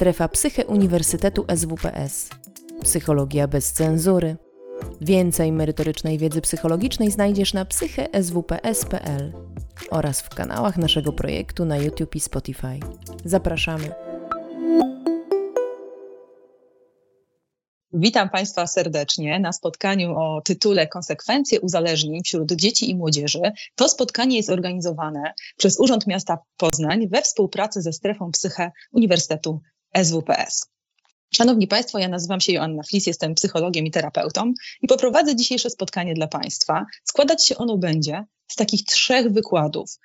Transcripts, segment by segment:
Strefa Psyche Uniwersytetu SWPS. Psychologia bez cenzury. Więcej merytorycznej wiedzy psychologicznej znajdziesz na psycheswps.pl oraz w kanałach naszego projektu na YouTube i Spotify. Zapraszamy. Witam Państwa serdecznie na spotkaniu o tytule Konsekwencje uzależnień wśród dzieci i młodzieży. To spotkanie jest organizowane przez Urząd Miasta Poznań we współpracy ze strefą Psyche Uniwersytetu SWPS. Szanowni Państwo, ja nazywam się Joanna Flis, jestem psychologiem i terapeutą i poprowadzę dzisiejsze spotkanie dla Państwa. Składać się ono będzie z takich trzech wykładów,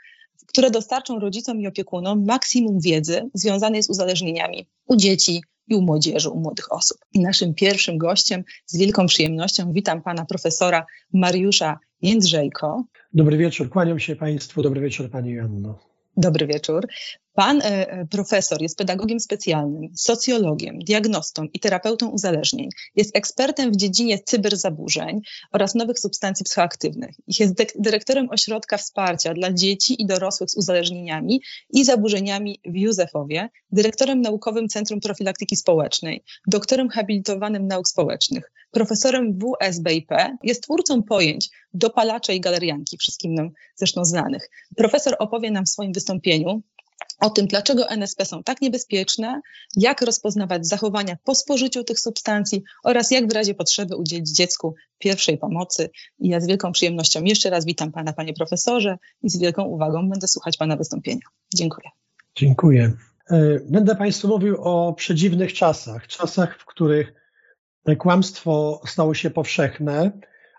które dostarczą rodzicom i opiekunom maksimum wiedzy związanej z uzależnieniami u dzieci i u młodzieży, u młodych osób. I naszym pierwszym gościem z wielką przyjemnością witam pana profesora Mariusza Jędrzejko. Dobry wieczór, kłaniam się Państwu, dobry wieczór Pani Joanno. Dobry wieczór. Pan e, e, profesor jest pedagogiem specjalnym, socjologiem, diagnostą i terapeutą uzależnień. Jest ekspertem w dziedzinie cyberzaburzeń oraz nowych substancji psychoaktywnych. Jest dyrektorem ośrodka wsparcia dla dzieci i dorosłych z uzależnieniami i zaburzeniami w Józefowie, dyrektorem naukowym Centrum Profilaktyki Społecznej, doktorem habilitowanym nauk społecznych, profesorem WSBIP, jest twórcą pojęć dopalacze i galerianki, wszystkim nam zresztą znanych. Profesor opowie nam w swoim wystąpieniu o tym, dlaczego NSP są tak niebezpieczne, jak rozpoznawać zachowania po spożyciu tych substancji oraz jak w razie potrzeby udzielić dziecku pierwszej pomocy. I ja z wielką przyjemnością jeszcze raz witam Pana, Panie Profesorze i z wielką uwagą będę słuchać Pana wystąpienia. Dziękuję. Dziękuję. E, będę Państwu mówił o przedziwnych czasach, czasach, w których kłamstwo stało się powszechne,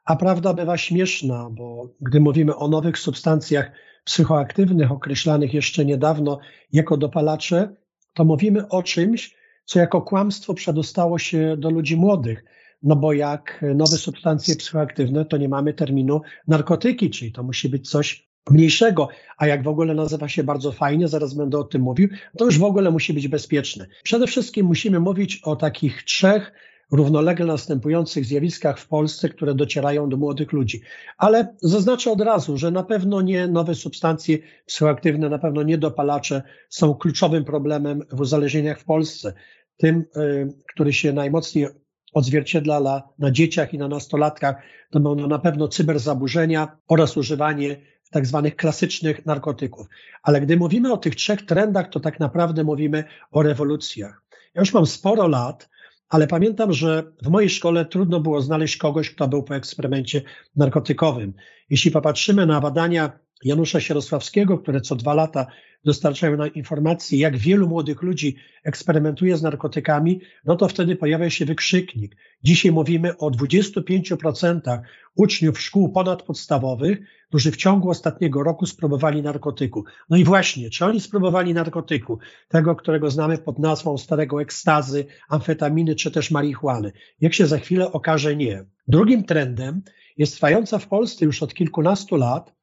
a prawda bywa śmieszna, bo gdy mówimy o nowych substancjach psychoaktywnych, określanych jeszcze niedawno jako dopalacze, to mówimy o czymś, co jako kłamstwo przedostało się do ludzi młodych. No bo jak nowe substancje psychoaktywne, to nie mamy terminu narkotyki, czyli to musi być coś mniejszego, a jak w ogóle nazywa się bardzo fajnie, zaraz będę o tym mówił, to już w ogóle musi być bezpieczne. Przede wszystkim musimy mówić o takich trzech równolegle następujących zjawiskach w Polsce, które docierają do młodych ludzi. Ale zaznaczę od razu, że na pewno nie nowe substancje psychoaktywne, na pewno nie dopalacze są kluczowym problemem w uzależnieniach w Polsce. Tym, y, który się najmocniej odzwierciedla na dzieciach i na nastolatkach, to będą na pewno cyberzaburzenia oraz używanie tak zwanych klasycznych narkotyków. Ale gdy mówimy o tych trzech trendach, to tak naprawdę mówimy o rewolucjach. Ja już mam sporo lat, ale pamiętam, że w mojej szkole trudno było znaleźć kogoś, kto był po eksperymencie narkotykowym. Jeśli popatrzymy na badania Janusza Sierosławskiego, które co dwa lata dostarczają nam informacji, jak wielu młodych ludzi eksperymentuje z narkotykami, no to wtedy pojawia się wykrzyknik. Dzisiaj mówimy o 25% uczniów szkół ponadpodstawowych, którzy w ciągu ostatniego roku spróbowali narkotyku. No i właśnie, czy oni spróbowali narkotyku, tego, którego znamy pod nazwą starego ekstazy, amfetaminy czy też marihuany? Jak się za chwilę okaże, nie. Drugim trendem jest trwająca w Polsce już od kilkunastu lat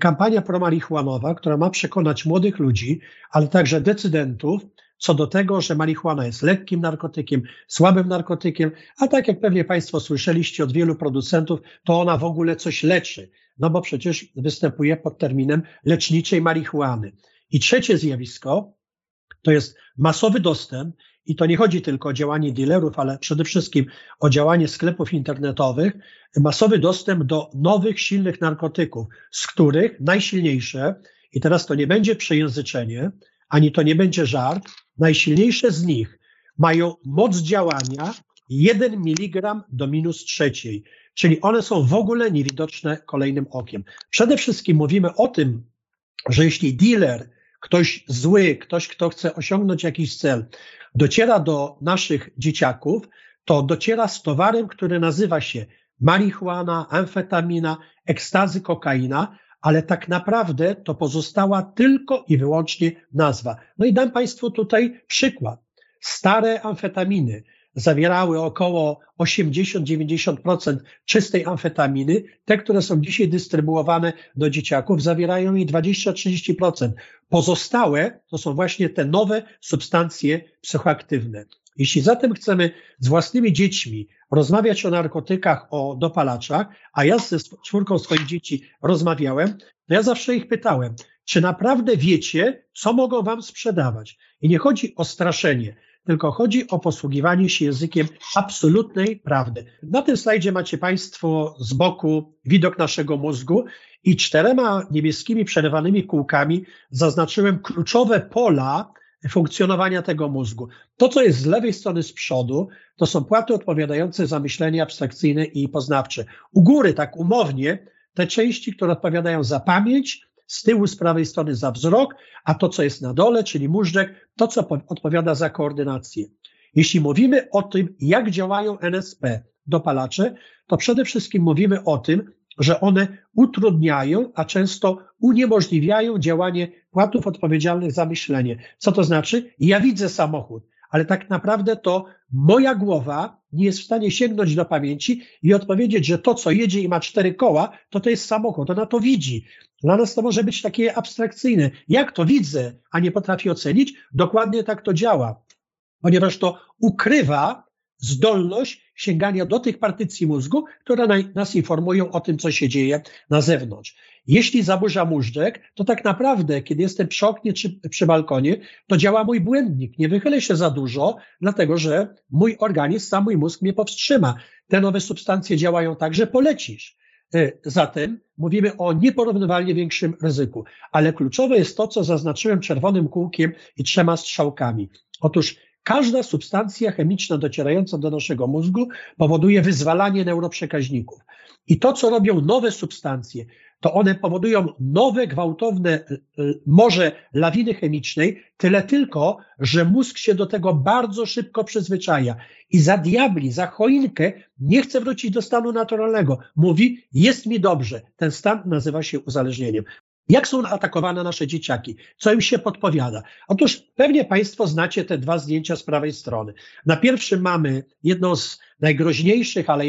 kampania promarihuanowa, która ma przekonać młodych ludzi, ale także decydentów, co do tego, że marihuana jest lekkim narkotykiem, słabym narkotykiem, a tak jak pewnie Państwo słyszeliście od wielu producentów, to ona w ogóle coś leczy, no bo przecież występuje pod terminem leczniczej marihuany. I trzecie zjawisko to jest masowy dostęp i to nie chodzi tylko o działanie dealerów, ale przede wszystkim o działanie sklepów internetowych, masowy dostęp do nowych, silnych narkotyków, z których najsilniejsze, i teraz to nie będzie przejęzyczenie, ani to nie będzie żart, najsilniejsze z nich mają moc działania 1 mg do minus trzeciej, czyli one są w ogóle niewidoczne kolejnym okiem. Przede wszystkim mówimy o tym, że jeśli dealer, ktoś zły, ktoś, kto chce osiągnąć jakiś cel, dociera do naszych dzieciaków, to dociera z towarem, który nazywa się marihuana, amfetamina, ekstazy, kokaina, ale tak naprawdę to pozostała tylko i wyłącznie nazwa. No i dam Państwu tutaj przykład. Stare amfetaminy zawierały około 80-90% czystej amfetaminy. Te, które są dzisiaj dystrybuowane do dzieciaków, zawierają jej 20-30%. Pozostałe to są właśnie te nowe substancje psychoaktywne. Jeśli zatem chcemy z własnymi dziećmi rozmawiać o narkotykach, o dopalaczach, a ja ze czwórką swoich dzieci rozmawiałem, to ja zawsze ich pytałem, czy naprawdę wiecie, co mogą wam sprzedawać? I nie chodzi o straszenie, tylko chodzi o posługiwanie się językiem absolutnej prawdy. Na tym slajdzie macie Państwo z boku widok naszego mózgu i czterema niebieskimi przerywanymi kółkami zaznaczyłem kluczowe pola funkcjonowania tego mózgu. To, co jest z lewej strony z przodu, to są płaty odpowiadające za myślenie abstrakcyjne i poznawcze. U góry, tak umownie, te części, które odpowiadają za pamięć, z tyłu, z prawej strony za wzrok, a to, co jest na dole, czyli móżdżek, to, co odpowiada za koordynację. Jeśli mówimy o tym, jak działają NSP, dopalacze, to przede wszystkim mówimy o tym, że one utrudniają, a często uniemożliwiają działanie płatów odpowiedzialnych za myślenie. Co to znaczy? Ja widzę samochód, ale tak naprawdę to moja głowa nie jest w stanie sięgnąć do pamięci i odpowiedzieć, że to, co jedzie i ma cztery koła, to to jest samochód. Ona to widzi. Dla nas to może być takie abstrakcyjne. Jak to widzę, a nie potrafię ocenić? Dokładnie tak to działa, ponieważ to ukrywa zdolność sięgania do tych partycji mózgu, które nas informują o tym, co się dzieje na zewnątrz. Jeśli zaburza móżdżek, to tak naprawdę, kiedy jestem przy oknie czy przy balkonie, to działa mój błędnik. Nie wychylę się za dużo, dlatego że mój organizm, sam mój mózg mnie powstrzyma. Te nowe substancje działają tak, że polecisz. E, zatem mówimy o nieporównywalnie większym ryzyku, ale kluczowe jest to, co zaznaczyłem czerwonym kółkiem i trzema strzałkami. Otóż Każda substancja chemiczna docierająca do naszego mózgu powoduje wyzwalanie neuroprzekaźników. I to, co robią nowe substancje, to one powodują nowe, gwałtowne e, e, morze lawiny chemicznej, tyle tylko, że mózg się do tego bardzo szybko przyzwyczaja i za diabli, za choinkę nie chce wrócić do stanu naturalnego. Mówi, jest mi dobrze. Ten stan nazywa się uzależnieniem. Jak są atakowane nasze dzieciaki? Co im się podpowiada? Otóż pewnie Państwo znacie te dwa zdjęcia z prawej strony. Na pierwszym mamy jedną z najgroźniejszych, ale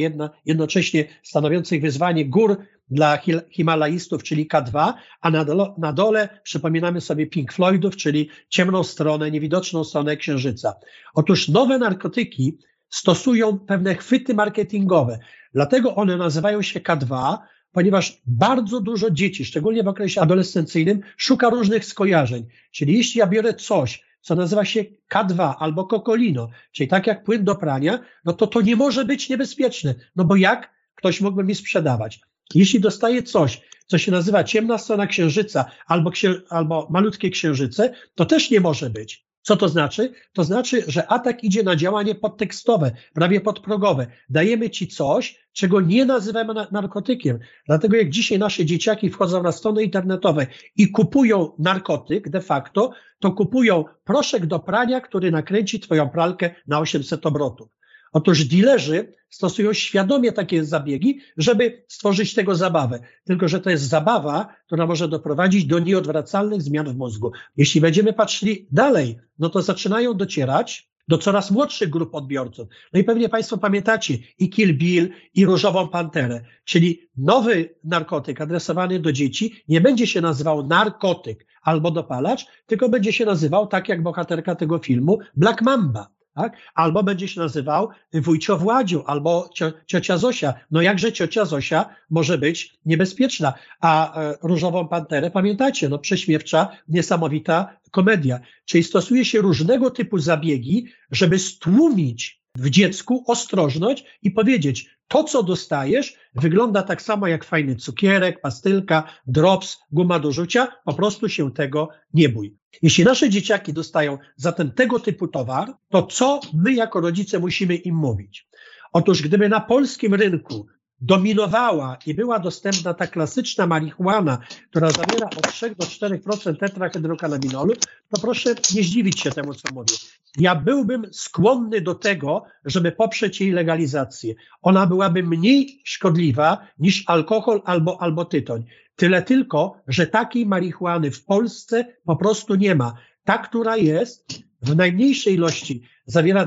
jednocześnie stanowiących wyzwanie gór dla Himalajistów, czyli K2, a na dole, na dole przypominamy sobie Pink Floydów, czyli ciemną stronę, niewidoczną stronę Księżyca. Otóż nowe narkotyki stosują pewne chwyty marketingowe, dlatego one nazywają się K2, ponieważ bardzo dużo dzieci, szczególnie w okresie adolescencyjnym, szuka różnych skojarzeń. Czyli jeśli ja biorę coś, co nazywa się K2 albo kokolino, czyli tak jak płyn do prania, no to to nie może być niebezpieczne. No bo jak ktoś mógłby mi sprzedawać? Jeśli dostaję coś, co się nazywa ciemna strona księżyca albo, księ, albo malutkie księżyce, to też nie może być. Co to znaczy? To znaczy, że atak idzie na działanie podtekstowe, prawie podprogowe. Dajemy ci coś, czego nie nazywamy narkotykiem. Dlatego jak dzisiaj nasze dzieciaki wchodzą na strony internetowe i kupują narkotyk de facto, to kupują proszek do prania, który nakręci twoją pralkę na 800 obrotów. Otóż dilerzy stosują świadomie takie zabiegi, żeby stworzyć tego zabawę. Tylko, że to jest zabawa, która może doprowadzić do nieodwracalnych zmian w mózgu. Jeśli będziemy patrzyli dalej, no to zaczynają docierać do coraz młodszych grup odbiorców. No i pewnie Państwo pamiętacie i Kill Bill, i Różową Panterę, czyli nowy narkotyk adresowany do dzieci nie będzie się nazywał narkotyk albo dopalacz, tylko będzie się nazywał, tak jak bohaterka tego filmu, Black Mamba tak? Albo będzie się nazywał wujcio Władziu, albo ciocia Zosia. No jakże ciocia Zosia może być niebezpieczna? A e, Różową Panterę, pamiętacie, no prześmiewcza, niesamowita komedia. Czyli stosuje się różnego typu zabiegi, żeby stłumić w dziecku ostrożność i powiedzieć, to co dostajesz wygląda tak samo jak fajny cukierek, pastylka, drops, guma do rzucia, po prostu się tego nie bój. Jeśli nasze dzieciaki dostają zatem tego typu towar, to co my jako rodzice musimy im mówić? Otóż gdyby na polskim rynku dominowała i była dostępna ta klasyczna marihuana, która zawiera od 3 do 4% tetrahydrokanabinolu, to proszę nie zdziwić się temu, co mówię. Ja byłbym skłonny do tego, żeby poprzeć jej legalizację. Ona byłaby mniej szkodliwa niż alkohol albo, albo tytoń. Tyle tylko, że takiej marihuany w Polsce po prostu nie ma. Ta, która jest w najmniejszej ilości, zawiera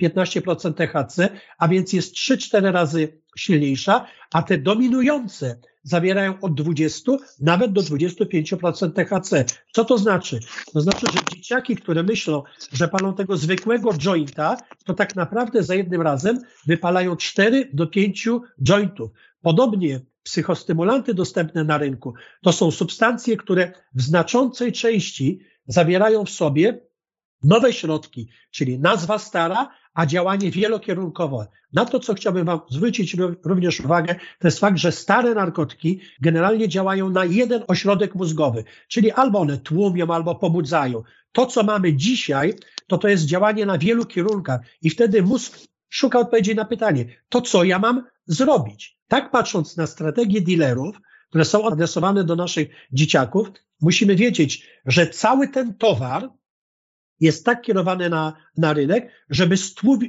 12-15% THC, a więc jest 3-4 razy silniejsza, a te dominujące zawierają od 20 nawet do 25% THC. Co to znaczy? To znaczy, że dzieciaki, które myślą, że palą tego zwykłego jointa, to tak naprawdę za jednym razem wypalają 4 do 5 jointów. Podobnie psychostymulanty dostępne na rynku to są substancje, które w znaczącej części zawierają w sobie Nowe środki, czyli nazwa stara, a działanie wielokierunkowe. Na to, co chciałbym Wam zwrócić również uwagę, to jest fakt, że stare narkotyki generalnie działają na jeden ośrodek mózgowy, czyli albo one tłumią, albo pobudzają. To, co mamy dzisiaj, to to jest działanie na wielu kierunkach i wtedy mózg szuka odpowiedzi na pytanie, to co ja mam zrobić? Tak patrząc na strategię dealerów, które są adresowane do naszych dzieciaków, musimy wiedzieć, że cały ten towar, jest tak kierowany na, na rynek, żeby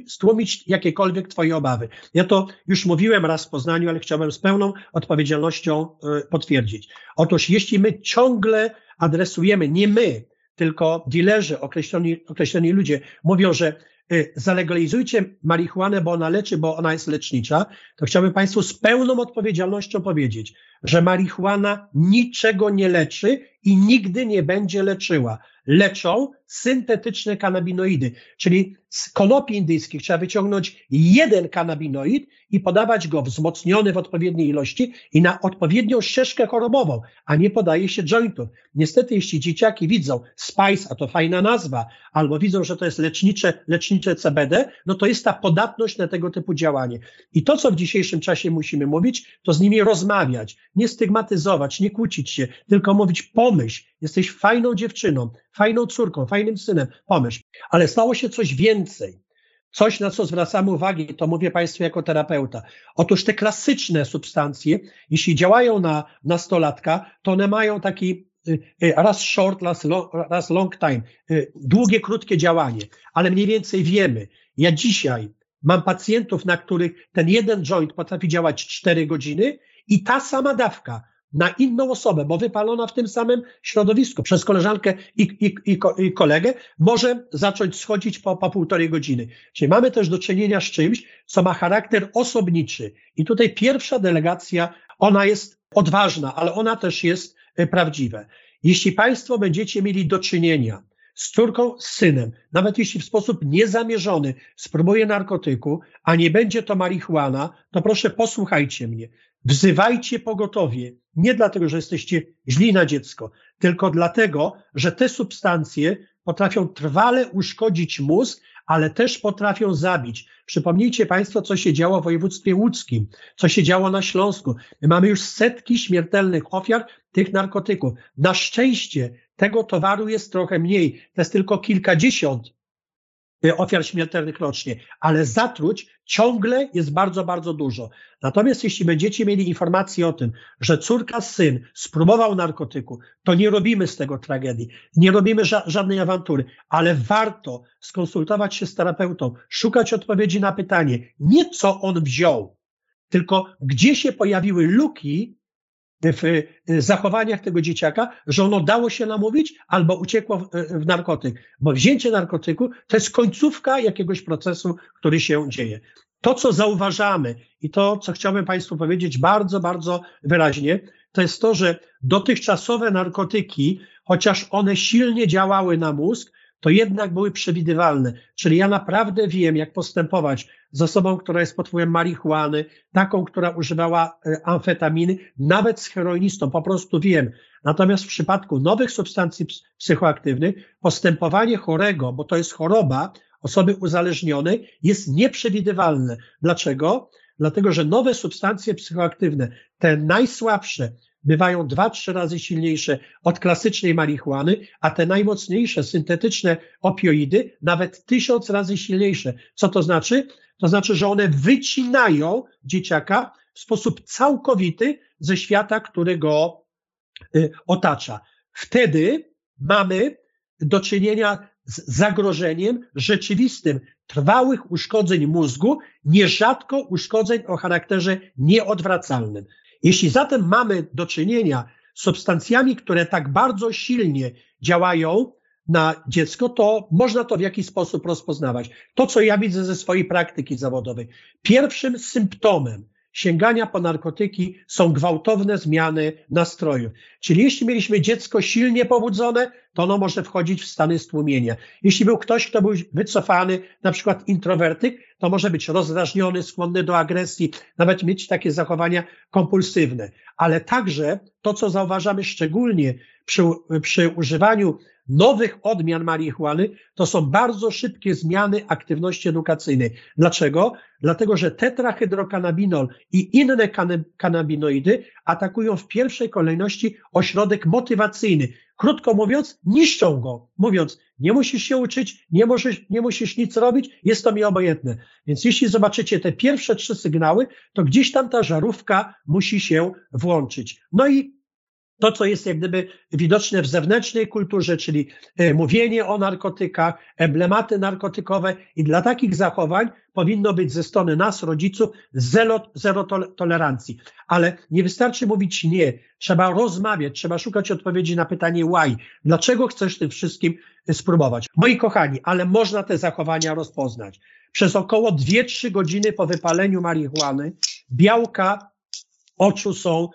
stłumić jakiekolwiek Twoje obawy. Ja to już mówiłem raz w Poznaniu, ale chciałbym z pełną odpowiedzialnością y, potwierdzić. Otóż jeśli my ciągle adresujemy, nie my, tylko dealerzy, określeni, określeni ludzie mówią, że y, zalegalizujcie marihuanę, bo ona leczy, bo ona jest lecznicza, to chciałbym Państwu z pełną odpowiedzialnością powiedzieć, że marihuana niczego nie leczy i nigdy nie będzie leczyła. Leczą syntetyczne kanabinoidy, czyli z konopi indyjskich trzeba wyciągnąć jeden kanabinoid i podawać go wzmocniony w odpowiedniej ilości i na odpowiednią ścieżkę chorobową, a nie podaje się jointów. Niestety, jeśli dzieciaki widzą Spice, a to fajna nazwa, albo widzą, że to jest lecznicze, lecznicze CBD, no to jest ta podatność na tego typu działanie. I to, co w dzisiejszym czasie musimy mówić, to z nimi rozmawiać, nie stygmatyzować, nie kłócić się, tylko mówić pomyśl, jesteś fajną dziewczyną, fajną córką, fajnym synem, pomyśl. Ale stało się coś więcej. Coś, na co zwracamy uwagę, to mówię Państwu jako terapeuta. Otóż te klasyczne substancje, jeśli działają na nastolatka, to one mają taki y, y, raz short, raz long, raz long time, y, długie, krótkie działanie, ale mniej więcej wiemy. Ja dzisiaj mam pacjentów, na których ten jeden joint potrafi działać 4 godziny i ta sama dawka na inną osobę, bo wypalona w tym samym środowisku przez koleżankę i, i, i, i kolegę, może zacząć schodzić po, po półtorej godziny. Czyli mamy też do czynienia z czymś, co ma charakter osobniczy. I tutaj pierwsza delegacja, ona jest odważna, ale ona też jest e, prawdziwa. Jeśli Państwo będziecie mieli do czynienia z córką, z synem, nawet jeśli w sposób niezamierzony spróbuje narkotyku, a nie będzie to marihuana, to proszę posłuchajcie mnie. Wzywajcie pogotowie, nie dlatego, że jesteście źli na dziecko, tylko dlatego, że te substancje potrafią trwale uszkodzić mózg, ale też potrafią zabić. Przypomnijcie Państwo, co się działo w województwie łódzkim, co się działo na Śląsku. My mamy już setki śmiertelnych ofiar tych narkotyków. Na szczęście tego towaru jest trochę mniej. To jest tylko kilkadziesiąt ofiar śmiertelnych rocznie, ale zatruć ciągle jest bardzo, bardzo dużo. Natomiast jeśli będziecie mieli informację o tym, że córka, syn spróbował narkotyku, to nie robimy z tego tragedii, nie robimy ża żadnej awantury, ale warto skonsultować się z terapeutą, szukać odpowiedzi na pytanie, nie co on wziął, tylko gdzie się pojawiły luki w y, zachowaniach tego dzieciaka, że ono dało się namówić albo uciekło w, y, w, narkotyk. Bo wzięcie narkotyku to jest końcówka jakiegoś procesu, który się dzieje. To, co zauważamy i to, co chciałbym Państwu powiedzieć bardzo, bardzo wyraźnie, to jest to, że dotychczasowe narkotyki, chociaż one silnie działały na mózg, to jednak były przewidywalne. Czyli ja naprawdę wiem, jak postępować z osobą, która jest pod wpływem marihuany, taką, która używała e, amfetaminy, nawet z heroinistą, po prostu wiem. Natomiast w przypadku nowych substancji psychoaktywnych, postępowanie chorego, bo to jest choroba osoby uzależnionej, jest nieprzewidywalne. Dlaczego? Dlatego, że nowe substancje psychoaktywne, te najsłabsze, bywają dwa, trzy razy silniejsze od klasycznej marihuany, a te najmocniejsze syntetyczne opioidy nawet tysiąc razy silniejsze. Co to znaczy? To znaczy, że one wycinają dzieciaka w sposób całkowity ze świata, który go y, otacza. Wtedy mamy do czynienia z zagrożeniem rzeczywistym trwałych uszkodzeń mózgu, nierzadko uszkodzeń o charakterze nieodwracalnym. Jeśli zatem mamy do czynienia z substancjami, które tak bardzo silnie działają na dziecko, to można to w jakiś sposób rozpoznawać. To, co ja widzę ze swojej praktyki zawodowej. Pierwszym symptomem sięgania po narkotyki są gwałtowne zmiany nastrojów. Czyli jeśli mieliśmy dziecko silnie pobudzone, to ono może wchodzić w stany stłumienia. Jeśli był ktoś, kto był wycofany, na przykład introwertyk, to może być rozdrażniony, skłonny do agresji, nawet mieć takie zachowania kompulsywne. Ale także to, co zauważamy szczególnie przy, przy używaniu nowych odmian marihuany, to są bardzo szybkie zmiany aktywności edukacyjnej. Dlaczego? Dlatego, że tetrahydrokanabinol i inne kanabinoidy atakują w pierwszej kolejności ośrodek motywacyjny. Krótko mówiąc, niszczą go, mówiąc, nie musisz się uczyć, nie musisz, nie musisz nic robić, jest to mi obojętne. Więc jeśli zobaczycie te pierwsze trzy sygnały, to gdzieś tam ta żarówka musi się włączyć. No i to, co jest jak gdyby widoczne w zewnętrznej kulturze, czyli e, mówienie o narkotykach, emblematy narkotykowe i dla takich zachowań powinno być ze strony nas, rodziców, zero, zero tolerancji. Ale nie wystarczy mówić nie, trzeba rozmawiać, trzeba szukać odpowiedzi na pytanie why. Dlaczego chcesz tym wszystkim spróbować? Moi kochani, ale można te zachowania rozpoznać. Przez około 2-3 godziny po wypaleniu marihuany białka oczu są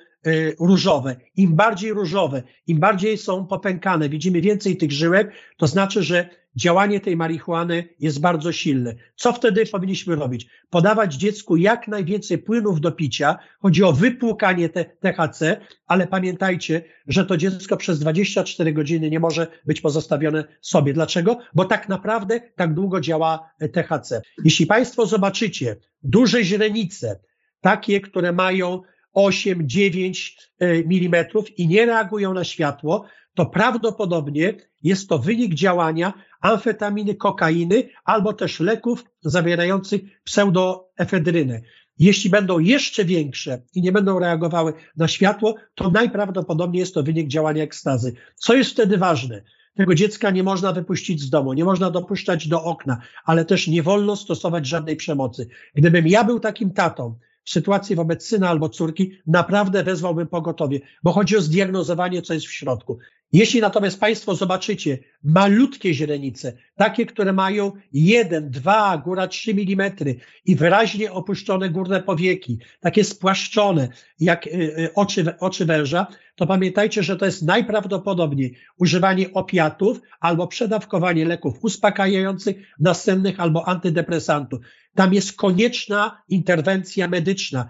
różowe. Im bardziej różowe, im bardziej są popękane, widzimy więcej tych żyłek, to znaczy, że działanie tej marihuany jest bardzo silne. Co wtedy powinniśmy robić? Podawać dziecku jak najwięcej płynów do picia. Chodzi o wypłukanie te THC, ale pamiętajcie, że to dziecko przez 24 godziny nie może być pozostawione sobie. Dlaczego? Bo tak naprawdę tak długo działa THC. Jeśli Państwo zobaczycie duże źrenice, takie, które mają 8-9 e, mm i nie reagują na światło, to prawdopodobnie jest to wynik działania amfetaminy, kokainy albo też leków zawierających pseudoefedrynę. Jeśli będą jeszcze większe i nie będą reagowały na światło, to najprawdopodobniej jest to wynik działania ekstazy. Co jest wtedy ważne? Tego dziecka nie można wypuścić z domu, nie można dopuszczać do okna, ale też nie wolno stosować żadnej przemocy. Gdybym ja był takim tatą, w sytuacji wobec syna albo córki, naprawdę wezwałbym pogotowie, bo chodzi o zdiagnozowanie, co jest w środku. Jeśli natomiast Państwo zobaczycie malutkie źrenice, takie, które mają 1, 2, góra 3 mm i wyraźnie opuszczone górne powieki, takie spłaszczone jak y, y, oczy, oczy węża, to pamiętajcie, że to jest najprawdopodobniej używanie opiatów albo przedawkowanie leków uspokajających, następnych albo antydepresantów. Tam jest konieczna interwencja medyczna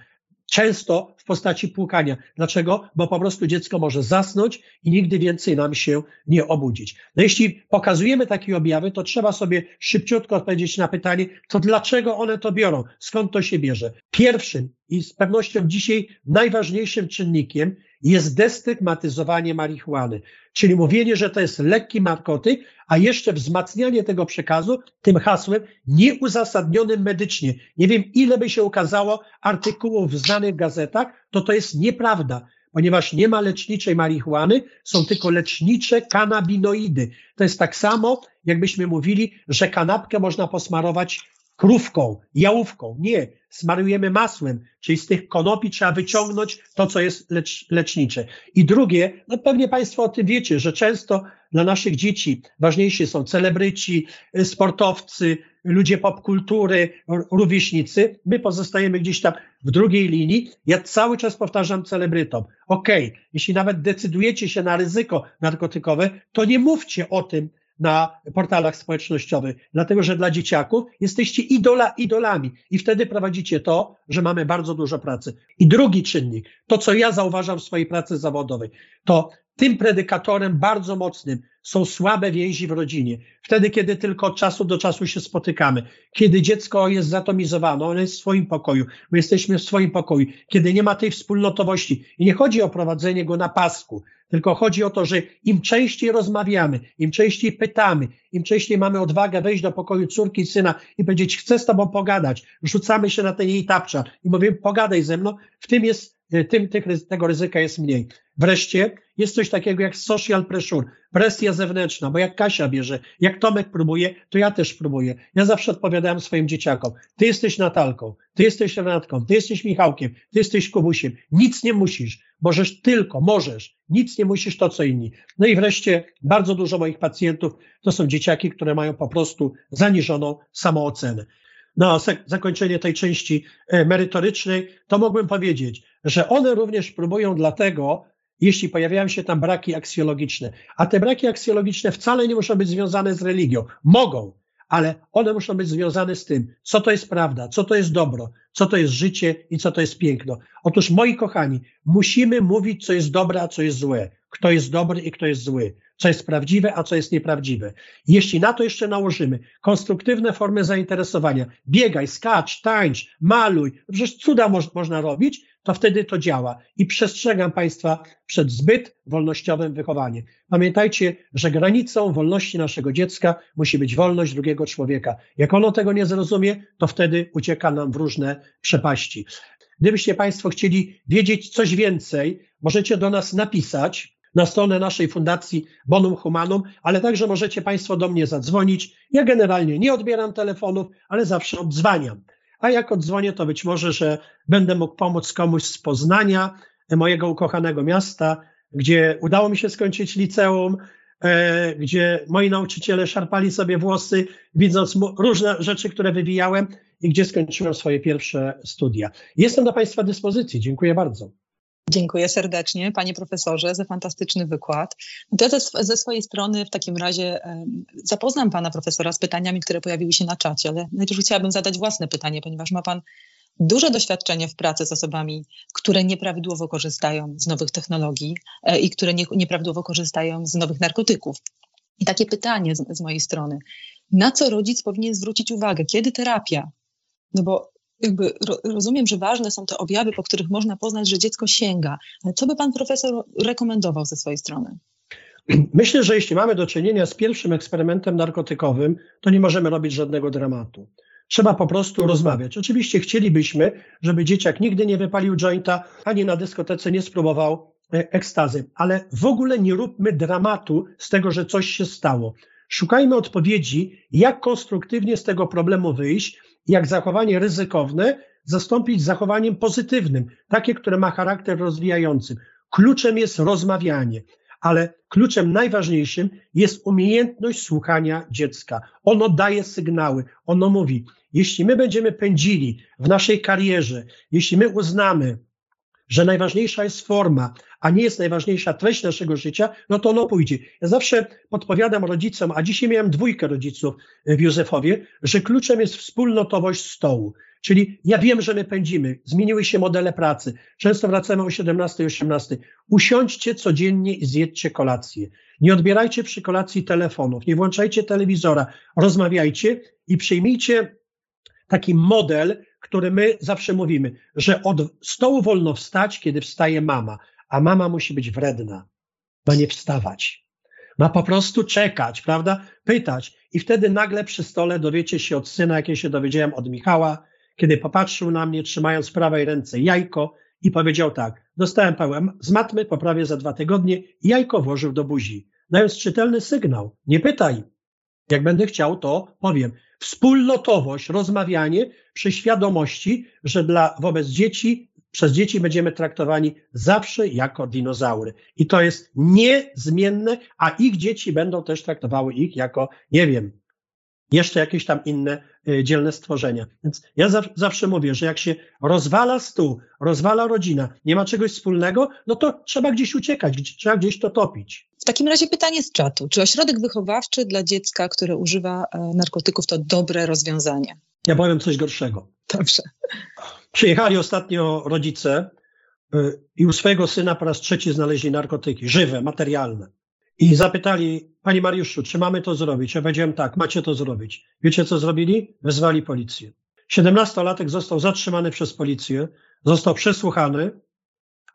często w postaci płukania. Dlaczego? Bo po prostu dziecko może zasnąć i nigdy więcej nam się nie obudzić. No jeśli pokazujemy takie objawy, to trzeba sobie szybciutko odpowiedzieć na pytanie, to dlaczego one to biorą? Skąd to się bierze? Pierwszym i z pewnością dzisiaj najważniejszym czynnikiem jest destygmatyzowanie marihuany, czyli mówienie, że to jest lekki narkotyk, a jeszcze wzmacnianie tego przekazu tym hasłem nieuzasadnionym medycznie. Nie wiem, ile by się ukazało artykułów w znanych gazetach, to to jest nieprawda ponieważ nie ma leczniczej marihuany, są tylko lecznicze kanabinoidy. To jest tak samo, jakbyśmy mówili, że kanapkę można posmarować krówką, jałówką. Nie, smarujemy masłem, czyli z tych konopi trzeba wyciągnąć to, co jest lecz, lecznicze. I drugie, no pewnie Państwo o tym wiecie, że często dla naszych dzieci ważniejsi są celebryci, y, sportowcy, ludzie popkultury, rówieśnicy. My pozostajemy gdzieś tam w drugiej linii. Ja cały czas powtarzam celebrytom, okej, okay, jeśli nawet decydujecie się na ryzyko narkotykowe, to nie mówcie o tym, na portalach społecznościowych, dlatego że dla dzieciaków jesteście idola, idolami i wtedy prowadzicie to, że mamy bardzo dużo pracy. I drugi czynnik, to co ja zauważam w swojej pracy zawodowej, to tym predykatorem bardzo mocnym są słabe więzi w rodzinie. Wtedy, kiedy tylko od czasu do czasu się spotykamy, kiedy dziecko jest zatomizowane, ono jest w swoim pokoju, my jesteśmy w swoim pokoju, kiedy nie ma tej wspólnotowości. I nie chodzi o prowadzenie go na pasku, tylko chodzi o to, że im częściej rozmawiamy, im częściej pytamy, im częściej mamy odwagę wejść do pokoju córki, syna i powiedzieć, chcę z tobą pogadać, rzucamy się na ten jej tapczan i mówimy, pogadaj ze mną, w tym jest tym tych, tego ryzyka jest mniej. Wreszcie jest coś takiego jak social pressure, presja zewnętrzna, bo jak Kasia bierze, jak Tomek próbuje, to ja też próbuję. Ja zawsze odpowiadałem swoim dzieciakom, ty jesteś Natalką, ty jesteś Renatką, ty jesteś Michałkiem, ty jesteś Kubusiem, nic nie musisz, możesz tylko, możesz, nic nie musisz to co inni. No i wreszcie bardzo dużo moich pacjentów to są dzieciaki, które mają po prostu zaniżoną samoocenę na zakończenie tej części e, merytorycznej, to mógłbym powiedzieć, że one również próbują dlatego, jeśli pojawiają się tam braki aksjologiczne. A te braki aksjologiczne wcale nie muszą być związane z religią. Mogą, ale one muszą być związane z tym, co to jest prawda, co to jest dobro, co to jest życie i co to jest piękno. Otóż, moi kochani, musimy mówić, co jest dobre, a co jest złe, kto jest dobry i kto jest zły, co jest prawdziwe, a co jest nieprawdziwe. Jeśli na to jeszcze nałożymy konstruktywne formy zainteresowania, biegaj, skacz, tańcz, maluj, przecież cuda mo można robić, to wtedy to działa. I przestrzegam Państwa przed zbyt wolnościowym wychowaniem. Pamiętajcie, że granicą wolności naszego dziecka musi być wolność drugiego człowieka. Jak ono tego nie zrozumie, to wtedy ucieka nam w różne przepaści. Gdybyście Państwo chcieli wiedzieć coś więcej, możecie do nas napisać na stronę naszej fundacji Bonum Humanum, ale także możecie Państwo do mnie zadzwonić. Ja generalnie nie odbieram telefonów, ale zawsze odzwaniam a jak odzwonię, to być może, że będę mógł pomóc komuś z Poznania, mojego ukochanego miasta, gdzie udało mi się skończyć liceum, e, gdzie moi nauczyciele szarpali sobie włosy, widząc różne rzeczy, które wywijałem i gdzie skończyłem swoje pierwsze studia. Jestem do Państwa dyspozycji. Dziękuję bardzo. Dziękuję serdecznie, panie profesorze, za fantastyczny wykład. Ja ze, ze swojej strony w takim razie zapoznam pana profesora z pytaniami, które pojawiły się na czacie, ale najpierw chciałabym zadać własne pytanie, ponieważ ma pan duże doświadczenie w pracy z osobami, które nieprawidłowo korzystają z nowych technologii e, i które nie, nieprawidłowo korzystają z nowych narkotyków. I takie pytanie z, z mojej strony. Na co rodzic powinien zwrócić uwagę? Kiedy terapia? No bo jakby rozumiem, że ważne są te objawy, po których można poznać, że dziecko sięga. Co by pan profesor rekomendował ze swojej strony? Myślę, że jeśli mamy do czynienia z pierwszym eksperymentem narkotykowym, to nie możemy robić żadnego dramatu. Trzeba po prostu rozmawiać. Oczywiście chcielibyśmy, żeby dzieciak nigdy nie wypalił jointa, ani na dyskotece nie spróbował e, ekstazy, ale w ogóle nie róbmy dramatu z tego, że coś się stało. Szukajmy odpowiedzi, jak konstruktywnie z tego problemu wyjść, jak zachowanie ryzykowne zastąpić zachowaniem pozytywnym, takie, które ma charakter rozwijający. Kluczem jest rozmawianie, ale kluczem najważniejszym jest umiejętność słuchania dziecka. Ono daje sygnały, ono mówi, jeśli my będziemy pędzili w naszej karierze, jeśli my uznamy, że najważniejsza jest forma, a nie jest najważniejsza treść naszego życia, no to ono pójdzie. Ja zawsze podpowiadam rodzicom, a dzisiaj miałem dwójkę rodziców w Józefowie, że kluczem jest wspólnotowość stołu. Czyli ja wiem, że my pędzimy, zmieniły się modele pracy. Często wracamy o 17, 18. Usiądźcie codziennie i zjedźcie kolację. Nie odbierajcie przy kolacji telefonów, nie włączajcie telewizora, rozmawiajcie i przyjmijcie taki model, który my zawsze mówimy, że od stołu wolno wstać, kiedy wstaje mama, a mama musi być wredna, ma nie wstawać. Ma po prostu czekać, prawda? Pytać. I wtedy nagle przy stole dowiecie się od syna, jak ja się dowiedziałem od Michała, kiedy popatrzył na mnie, trzymając w prawej ręce jajko i powiedział tak, dostałem pełen z matmy, poprawię za dwa tygodnie i jajko włożył do buzi, dając czytelny sygnał. Nie pytaj. Jak będę chciał, to powiem wspólnotowość, rozmawianie przy świadomości, że dla, wobec dzieci, przez dzieci będziemy traktowani zawsze jako dinozaury. I to jest niezmienne, a ich dzieci będą też traktowały ich jako, nie wiem, jeszcze jakieś tam inne y, dzielne stworzenia. Więc ja zawsze mówię, że jak się rozwala stół, rozwala rodzina, nie ma czegoś wspólnego, no to trzeba gdzieś uciekać, trzeba gdzieś to topić. W takim razie pytanie z czatu. Czy ośrodek wychowawczy dla dziecka, które używa e, narkotyków, to dobre rozwiązanie? Ja powiem coś gorszego. Dobrze. Przyjechali ostatnio rodzice y, i u swojego syna po raz trzeci znaleźli narkotyki, żywe, materialne. I zapytali, Panie Mariuszu, czy mamy to zrobić? Ja powiedziałem tak, macie to zrobić. Wiecie, co zrobili? Wezwali policję. Siedemnastolatek został zatrzymany przez policję, został przesłuchany,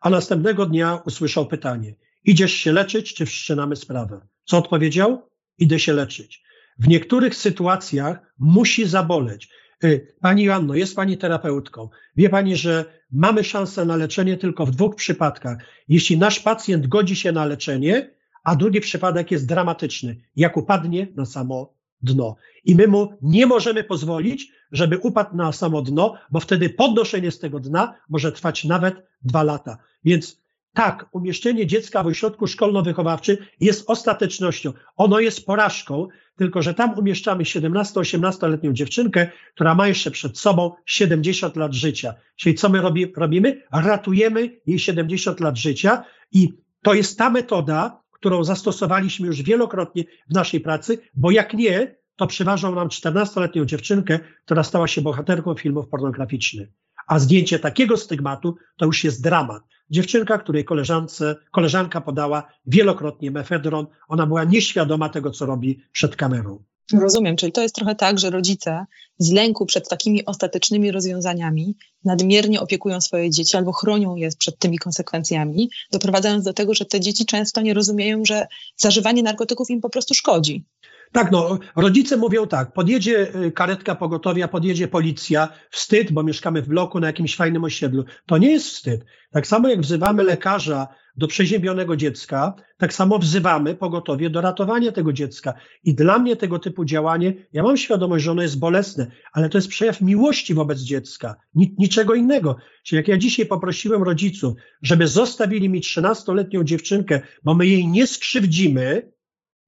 a następnego dnia usłyszał pytanie: Idziesz się leczyć, czy wszczynamy sprawę? Co odpowiedział? Idę się leczyć. W niektórych sytuacjach musi zaboleć. Y, pani Joanno, jest Pani terapeutką. Wie Pani, że mamy szansę na leczenie tylko w dwóch przypadkach. Jeśli nasz pacjent godzi się na leczenie, a drugi przypadek jest dramatyczny, jak upadnie na samo dno. I my mu nie możemy pozwolić, żeby upadł na samo dno, bo wtedy podnoszenie z tego dna może trwać nawet dwa lata. Więc tak, umieszczenie dziecka w ośrodku szkolno-wychowawczym jest ostatecznością. Ono jest porażką, tylko że tam umieszczamy 17-18-letnią dziewczynkę, która ma jeszcze przed sobą 70 lat życia. Czyli co my robi, robimy? Ratujemy jej 70 lat życia i to jest ta metoda, którą zastosowaliśmy już wielokrotnie w naszej pracy, bo jak nie, to przyważą nam 14-letnią dziewczynkę, która stała się bohaterką filmów pornograficznych. A zdjęcie takiego stygmatu to już jest dramat. Dziewczynka, której koleżance, koleżanka podała wielokrotnie mefedron, ona była nieświadoma tego, co robi przed kamerą. Rozumiem, czyli to jest trochę tak, że rodzice z lęku przed takimi ostatecznymi rozwiązaniami nadmiernie opiekują swoje dzieci albo chronią je przed tymi konsekwencjami, doprowadzając do tego, że te dzieci często nie rozumieją, że zażywanie narkotyków im po prostu szkodzi. Tak, no, rodzice mówią tak, podjedzie y, karetka pogotowia, podjedzie policja, wstyd, bo mieszkamy w bloku na jakimś fajnym osiedlu. To nie jest wstyd. Tak samo jak wzywamy lekarza do przeziębionego dziecka, tak samo wzywamy pogotowie do ratowania tego dziecka. I dla mnie tego typu działanie, ja mam świadomość, że ono jest bolesne, ale to jest przejaw miłości wobec dziecka, niczego innego. Czyli jak ja dzisiaj poprosiłem rodziców, żeby zostawili mi 13-letnią dziewczynkę, bo my jej nie skrzywdzimy,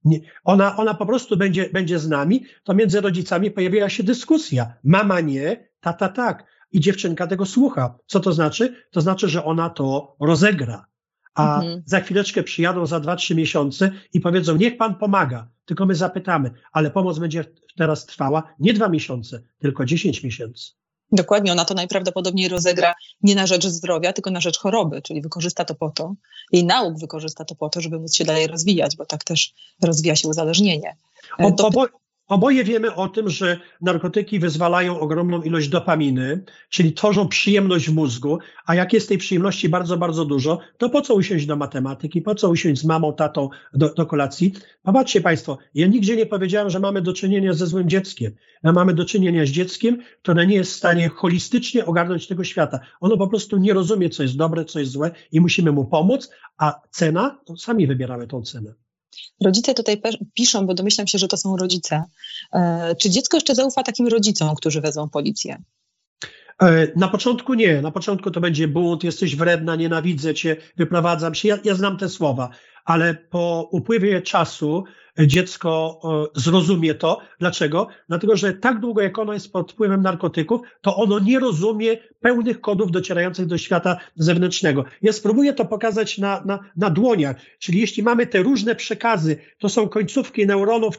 nie, ona, ona po prostu będzie, będzie z nami, to między rodzicami pojawiła się dyskusja. Mama nie, tata tak. I dziewczynka tego słucha. Co to znaczy? To znaczy, że ona to rozegra. A mhm. za chwileczkę przyjadą za dwa, trzy miesiące i powiedzą, niech pan pomaga. Tylko my zapytamy, ale pomoc będzie teraz trwała nie dwa miesiące, tylko dziesięć miesięcy. Dokładnie, ona to najprawdopodobniej rozegra nie na rzecz zdrowia, tylko na rzecz choroby, czyli wykorzysta to po to, jej nauk wykorzysta to po to, żeby móc się dalej rozwijać, bo tak też rozwija się uzależnienie. O, obo, Oboje wiemy o tym, że narkotyki wyzwalają ogromną ilość dopaminy, czyli tworzą przyjemność w mózgu, a jak jest tej przyjemności bardzo, bardzo dużo, to po co usiąść do matematyki, po co usiąść z mamą, tatą do, do kolacji? Popatrzcie Państwo, ja nigdzie nie powiedziałem, że mamy do czynienia ze złym dzieckiem. My mamy do czynienia z dzieckiem, które nie jest w stanie holistycznie ogarnąć tego świata. Ono po prostu nie rozumie, co jest dobre, co jest złe i musimy mu pomóc, a cena, to sami wybieramy tą cenę. Rodzice tutaj piszą, bo domyślam się, że to są rodzice. E, czy dziecko jeszcze zaufa takim rodzicom, którzy wezmą policję? E, na początku nie. Na początku to będzie bunt, jesteś wredna, nienawidzę cię, wyprowadzam się. Ja, ja znam te słowa, ale po upływie czasu dziecko zrozumie to. Dlaczego? Dlatego, że tak długo jak ono jest pod wpływem narkotyków, to ono nie rozumie pełnych kodów docierających do świata zewnętrznego. Ja spróbuję to pokazać na, na, na dłoniach. Czyli jeśli mamy te różne przekazy, to są końcówki neuronów,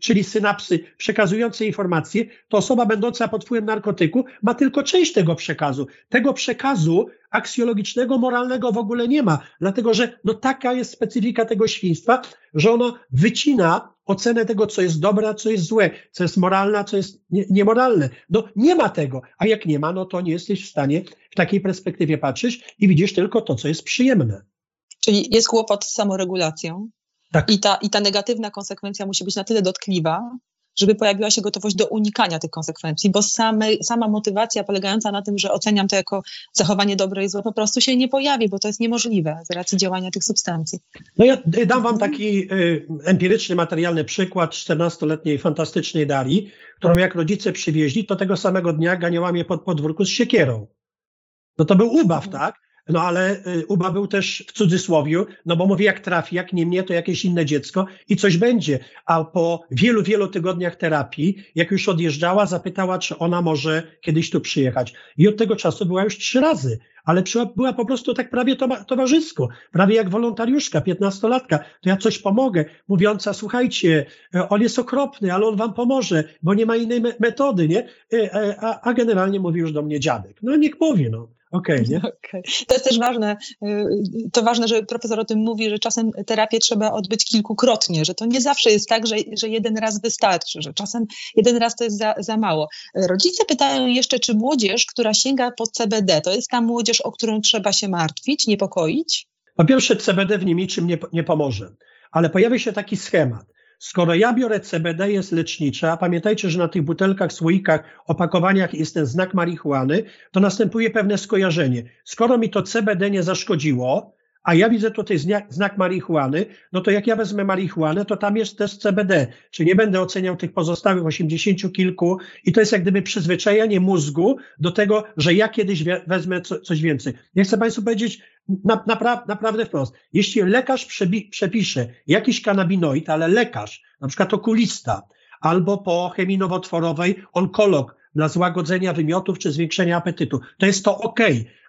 czyli synapsy przekazujące informacje, to osoba będąca pod wpływem narkotyku ma tylko część tego przekazu. Tego przekazu aksjologicznego, moralnego w ogóle nie ma, dlatego że no taka jest specyfika tego świństwa, że ono wycina ocenę tego, co jest dobre, a co jest złe, co jest moralne, a co jest nie, niemoralne. No nie ma tego, a jak nie ma, no to nie jesteś w stanie w takiej perspektywie patrzeć i widzisz tylko to, co jest przyjemne. Czyli jest kłopot z samoregulacją? Tak. I, ta, I ta negatywna konsekwencja musi być na tyle dotkliwa, żeby pojawiła się gotowość do unikania tych konsekwencji, bo same, sama motywacja polegająca na tym, że oceniam to jako zachowanie dobre i złe, po prostu się nie pojawi, bo to jest niemożliwe z racji działania tych substancji. No ja dam wam taki y, empiryczny, materialny przykład 14-letniej fantastycznej Darii, którą jak rodzice przywieźli, to tego samego dnia ganiała mnie pod podwórku z siekierą. No to był ubaw, tak? No ale y, Uba był też w cudzysłowiu, no bo mówi, jak trafi, jak nie mnie, to jakieś inne dziecko i coś będzie. A po wielu, wielu tygodniach terapii, jak już odjeżdżała, zapytała, czy ona może kiedyś tu przyjechać. I od tego czasu była już trzy razy, ale była po prostu tak prawie towarzysko, prawie jak wolontariuszka, piętnastolatka. To ja coś pomogę, mówiąca, słuchajcie, e, on jest okropny, ale on wam pomoże, bo nie ma innej metody, nie? E, e, a, generalnie mówi już do mnie dziadek. No niech mówi, no. Okej, okay, nie? Okay. To jest też ważne, y, to ważne, że profesor o tym mówi, że czasem terapię trzeba odbyć kilkukrotnie, że to nie zawsze jest tak, że, że jeden raz wystarczy, że czasem jeden raz to jest za, za mało. Rodzice pytają jeszcze, czy młodzież, która sięga po CBD, to jest ta młodzież, o którą trzeba się martwić, niepokoić? Po pierwsze, CBD w nim niczym nie, nie pomoże, ale pojawia się taki schemat. Skoro ja biorę CBD, jest lecznicze, a pamiętajcie, że na tych butelkach, słoikach, opakowaniach jest ten znak marihuany, to następuje pewne skojarzenie. Skoro mi to CBD nie zaszkodziło, a ja widzę tutaj znak, znak marihuany, no to jak ja wezmę marihuanę, to tam jest też CBD, czyli nie będę oceniał tych pozostałych osiemdziesięciu kilku i to jest jak gdyby przyzwyczajenie mózgu do tego, że ja kiedyś wezmę co, coś więcej. Ja chcę Państwu powiedzieć na, napra naprawdę wprost. Jeśli lekarz przebi, przepisze jakiś kanabinoid, ale lekarz, na przykład okulista, albo po chemii nowotworowej onkolog dla złagodzenia wymiotów czy zwiększenia apetytu. To jest to ok,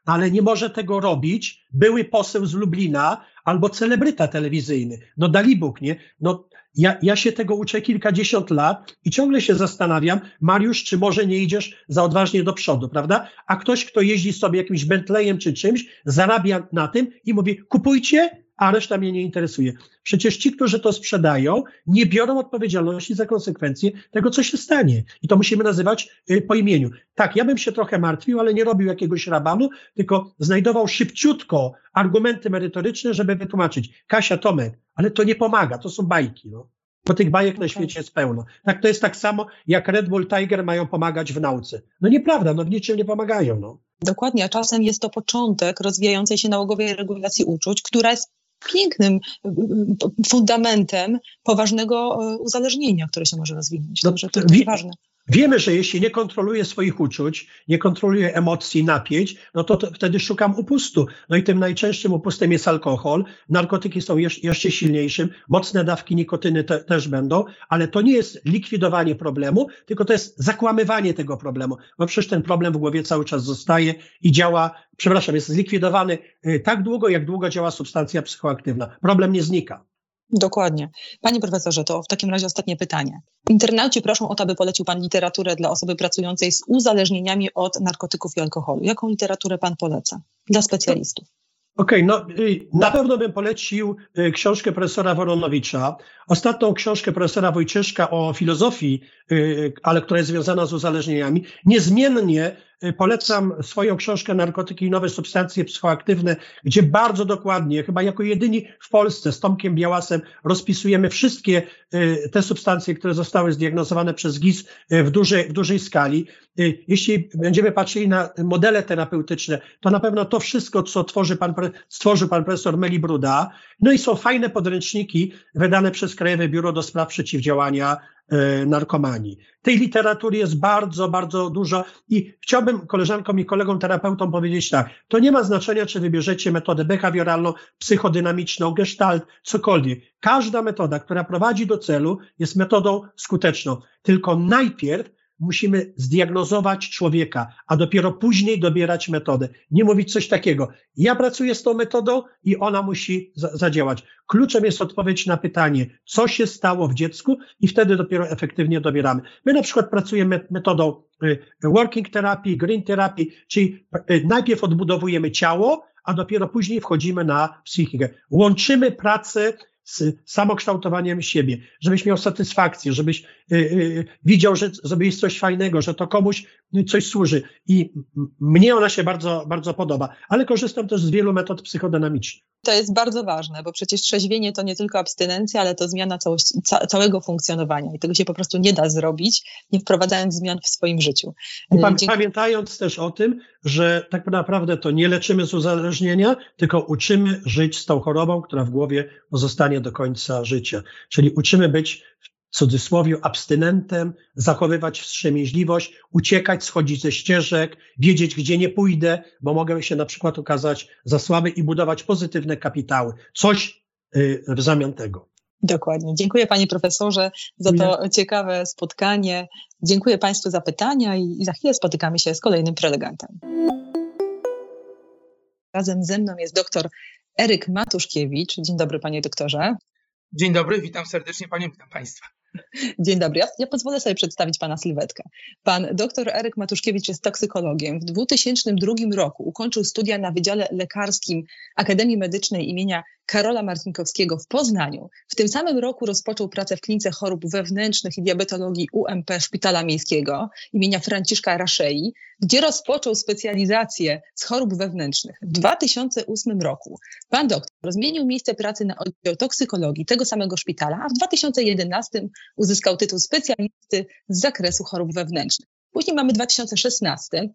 ale nie może tego robić były poseł z Lublina albo celebryta telewizyjny. No Dalibóg, nie? No ja, ja się tego uczę kilkadziesiąt lat i ciągle się zastanawiam, Mariusz, czy może nie idziesz za odważnie do przodu, prawda? A ktoś, kto jeździ sobie jakimś Bentleyem czy czymś, zarabia na tym i mówi, kupujcie, a reszta mnie nie interesuje. Przecież ci, którzy to sprzedają, nie biorą odpowiedzialności za konsekwencje tego, co się stanie. I to musimy nazywać y, po imieniu. Tak, ja bym się trochę martwił, ale nie robił jakiegoś rabanu, tylko znajdował szybciutko argumenty merytoryczne, żeby wytłumaczyć. Kasia, Tomek, ale to nie pomaga, to są bajki. No. Bo tych bajek na świecie jest pełno. Tak, to jest tak samo, jak Red Bull Tiger mają pomagać w nauce. No nieprawda, no w niczym nie pomagają. No. Dokładnie, a czasem jest to początek rozwijającej się nałogowej regulacji uczuć, która jest pięknym y, y, fundamentem poważnego y, uzależnienia, które się może rozwinąć. No, Także to jest ważne. Wiemy, że jeśli nie kontroluję swoich uczuć, nie kontroluję emocji, napięć, no to, to, wtedy szukam upustu. No i tym najczęstszym upustem jest alkohol. Narkotyki są jeszcze silniejszym, mocne dawki nikotyny te, też będą, ale to nie jest likwidowanie problemu, tylko to jest zakłamywanie tego problemu, bo przecież ten problem w głowie cały czas zostaje i działa, przepraszam, jest zlikwidowany tak długo, jak długo działa substancja psychoaktywna. Problem nie znika. Dokładnie. Panie profesorze, to w takim razie ostatnie pytanie. Internauci proszą o to, aby polecił Pan literaturę dla osoby pracującej z uzależnieniami od narkotyków i alkoholu. Jaką literaturę Pan poleca dla specjalistów? Okej, okay, no y, na pewno bym polecił y, książkę profesora Woronowicza. Ostatnią książkę profesora Wojcieszka o filozofii, y, ale która jest związana z uzależnieniami. Niezmiennie polecam swoją książkę Narkotyki i nowe substancje psychoaktywne, gdzie bardzo dokładnie, chyba jako jedyni w Polsce z Tomkiem Białasem rozpisujemy wszystkie y, te substancje, które zostały zdiagnozowane przez GIS y, w dużej, w dużej skali. Jeśli będziemy patrzyli na modele terapeutyczne, to na pewno to wszystko, co tworzy pan, stworzył pan profesor Meli Bruda. No i są fajne podręczniki wydane przez Krajowe Biuro do Spraw Przeciwdziałania narkomanii. Tej literatury jest bardzo, bardzo dużo i chciałbym koleżankom i kolegom terapeutom powiedzieć tak, to nie ma znaczenia, czy wybierzecie metodę behawioralną, psychodynamiczną, gestalt, cokolwiek. Każda metoda, która prowadzi do celu, jest metodą skuteczną. Tylko najpierw musimy zdiagnozować człowieka, a dopiero później dobierać metodę. Nie mówić coś takiego. Ja pracuję z tą metodą i ona musi za zadziałać. Kluczem jest odpowiedź na pytanie, co się stało w dziecku i wtedy dopiero efektywnie dobieramy. My na przykład pracujemy metodą y, working therapy, green therapy, czyli y, najpierw odbudowujemy ciało, a dopiero później wchodzimy na psychikę. Łączymy pracę z samokształtowaniem siebie, żebyś miał satysfakcję, żebyś widział, że zrobiłeś coś fajnego, że to komuś coś służy. I mnie ona się bardzo, bardzo podoba, ale korzystam też z wielu metod psychodynamicznych. To jest bardzo ważne, bo przecież trzeźwienie to nie tylko abstynencja, ale to zmiana całości, ca, całego funkcjonowania i tego się po prostu nie da zrobić, nie wprowadzając zmian w swoim życiu. Dzięki... Pamiętając też o tym, że tak naprawdę to nie leczymy z uzależnienia, tylko uczymy żyć z tą chorobą, która w głowie pozostanie do końca życia. Czyli uczymy być w cudzysłowie abstynentem, zachowywać wstrzemięźliwość, uciekać, schodzić ze ścieżek, wiedzieć, gdzie nie pójdę, bo mogę się na przykład okazać za słaby i budować pozytywne kapitały. Coś y, w zamian tego. Dokładnie. Dziękuję panie profesorze za to ciekawe spotkanie. Dziękuję państwu za pytania i za chwilę spotykamy się z kolejnym prelegentem. Razem ze mną jest doktor Eryk Matuszkiewicz. Dzień dobry panie doktorze. Dzień dobry, witam serdecznie panią, witam państwa. Dzień dobry. Ja, ja, pozwolę sobie przedstawić pana sylwetkę. Pan dr Eryk Matuszkiewicz jest toksykologiem. W 2002 roku ukończył studia na Wydziale Lekarskim Akademii Medycznej imienia Karola Martinkowskiego w Poznaniu. W tym samym roku rozpoczął pracę w klinice chorób wewnętrznych i diabetologii UMP Szpitala Miejskiego imienia Franciszka Raszei, gdzie rozpoczął specjalizację z chorób wewnętrznych. W 2008 roku pan doktor zmienił miejsce pracy na oddział toksykologii tego samego szpitala, a w 2011 uzyskał tytuł specjalisty z zakresu chorób wewnętrznych. Później mamy 2016,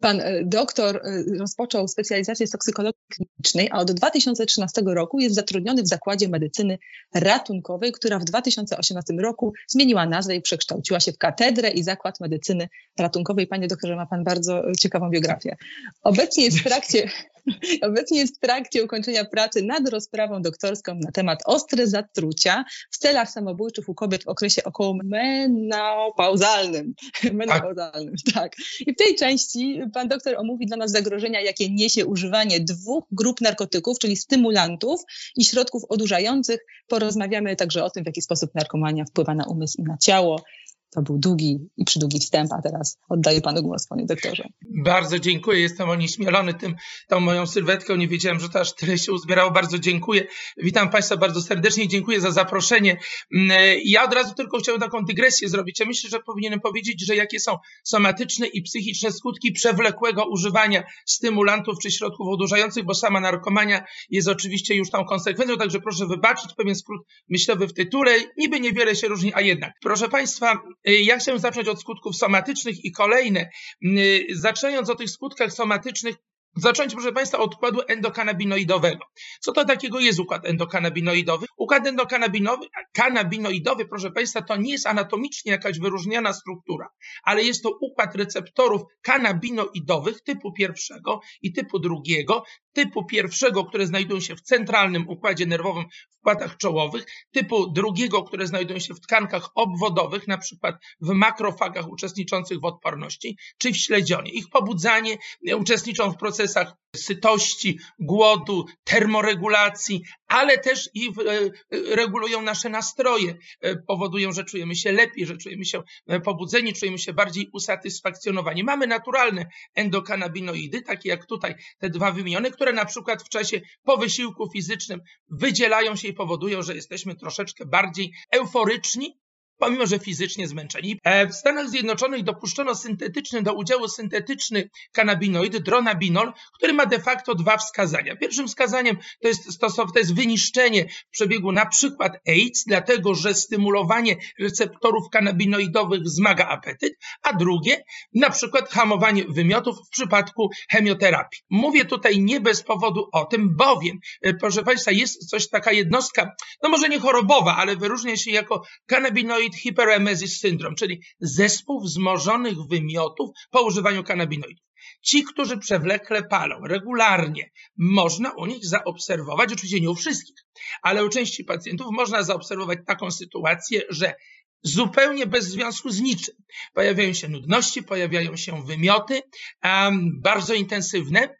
Pan e, doktor e, rozpoczął specjalizację z toksykologii klinicznej, a od 2013 roku jest zatrudniony w Zakładzie Medycyny Ratunkowej, która w 2018 roku zmieniła nazwę i przekształciła się w Katedrę i Zakład Medycyny Ratunkowej. Panie doktorze, ma Pan bardzo ciekawą biografię. Obecnie jest w trakcie Obecnie jest w trakcie ukończenia pracy nad rozprawą doktorską na temat ostre zatrucia w celach samobójczych u kobiet w okresie około menopauzalnym. menopauzalnym, tak. I w tej części pan doktor omówi dla nas zagrożenia, jakie niesie używanie dwóch grup narkotyków, czyli stymulantów i środków odurzających. Porozmawiamy także o tym, w jaki sposób narkomania wpływa na umysł i na ciało. To był długi i przydługi wstęp, a teraz oddaję panu głos, panie doktorze. Bardzo dziękuję, jestem onieśmielony tym, tą moją sylwetką, nie wiedziałem, że to aż tyle się uzbierało, bardzo dziękuję. Witam państwa bardzo serdecznie dziękuję za zaproszenie. Mm, ja od razu tylko chciałem taką dygresję zrobić. Ja myślę, że powinienem powiedzieć, że jakie są somatyczne i psychiczne skutki przewlekłego używania stymulantów czy środków odurzających, bo sama narkomania jest oczywiście już tą konsekwencją, także proszę wybaczyć pewien skrót myślowy w tytule. Niby niewiele się różni, a jednak. Proszę państwa, ja chcę zacząć od skutków somatycznych i kolejne. Y, zaczynając od tych skutkach somatycznych, Zacząć, proszę Państwa, od układu endokanabinoidowego. Co to takiego jest układ endokanabinoidowy? Układ endokanabinoidowy, proszę Państwa, to nie jest anatomicznie jakaś wyróżniana struktura, ale jest to układ receptorów kanabinoidowych typu pierwszego i typu drugiego, typu pierwszego, które znajdują się w centralnym układzie nerwowym w płatach czołowych, typu drugiego, które znajdują się w tkankach obwodowych, na przykład w makrofagach uczestniczących w odporności, czy w śledzionie. Ich pobudzanie uczestniczą w procesach sytości, głodu, termoregulacji, ale też i e, regulują nasze nastroje, e, powodują, że czujemy się lepiej, że czujemy się e, pobudzeni, czujemy się bardziej usatysfakcjonowani. Mamy naturalne endokanabinoidy, takie jak tutaj te dwa wymienione, które na przykład w czasie po wysiłku fizycznym wydzielają się i powodują, że jesteśmy troszeczkę bardziej euforyczni, pomimo że fizycznie zmęczeni. E, w Stanach Zjednoczonych dopuszczono syntetyczny do udziału syntetyczny kanabinoid, dronabinol, który ma de facto dwa wskazania. Pierwszym wskazaniem to jest stosowne, to jest wyniszczenie w przebiegu na przykład AIDS, dlatego że stymulowanie receptorów kanabinoidowych wzmaga apetyt, a drugie na przykład hamowanie wymiotów w przypadku chemioterapii. Mówię tutaj nie bez powodu o tym, bowiem, e, proszę Państwa, jest coś taka jednostka, no może nie chorobowa, ale wyróżnia się jako kanabinoid cannabinoid hyperemesis syndrome, czyli zespół wzmożonych wymiotów po używaniu kanabinoidów. Ci, którzy przewlekle palą regularnie, można u nich zaobserwować, oczywiście nie u wszystkich, ale u części pacjentów można zaobserwować taką sytuację, że zupełnie bez związku z niczym. Pojawiają się nudności, pojawiają się wymioty, um, bardzo intensywne.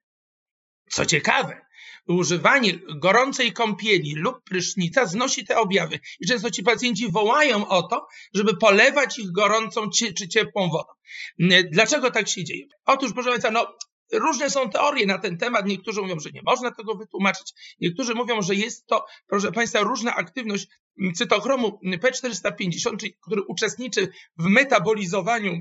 Co ciekawe, używanie gorącej kąpieli lub prysznica znosi te objawy. I często ci pacjenci wołają o to, żeby polewać ich gorącą czy ciepłą wodą. Dlaczego tak się dzieje? Otóż, proszę Państwa, no, Różne są teorie na ten temat. Niektórzy mówią, że nie można tego wytłumaczyć. Niektórzy mówią, że jest to, proszę Państwa, różna aktywność cytochromu P450, czyli który uczestniczy w metabolizowaniu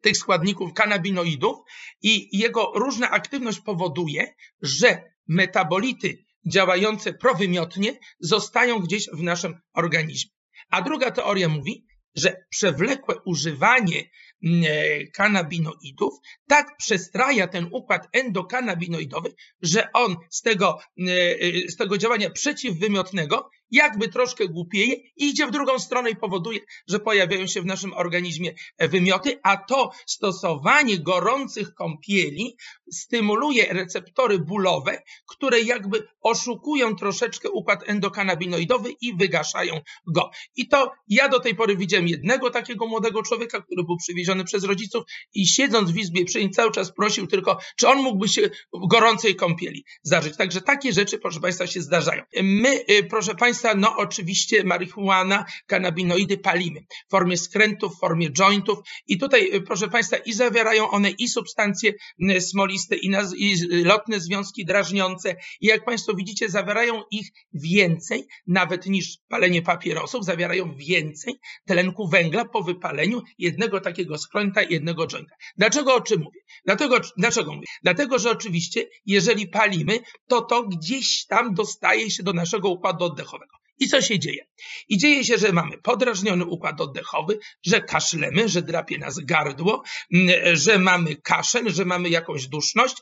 tych składników kanabinoidów i jego różna aktywność powoduje, że metabolity działające prowymiotnie zostają gdzieś w naszym organizmie. A druga teoria mówi, że przewlekłe używanie mm, e, kanabinoidów tak przestraja ten układ endokanabinoidowy, że on z tego, mm, e, z tego działania przeciwwymiotnego jakby troszkę głupieje i idzie w drugą stronę i powoduje, że pojawiają się w naszym organizmie wymioty, a to stosowanie gorących kąpieli stymuluje receptory bólowe, które jakby oszukują troszeczkę układ endokanabinoidowy i wygaszają go. I to ja do tej pory widziałem jednego takiego młodego człowieka, który był przywieziony przez rodziców i siedząc w izbie przyjęć cały czas prosił tylko, czy on mógłby się gorącej kąpieli zażyć. Także takie rzeczy, proszę Państwa, się zdarzają. My, y, proszę Państwa, Państwa, no oczywiście marihuana, kanabinoidy palimy w formie skrętów, w formie jointów i tutaj, y, proszę Państwa, i zawierają one i substancje y, smoliste, i, naz- i lotne związki drażniące i jak Państwo widzicie, zawierają ich więcej, nawet niż palenie papierosów, zawierają więcej tlenku węgla po wypaleniu jednego takiego skręta, jednego jointa. Dlaczego o czym mówię? Dlatego, dlaczego mówię? Dlatego, że oczywiście, jeżeli palimy, to to gdzieś tam dostaje się do naszego układu oddechowego. I co się dzieje? I dzieje się, że mamy podrażniony układ oddechowy, że kaszlemy, że drapie nas gardło, mm, że mamy kaszel, że mamy jakąś duszność.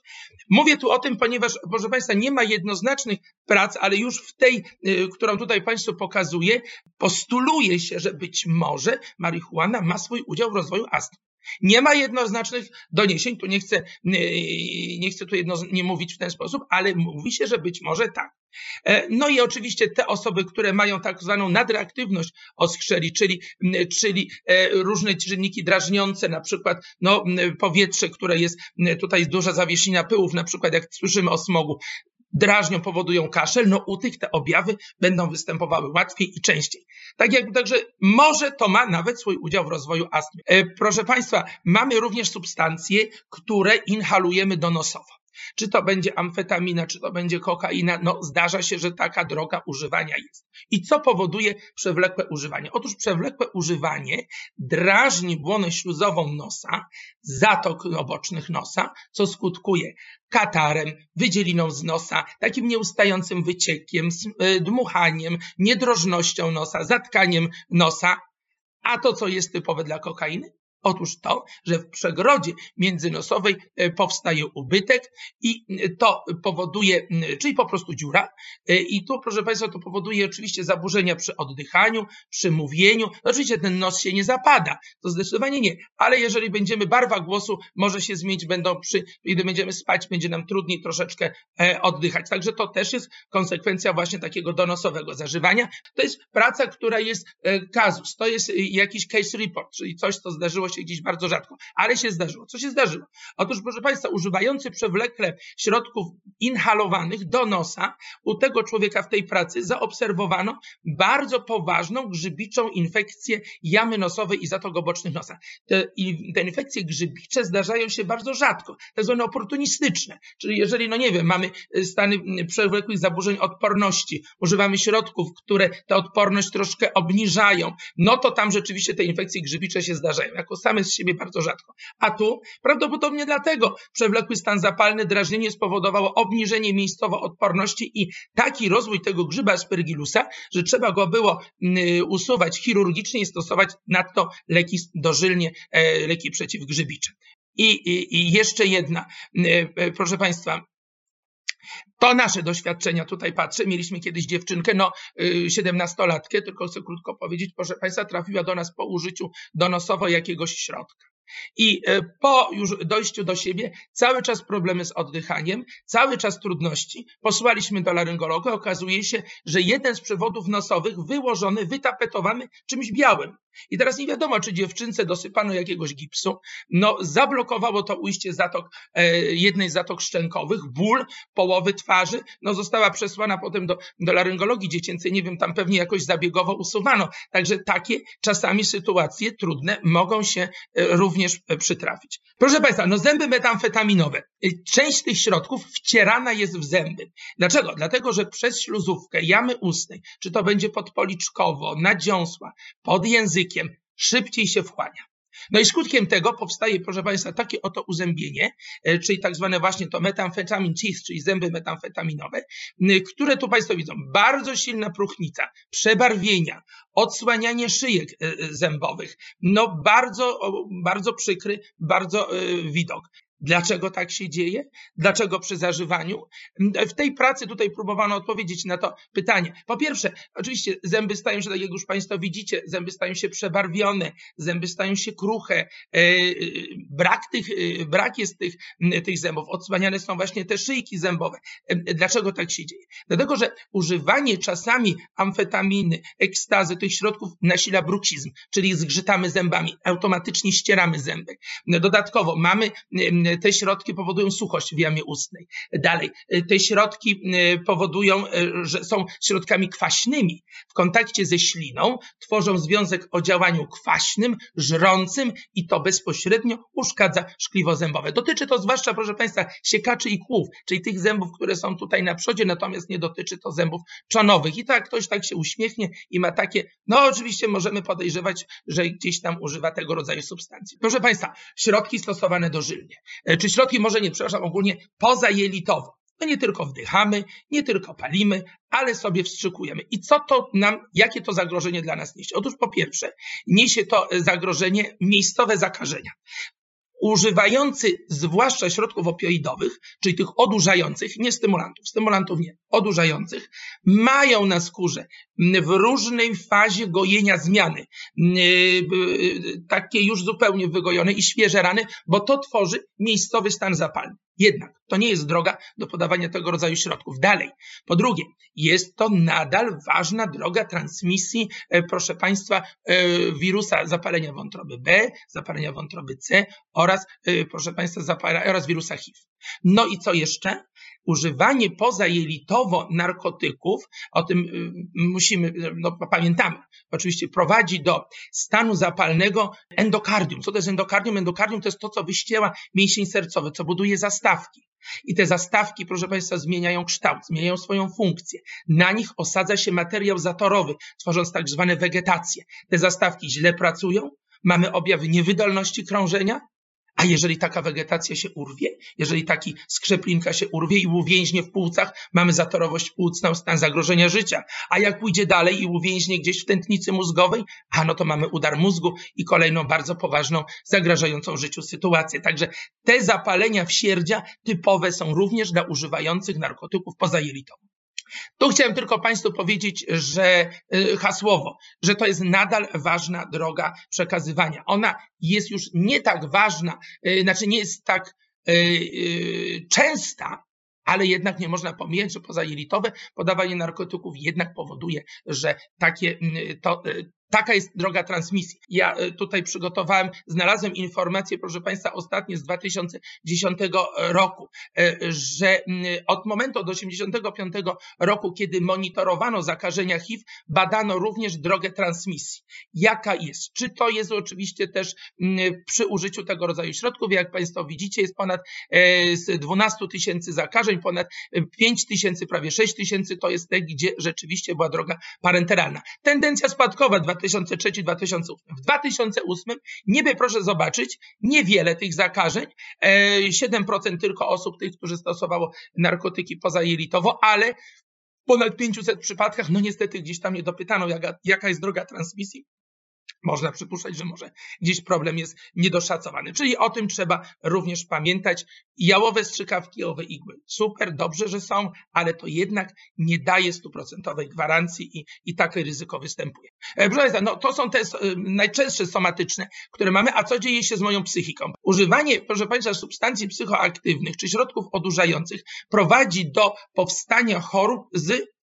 Mówię tu o tym, ponieważ, proszę Państwa, nie ma jednoznacznych prac, ale już w tej, y, którą tutaj Państwu pokazuję, postuluje się, że być może marihuana ma swój udział w rozwoju astmy. Nie ma jednoznacznych doniesień, tu nie chcę, nie chcę tu jedno, nie mówić w ten sposób, ale mówi się, że być może tak. E, no i oczywiście te osoby, które mają tak zwaną nadreaktywność oskrzeli, czyli, czyli e, różne czynniki drażniące, na przykład no, powietrze, które jest tutaj duża zawieszenia pyłów, na przykład jak słyszymy o smogu, drażnią, powodują kaszel, no u tych te objawy będą występowały łatwiej i częściej. Tak jak, także może to ma nawet swój udział w rozwoju astmy. E, proszę Państwa, mamy również substancje, które inhalujemy donosowo. Czy to będzie amfetamina, czy to będzie kokaina, no zdarza się, że taka droga używania jest. I co powoduje przewlekłe używanie? Otóż przewlekłe używanie drażni błonę śluzową nosa, zatok obocznych nosa, co skutkuje katarem, wydzieliną z nosa, takim nieustającym wyciekiem, e, dmuchaniem, niedrożnością nosa, zatkaniem nosa. A to, co jest typowe dla kokainy? Otóż to, że w przegrodzie międzynosowej e, powstaje ubytek i e, to powoduje, czyli po prostu dziura. E, I tu, proszę Państwa, to powoduje oczywiście zaburzenia przy oddychaniu, przy mówieniu. No, oczywiście ten nos się nie zapada, to zdecydowanie nie, ale jeżeli będziemy, barwa głosu może się zmienić, będą przy, gdy będziemy spać, będzie nam trudniej troszeczkę oddychać. Także to też jest konsekwencja właśnie takiego donosowego zażywania. To jest praca, która jest kazus, to jest jakiś case report, czyli coś, co zdarzyło się się gdzieś bardzo rzadko, ale się zdarzyło. Co się zdarzyło? Otóż, proszę Państwa, używający przewlekle środków inhalowanych do nosa, u tego człowieka w tej pracy zaobserwowano bardzo poważną grzybiczą infekcję jamy nosowej i zatok obocznych nosa. Te, te infekcje grzybicze zdarzają się bardzo rzadko, tak zwane oportunistyczne, czyli jeżeli, no nie wiem, mamy stany przewlekłych zaburzeń odporności, używamy środków, które tę odporność troszkę obniżają, no to tam rzeczywiście te infekcje grzybicze się zdarzają. Jako same z siebie bardzo rzadko. A tu prawdopodobnie dlatego przewlekły stan zapalny drażnienie spowodowało obniżenie miejscowo odporności i taki rozwój tego grzyba aspergillusa, że trzeba go było mm, usuwać chirurgicznie i stosować nadto leki dożylnie, e, leki przeciwgrzybicze. I, i, I jeszcze jedna, mm, e, proszę Państwa, to nasze doświadczenia, tutaj patrzę, mieliśmy kiedyś dziewczynkę, no y, siedemnastolatkę, tylko chcę krótko powiedzieć, proszę Państwa, trafiła do nas po użyciu donosowo jakiegoś środka. I e, po już dojściu do siebie cały czas problemy z oddychaniem, cały czas trudności. Posłaliśmy do laryngologa, okazuje się, że jeden z przewodów nosowych wyłożony, wytapetowany czymś białym. I teraz nie wiadomo, czy dziewczynce dosypano jakiegoś gipsu. No, zablokowało to ujście zatok, e, jednej z zatok szczękowych, ból połowy twarzy. No, została przesłana potem do, do laryngologii dziecięcej. Nie wiem, tam pewnie jakoś zabiegowo usuwano. Także takie czasami sytuacje trudne mogą się e, również e, przytrafić. Proszę Państwa, no zęby metamfetaminowe. Część tych środków wcierana jest w zęby. Dlaczego? Dlatego, że przez śluzówkę jamy ustnej, czy to będzie podpoliczkowo, nadziąsła, pod językiem, językiem szybciej się wchłania. No i skutkiem tego powstaje, proszę Państwa, takie oto uzębienie, e, czyli tak zwane właśnie to metamfetamin teeth, czyli zęby metamfetaminowe, które tu Państwo widzą. Bardzo silna próchnica, przebarwienia, odsłanianie szyjek e, e, zębowych. No bardzo, bardzo przykry, bardzo widok. Dlaczego tak się dzieje? Dlaczego przy zażywaniu? W tej pracy tutaj próbowano odpowiedzieć na to pytanie. Po pierwsze, oczywiście zęby stają się, tak jak już Państwo widzicie, zęby stają się przebarwione, zęby stają się kruche, e, e, brak, tych, e, brak jest tych, tych zębów, odsłaniane są właśnie te szyjki zębowe. Dlaczego tak się dzieje? Dlatego, że używanie czasami amfetaminy, ekstazy, tych środków nasila bruksizm, czyli zgrzytamy zębami, automatycznie ścieramy zęby. Dodatkowo mamy te środki powodują suchość w jamie ustnej. Dalej, te środki y, powodują, y, że są środkami kwaśnymi. W kontakcie ze śliną tworzą związek o działaniu kwaśnym, żrącym i to bezpośrednio uszkadza szkliwo zębowe. Dotyczy to zwłaszcza, proszę Państwa, siekaczy i kłów, czyli tych zębów, które są tutaj na przodzie, natomiast nie dotyczy to zębów czonowych. I tak ktoś tak się uśmiechnie i ma takie, no oczywiście możemy podejrzewać, że gdzieś tam używa tego rodzaju substancji. Proszę Państwa, środki stosowane dożylnie. E, czy środki, może nie, przepraszam, ogólnie pozajelitowo. My nie tylko wdychamy, nie tylko palimy, ale sobie wstrzykujemy. I co to nam, jakie to zagrożenie dla nas niesie? Otóż po pierwsze, niesie to zagrożenie miejscowe zakażenia. Używający zwłaszcza środków opioidowych, czyli tych odurzających, nie stymulantów, stymulantów nie, odurzających, mają na skórze w różnej fazie gojenia zmiany, takie już zupełnie wygojone i świeże rany, bo to tworzy miejscowy stan zapalny. Jednak to nie jest droga do podawania tego rodzaju środków. Dalej. Po drugie, jest to nadal ważna droga transmisji, e, proszę Państwa, e, wirusa zapalenia wątroby B, zapalenia wątroby C oraz, e, proszę Państwa, oraz wirusa HIV. No i co jeszcze? Używanie pozajelitowo narkotyków, o tym musimy, no, pamiętamy, oczywiście prowadzi do stanu zapalnego endokardium. Co to jest endokardium? Endokardium to jest to, co wyściela mięsień sercowy, co buduje zastawki. I te zastawki, proszę Państwa, zmieniają kształt, zmieniają swoją funkcję. Na nich osadza się materiał zatorowy, tworząc tak zwane wegetacje. Te zastawki źle pracują, mamy objawy niewydolności krążenia, a jeżeli taka wegetacja się urwie, jeżeli taki skrzeplinka się urwie i uwięźnie w płucach, mamy zatorowość płucną, stan zagrożenia życia. A jak pójdzie dalej i uwięźnie gdzieś w tętnicy mózgowej, a no to mamy udar mózgu i kolejną bardzo poważną, zagrażającą życiu sytuację. Także te zapalenia wsierdzia typowe są również dla używających narkotyków pozajelitowych. Tu chciałem tylko Państwu powiedzieć, że y, hasłowo, że to jest nadal ważna droga przekazywania. Ona jest już nie tak ważna, y, znaczy nie jest tak y, częsta, ale jednak nie można pomijać, że pozajelitowe podawanie narkotyków jednak powoduje, że takie to, Taka jest droga transmisji. Ja e, tutaj przygotowałem, znalazłem informacje, proszę Państwa, ostatnie z 2010 roku, e, że od momentu od 85 roku, kiedy monitorowano zakażenia HIV, badano również drogę transmisji. Jaka jest? Czy to jest oczywiście też przy użyciu tego rodzaju środków? Jak Państwo widzicie, jest ponad e, z 12 tysięcy zakażeń, ponad 5 tysięcy, prawie 6 tysięcy to jest te, gdzie rzeczywiście była droga parenteralna. Tendencja spadkowa 2003-2008. W 2008 niby proszę zobaczyć, niewiele tych zakażeń, 7% e, tylko osób tych, którzy stosowało narkotyki pozajelitowo, ale w ponad 500 przypadkach, no niestety gdzieś tam nie dopytano, jaka, jaka jest droga transmisji można przypuszczać, że może gdzieś problem jest niedoszacowany. Czyli o tym trzeba również pamiętać. Jałowe strzykawki, jałowe igły. Super, dobrze, że są, ale to jednak nie daje stuprocentowej gwarancji i, i takie ryzyko występuje. E, proszę Państwa, no to są te e, najczęstsze somatyczne, które mamy, a co dzieje się z moją psychiką? Używanie, proszę Państwa, substancji psychoaktywnych czy środków odurzających prowadzi do powstania chorób z Y, y,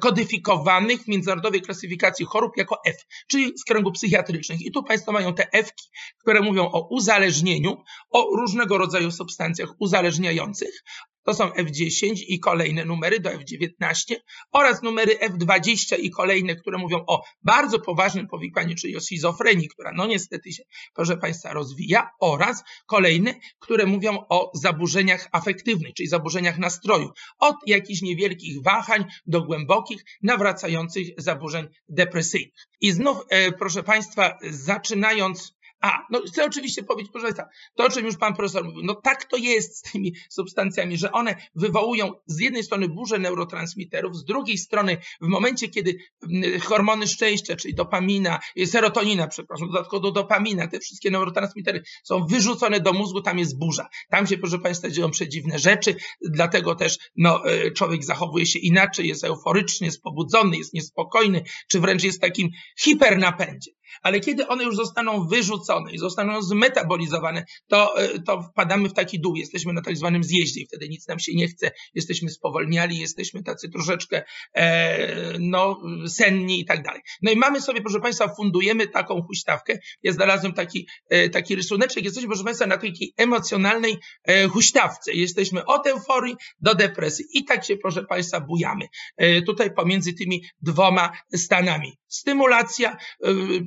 kodyfikowanych w międzynarodowej klasyfikacji chorób jako F, czyli z kręgu psychiatrycznych. I tu Państwo mają te F, które mówią o uzależnieniu, o różnego rodzaju substancjach uzależniających, to są F10 i kolejne numery do F19 oraz numery F20 i kolejne, które mówią o bardzo poważnym powikłaniu, czyli o schizofrenii, która no niestety się, proszę Państwa, rozwija oraz kolejne, które mówią o zaburzeniach afektywnych, czyli zaburzeniach nastroju. Od jakichś niewielkich wahań do głębokich, nawracających zaburzeń depresyjnych. I znów, e, proszę Państwa, zaczynając a, no chcę oczywiście powiedzieć, proszę Państwa, to o czym już Pan Profesor mówił, no tak to jest z tymi substancjami, że one wywołują z jednej strony burzę neurotransmiterów, z drugiej strony w momencie, kiedy mm, hormony szczęścia, czyli dopamina, y, serotonina, przepraszam, dodatkowo do dopamina, te wszystkie neurotransmitery są wyrzucone do mózgu, tam jest burza. Tam się, proszę Państwa, dzieją przedziwne rzeczy, dlatego też no, y, człowiek zachowuje się inaczej, jest euforyczny, jest pobudzony, jest niespokojny, czy wręcz jest takim hipernapędzie ale kiedy one już zostaną wyrzucone i zostaną zmetabolizowane, to, e, to wpadamy w taki dół, jesteśmy na tak zwanym zjeździe wtedy nic nam się nie chce, jesteśmy spowolniali, jesteśmy tacy troszeczkę e, no, senni i tak dalej. No i mamy sobie, proszę Państwa, fundujemy taką huśtawkę. Ja znalazłem taki, e, taki rysuneczek, jesteśmy, proszę Państwa, na takiej emocjonalnej e, huśtawce. Jesteśmy od euforii do depresji i tak się, proszę Państwa, bujamy. E, tutaj pomiędzy tymi dwoma stanami. Stymulacja,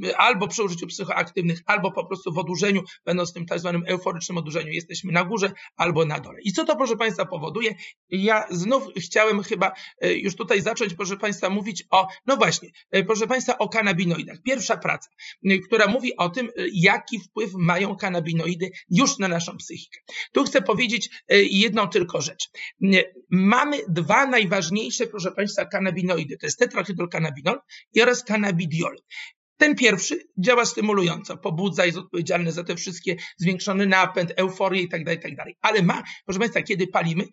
e, albo przy użyciu psychoaktywnych, albo po prostu w odurzeniu, będąc w tym tak zwanym euforycznym odurzeniu, jesteśmy na górze albo na dole. I co to, proszę Państwa, powoduje? Ja znów chciałem chyba e, już tutaj zacząć, proszę Państwa, mówić o, no właśnie, e, proszę Państwa, o kanabinoidach. Pierwsza praca, e, która mówi o tym, jaki wpływ mają kanabinoidy już na naszą psychikę. Tu chcę powiedzieć jedną tylko rzecz. Mamy dwa najważniejsze, proszę Państwa, kanabinoidy. To jest tetrahydrokanabinol oraz cannabidiol. Ten pierwszy działa stymulująco, pobudza, jest odpowiedzialny za te wszystkie zwiększony napęd, euforię itd., tak itd. Tak Ale ma, proszę Państwa, kiedy palimy,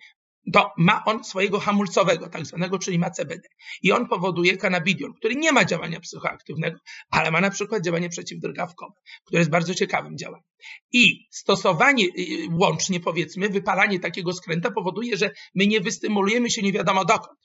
to ma on swojego hamulcowego, tak zwanego, czyli ma CBD. I on powoduje kanabidiol, który nie ma działania psychoaktywnego, ale ma na przykład działanie przeciwdrgawkowe, które jest bardzo ciekawym działaniem. I stosowanie, y, łącznie powiedzmy, wypalanie takiego skręta powoduje, że my nie wystymulujemy się nie wiadomo dokąd.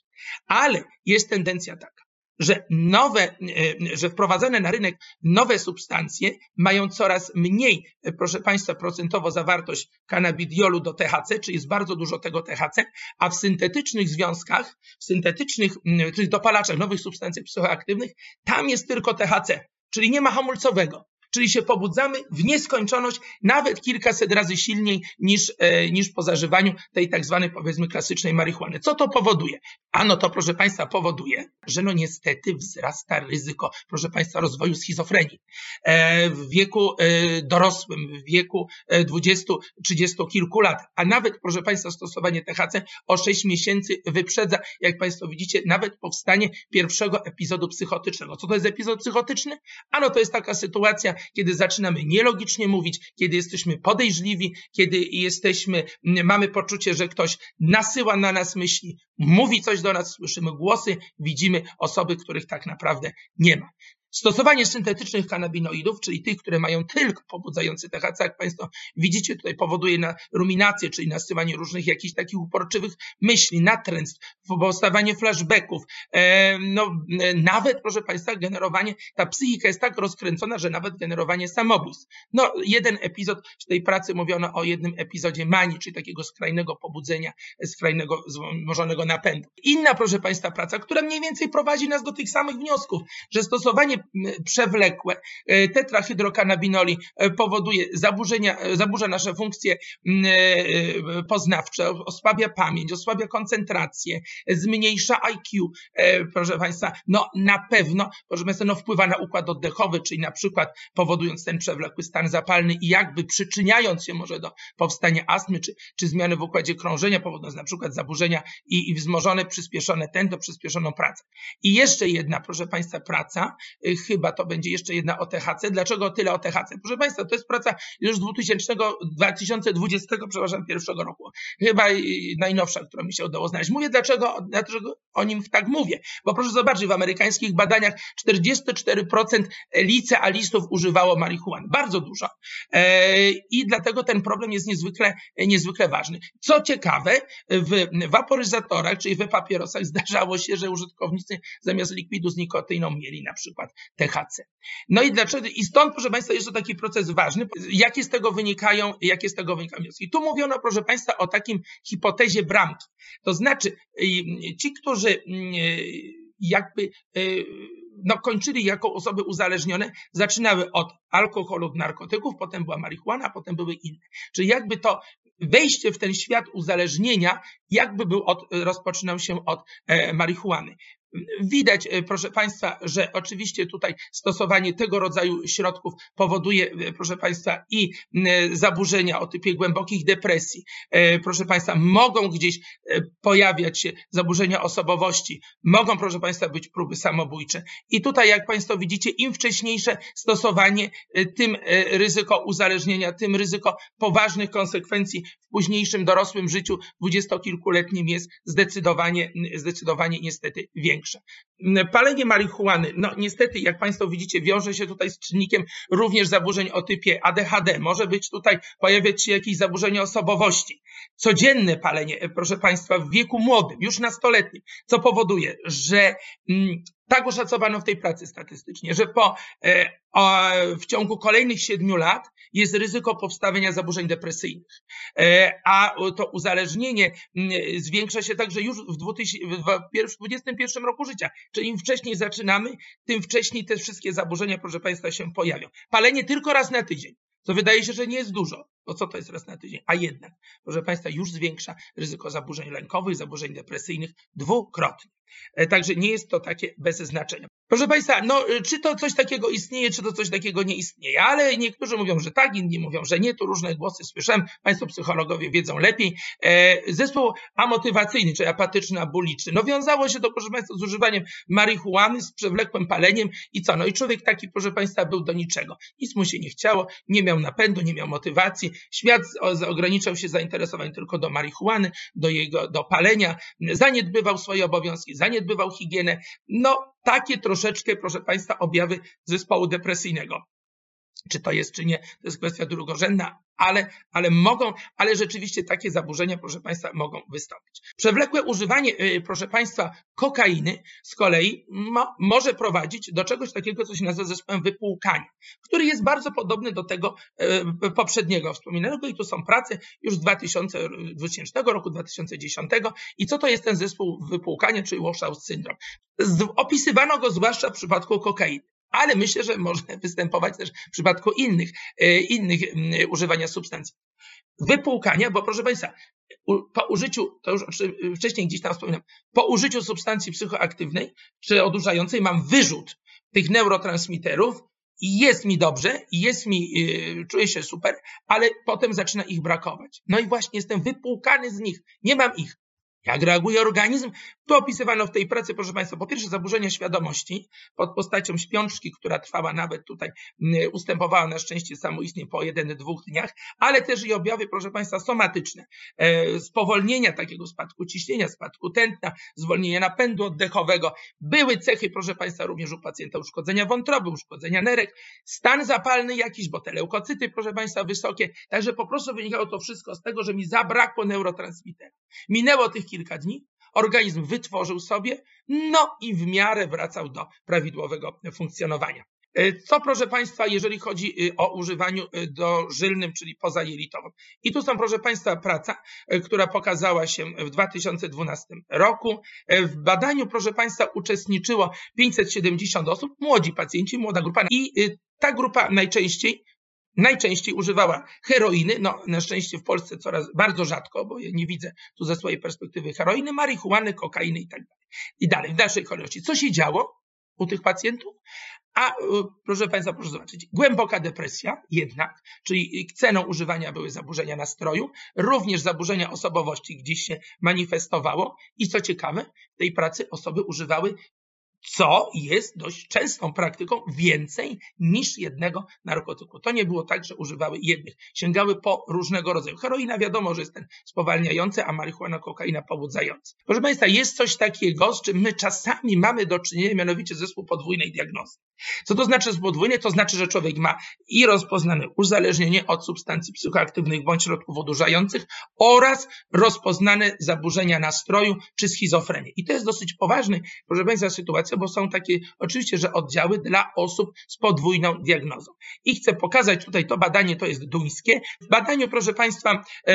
Ale jest tendencja taka, że nowe, e, że wprowadzane na rynek nowe substancje mają coraz mniej, e, proszę Państwa, procentowo zawartość kanabidiolu do THC, czyli jest bardzo dużo tego THC, a w syntetycznych związkach, w syntetycznych, czyli dopalaczach nowych substancji psychoaktywnych, tam jest tylko THC, czyli nie ma hamulcowego czyli się pobudzamy w nieskończoność, nawet kilkaset razy silniej niż, e, niż po zażywaniu tej tak zwanej powiedzmy klasycznej marihuany. Co to powoduje? Ano to, proszę Państwa, powoduje, że no niestety wzrasta ryzyko, proszę Państwa, rozwoju schizofrenii. E, w wieku e, dorosłym, w wieku 20-30 kilku lat, a nawet, proszę Państwa, stosowanie THC o 6 miesięcy wyprzedza, jak Państwo widzicie, nawet powstanie pierwszego epizodu psychotycznego. Co to jest epizod psychotyczny? Ano to jest taka sytuacja, kiedy zaczynamy nielogicznie mówić, kiedy jesteśmy podejrzliwi, kiedy jesteśmy, mamy poczucie, że ktoś nasyła na nas myśli, mówi coś do nas, słyszymy głosy, widzimy osoby, których tak naprawdę nie ma. Stosowanie syntetycznych kanabinoidów, czyli tych, które mają tylko pobudzający THC, jak Państwo widzicie, tutaj powoduje na ruminację, czyli nasyłanie różnych jakichś takich uporczywych myśli, natręstw, powstawanie flashbacków, e, no, e, nawet, proszę Państwa, generowanie, ta psychika jest tak rozkręcona, że nawet generowanie samobójstw. No, jeden epizod w tej pracy mówiono o jednym epizodzie manii, czyli takiego skrajnego pobudzenia, skrajnego, zmożonego napędu. Inna, proszę Państwa, praca, która mniej więcej prowadzi nas do tych samych wniosków, że stosowanie przewlekłe. E, tetrahydrokanabinoli e, powoduje zaburzenia, e, zaburza nasze funkcje poznawcze, osłabia pamięć, osłabia koncentrację, zmniejsza IQ, proszę Państwa, no na pewno, proszę Państwa, no wpływa na układ oddechowy, czyli na przykład powodując ten przewlekły stan zapalny i jakby przyczyniając się może do powstania astmy, czy, czy zmiany w układzie krążenia, powodując na przykład zaburzenia i, i wzmożone, przyspieszone tętno, przyspieszoną pracę. I jeszcze jedna, proszę Państwa, praca, chyba to będzie jeszcze jedna o THC. Dlaczego tyle o THC? Proszę Państwa, to jest praca już 2000, 2020, przepraszam, pierwszego roku. Chyba najnowsza, którą mi się udało znaleźć. Mówię dlaczego, dlaczego o nim tak mówię. Bo proszę zobaczyć, w amerykańskich badaniach 44% licealistów używało marihuany. Bardzo dużo. E, I dlatego ten problem jest niezwykle, niezwykle ważny. Co ciekawe, w waporyzatorach, czyli w papierosach zdarzało się, że użytkownicy zamiast likwidu z nikotyną mieli na przykład THC. No i dlaczego, i stąd, proszę Państwa, jest to taki proces ważny. Jakie z tego wynikają, jakie z tego wynikają wnioski? Tu mówiono, proszę Państwa, o takim hipotezie bramki. To znaczy, ci, którzy jakby no, kończyli jako osoby uzależnione, zaczynały od alkoholu, narkotyków, potem była marihuana, potem były inne. Czyli jakby to wejście w ten świat uzależnienia, jakby był od, rozpoczynał się od e, marihuany. Widać, e, proszę Państwa, że oczywiście tutaj stosowanie tego rodzaju środków powoduje, e, proszę Państwa, i zaburzenia o typie głębokich depresji. E, proszę Państwa, mogą gdzieś pojawiać się zaburzenia osobowości, mogą, proszę Państwa, być próby samobójcze. I tutaj, jak Państwo widzicie, im wcześniejsze stosowanie, tym ryzyko uzależnienia, tym ryzyko poważnych konsekwencji w późniejszym dorosłym życiu dwudziestokilkuletnim jest zdecydowanie, zdecydowanie niestety większe większe. Palenie marihuany, no niestety, jak Państwo widzicie, wiąże się tutaj z czynnikiem również zaburzeń o typie ADHD. Może być tutaj, pojawiać się jakieś zaburzenie osobowości. Codzienne palenie, e, proszę Państwa, w wieku młodym, już nastoletnim, co powoduje, że mm, tak oszacowano w tej pracy statystycznie, że po, e, w ciągu kolejnych siedmiu lat jest ryzyko powstawania zaburzeń depresyjnych. E, a to uzależnienie zwiększa się także już w 2021 roku życia. Czyli im wcześniej zaczynamy, tym wcześniej te wszystkie zaburzenia, proszę Państwa, się pojawią. Palenie tylko raz na tydzień. To wydaje się, że nie jest dużo. Bo co to jest raz na tydzień? A jednak, proszę Państwa, już zwiększa ryzyko zaburzeń lękowych, zaburzeń depresyjnych dwukrotnie. E, także nie jest to takie bez znaczenia. Proszę Państwa, no, y, czy to coś takiego istnieje, czy to coś takiego nie istnieje, ale niektórzy mówią, że tak, inni mówią, że nie, tu różne głosy słyszałem, Państwo psychologowie wiedzą lepiej. E, zespół amotywacyjny, czy apatyczny, abuliczny, no wiązało się to, proszę Państwa, z używaniem marihuany, z przewlekłym paleniem i co, no i człowiek taki, proszę Państwa, był do niczego. Nic mu się nie chciało, nie miał napędu, nie miał motywacji, świat ograniczał się zainteresowań tylko do marihuany, do jego, do palenia, zaniedbywał swoje obowiązki, zaniedbywał higienę, no takie troszeczkę, proszę Państwa, objawy zespołu depresyjnego. Czy to jest, czy nie, to jest kwestia drugorzędna, ale, ale mogą, ale rzeczywiście takie zaburzenia, proszę Państwa, mogą wystąpić. Przewlekłe używanie, y, proszę Państwa, kokainy z kolei mo, może prowadzić do czegoś takiego, co się nazywa zespołem wypłukania, który jest bardzo podobny do tego y, poprzedniego wspominanego i tu są prace już z 2000, 2000 roku, 2010 i co to jest ten zespół wypłukania, czyli washout syndrom. Opisywano go zwłaszcza w przypadku kokainy ale myślę, że może występować też w przypadku innych, e, innych używania substancji. Wypłukania, bo proszę Państwa, po użyciu, to już wcześniej gdzieś tam wspominam, po użyciu substancji psychoaktywnej czy odurzającej mam wyrzut tych neurotransmiterów i jest mi dobrze, jest mi, yy, czuję się super, ale potem zaczyna ich brakować. No i właśnie jestem wypłukany z nich, nie mam ich. Jak reaguje organizm? Tu opisywano w tej pracy, proszę Państwa, po pierwsze zaburzenia świadomości pod postacią śpiączki, która trwała nawet tutaj, ustępowała na szczęście samoistnie po jeden, dwóch dniach, ale też i objawy, proszę Państwa, somatyczne. E, spowolnienia takiego spadku ciśnienia, spadku tętna, zwolnienia napędu oddechowego. Były cechy, proszę Państwa, również u pacjenta uszkodzenia wątroby, uszkodzenia nerek, stan zapalny jakiś, bo te leukocyty, proszę Państwa, wysokie. Także po prostu wynikało to wszystko z tego, że mi zabrakło neurotransmitera. Minęło tych kilka dni, organizm wytworzył sobie, no i w miarę wracał do prawidłowego funkcjonowania. E, co proszę Państwa, jeżeli chodzi y, o używaniu y, dożylnym, czyli pozajelitowym. I tu są proszę Państwa praca, y, która pokazała się w 2012 roku. E, w badaniu proszę Państwa uczestniczyło 570 osób, młodzi pacjenci, młoda grupa i ta grupa najczęściej najczęściej używała heroiny, no na szczęście w Polsce coraz bardzo rzadko, bo ja nie widzę tu ze swojej perspektywy heroiny, marihuany, kokainy i tak dalej. I dalej, w dalszej kolejności. Co się działo u tych pacjentów? A proszę Państwa, proszę zobaczyć, głęboka depresja jednak, czyli ceną używania były zaburzenia nastroju, również zaburzenia osobowości gdzieś się manifestowało i co ciekawe, tej pracy osoby używały co jest dość częstą praktyką, więcej niż jednego narkotyku. To nie było tak, że używały jednych, sięgały po różnego rodzaju. Heroina wiadomo, że jest ten spowalniający, a marihuana, kokaina pobudzający. Proszę Państwa, jest coś takiego, z czym my czasami mamy do czynienia, mianowicie zespół podwójnej diagnozy. Co to znaczy zespół podwójny? To znaczy, że człowiek ma i rozpoznane uzależnienie od substancji psychoaktywnych bądź środków odurzających oraz rozpoznane zaburzenia nastroju czy schizofrenię. I to jest dosyć poważny, proszę Państwa, sytuacja, bo są takie oczywiście, że oddziały dla osób z podwójną diagnozą. I chcę pokazać tutaj to badanie, to jest duńskie. W badaniu, proszę Państwa, e,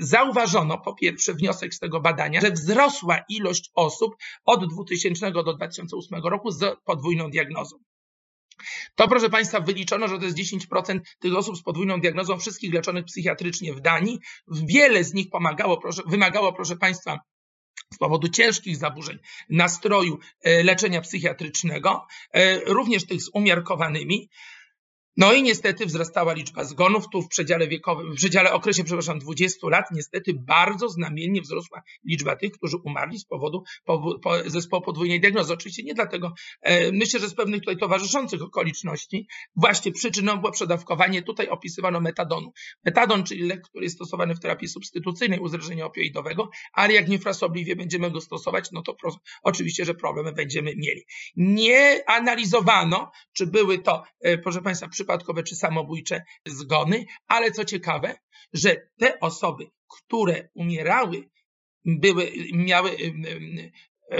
zauważono po pierwsze wniosek z tego badania, że wzrosła ilość osób od 2000 do 2008 roku z podwójną diagnozą. To, proszę Państwa, wyliczono, że to jest 10% tych osób z podwójną diagnozą, wszystkich leczonych psychiatrycznie w Danii. Wiele z nich pomagało, proszę, wymagało, proszę Państwa, z powodu ciężkich zaburzeń nastroju e, leczenia psychiatrycznego, e, również tych z umiarkowanymi, no i niestety wzrastała liczba zgonów. Tu w przedziale wiekowym, w przedziale okresie, przepraszam, 20 lat, niestety bardzo znamiennie wzrosła liczba tych, którzy umarli z powodu po, po, zespołu podwójnej diagnozy. Oczywiście nie dlatego, e, myślę, że z pewnych tutaj towarzyszących okoliczności, właśnie przyczyną było przedawkowanie. Tutaj opisywano metadonu. Metadon, czyli lek, który jest stosowany w terapii substytucyjnej uzależnienia opioidowego, ale jak niefrasobliwie będziemy go stosować, no to pro, oczywiście, że problemy będziemy mieli. Nie analizowano, czy były to, e, proszę Państwa, przy przypadkowe czy samobójcze zgony, ale co ciekawe, że te osoby, które umierały, były, miały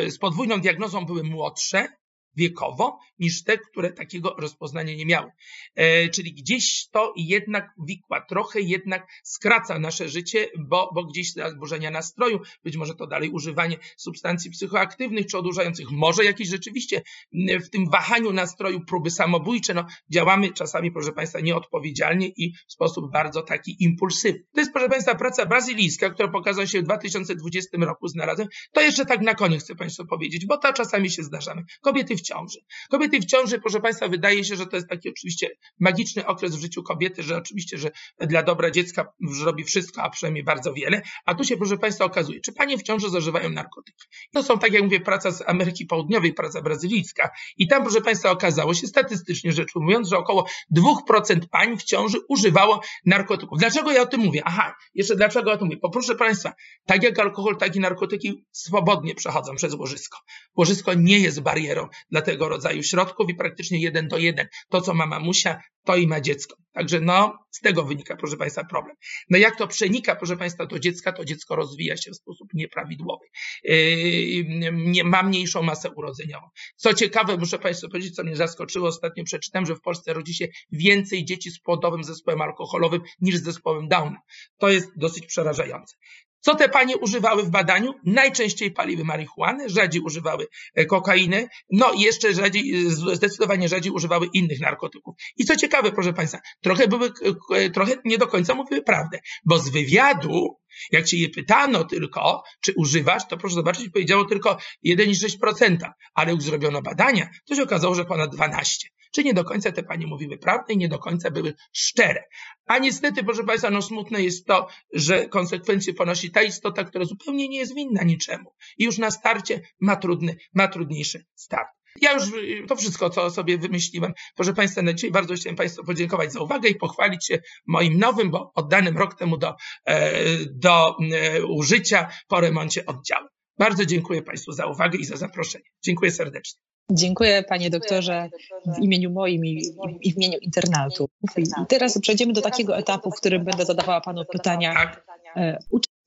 z podwójną diagnozą były młodsze, wiekowo niż te, które takiego rozpoznania nie miały. E, czyli gdzieś to jednak wikła, trochę jednak skraca nasze życie, bo, bo gdzieś zaburzenia nastroju, być może to dalej używanie substancji psychoaktywnych czy odurzających, może jakieś rzeczywiście w tym wahaniu nastroju próby samobójcze, no działamy czasami, proszę Państwa, nieodpowiedzialnie i w sposób bardzo taki impulsywny. To jest, proszę Państwa, praca brazylijska, która pokazała się w 2020 roku znalazłem. To jeszcze tak na koniec chcę Państwu powiedzieć, bo to czasami się zdarzamy. Kobiety w ciąży. Kobiety w ciąży, proszę Państwa, wydaje się, że to jest taki oczywiście magiczny okres w życiu kobiety, że oczywiście, że dla dobra dziecka robi wszystko, a przynajmniej bardzo wiele. A tu się, proszę Państwa, okazuje, czy panie w ciąży zażywają narkotyki. To są, tak jak mówię, praca z Ameryki Południowej, praca brazylijska. I tam, proszę Państwa, okazało się statystycznie rzecz ujmując, że około 2% pań w ciąży używało narkotyków. Dlaczego ja o tym mówię? Aha, jeszcze dlaczego o tym mówię? Bo proszę Państwa, tak jak alkohol, tak i narkotyki swobodnie przechodzą przez łożysko. Łożysko nie jest barierą dla tego rodzaju środków i praktycznie jeden do jeden. To, co ma mamusia, to i ma dziecko. Także no, z tego wynika, proszę Państwa, problem. No jak to przenika, proszę Państwa, do dziecka, to dziecko rozwija się w sposób nieprawidłowy. Yy, ma mniejszą masę urodzeniową. Co ciekawe, muszę Państwu powiedzieć, co mnie zaskoczyło, ostatnio przeczytałem, że w Polsce rodzi się więcej dzieci z płodowym zespołem alkoholowym niż z zespołem Downa. To jest dosyć przerażające. Co te panie używały w badaniu? Najczęściej paliły marihuanę, rzadziej używały e, kokainy, no i jeszcze rzadziej, e, zdecydowanie rzadziej używały innych narkotyków. I co ciekawe, proszę Państwa, trochę były, e, trochę nie do końca mówiły prawdę, bo z wywiadu, jak się je pytano tylko, czy używasz, to proszę zobaczyć, powiedziało tylko 1,6%, ale jak zrobiono badania, to się okazało, że ponad 12% czy nie do końca te panie mówiły prawdę i nie do końca były szczere. A niestety, proszę Państwa, no smutne jest to, że konsekwencje ponosi ta istota, która zupełnie nie jest winna niczemu i już na starcie ma trudny, ma trudniejszy start. Ja już to wszystko, co sobie wymyśliłem. Proszę Państwa, na dzisiaj bardzo chciałem Państwu podziękować za uwagę i pochwalić się moim nowym, bo oddanym rok temu do, e, do e, użycia po remoncie oddziału. Bardzo dziękuję Państwu za uwagę i za zaproszenie. Dziękuję serdecznie. Dziękuję panie doktorze w imieniu moim i, w imieniu internatu. I teraz przejdziemy do takiego etapu, w którym będę zadawała panu pytania tak.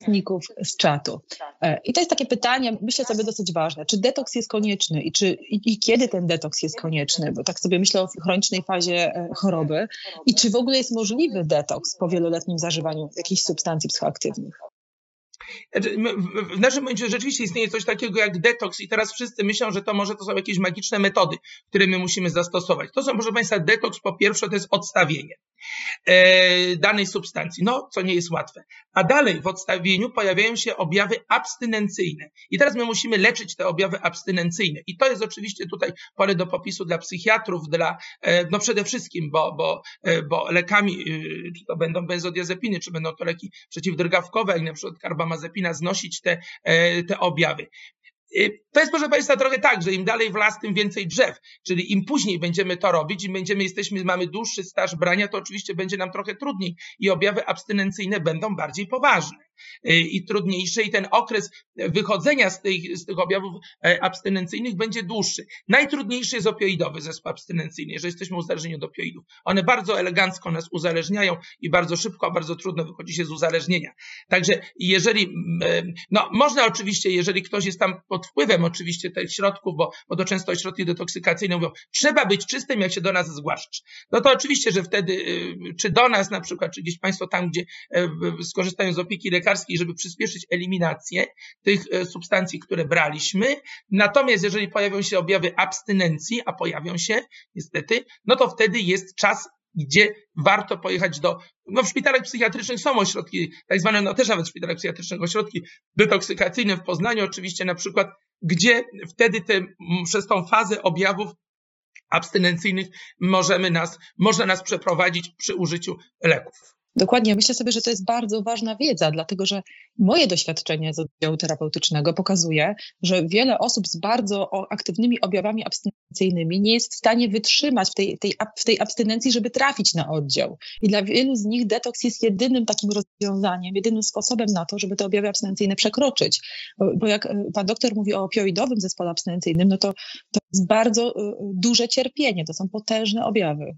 Uczestników z czatu. E, I to jest takie pytanie, myślę sobie dosyć ważne. Czy detoks jest konieczny i, czy, i, i kiedy ten detoks jest konieczny? Bo tak sobie myślę o chronicznej fazie e, choroby. I czy w ogóle jest możliwy detoks po wieloletnim zażywaniu jakichś substancji psychoaktywnych? Znaczy, w naszym momencie rzeczywiście istnieje coś takiego jak detoks i teraz wszyscy myślą, że to może to są jakieś magiczne metody, które my musimy zastosować. To są, proszę Państwa, detoks po pierwsze to jest odstawienie danej substancji, no co nie jest łatwe. A dalej w odstawieniu pojawiają się objawy abstynencyjne. I teraz my musimy leczyć te objawy abstynencyjne. I to jest oczywiście tutaj pole do popisu dla psychiatrów, dla, e, no przede wszystkim, bo, bo, e, bo lekami, czy to będą benzodiazepiny, czy będą to leki przeciwdrgawkowe, jak na przykład karbamazepina, znosić te, te objawy. To jest, proszę Państwa, trochę tak, że im dalej w las, tym więcej drzew. Czyli im później będziemy to robić, im będziemy, jesteśmy, mamy dłuższy staż brania, to oczywiście będzie nam trochę trudniej i objawy abstynencyjne będą bardziej poważne. Y, i trudniejsze i ten okres wychodzenia z tych, z tych objawów e, abstynencyjnych będzie dłuższy. Najtrudniejszy jest opioidowy zespół abstynencyjny, jeżeli jesteśmy uzależnieni od opioidów. One bardzo elegancko nas uzależniają i bardzo szybko, bardzo trudno wychodzi się z uzależnienia. Także jeżeli, no można oczywiście, jeżeli ktoś jest tam pod wpływem oczywiście tych środków, bo, bo to często środki detoksykacyjne mówią, trzeba być czystym, jak się do nas zgłaszasz. No to oczywiście, że wtedy, y, czy do nas na przykład, czy gdzieś Państwo tam, gdzie e, skorzystają z opieki lekarskiej, lekarskiej, żeby przyspieszyć eliminację tych e, substancji, które braliśmy. Natomiast jeżeli pojawią się objawy abstynencji, a pojawią się niestety, no to wtedy jest czas gdzie warto pojechać do, no w szpitalach psychiatrycznych są ośrodki, tak zwane, no też nawet w szpitalach psychiatrycznych ośrodki detoksykacyjne w Poznaniu oczywiście na przykład, gdzie wtedy te, przez tą fazę objawów abstynencyjnych możemy nas, można nas przeprowadzić przy użyciu leków. Dokładnie. Myślę sobie, że to jest bardzo ważna wiedza, dlatego że moje doświadczenie z oddziału terapeutycznego pokazuje, że wiele osób z bardzo aktywnymi objawami abstynencyjnymi nie jest w stanie wytrzymać w tej, tej, w tej abstynencji, żeby trafić na oddział. I dla wielu z nich detoks jest jedynym takim rozwiązaniem, jedynym sposobem na to, żeby te objawy abstynencyjne przekroczyć. Bo, bo jak e, pan doktor mówi o opioidowym zespole abstynencyjnym, no to, to jest bardzo e, duże cierpienie, to są potężne objawy.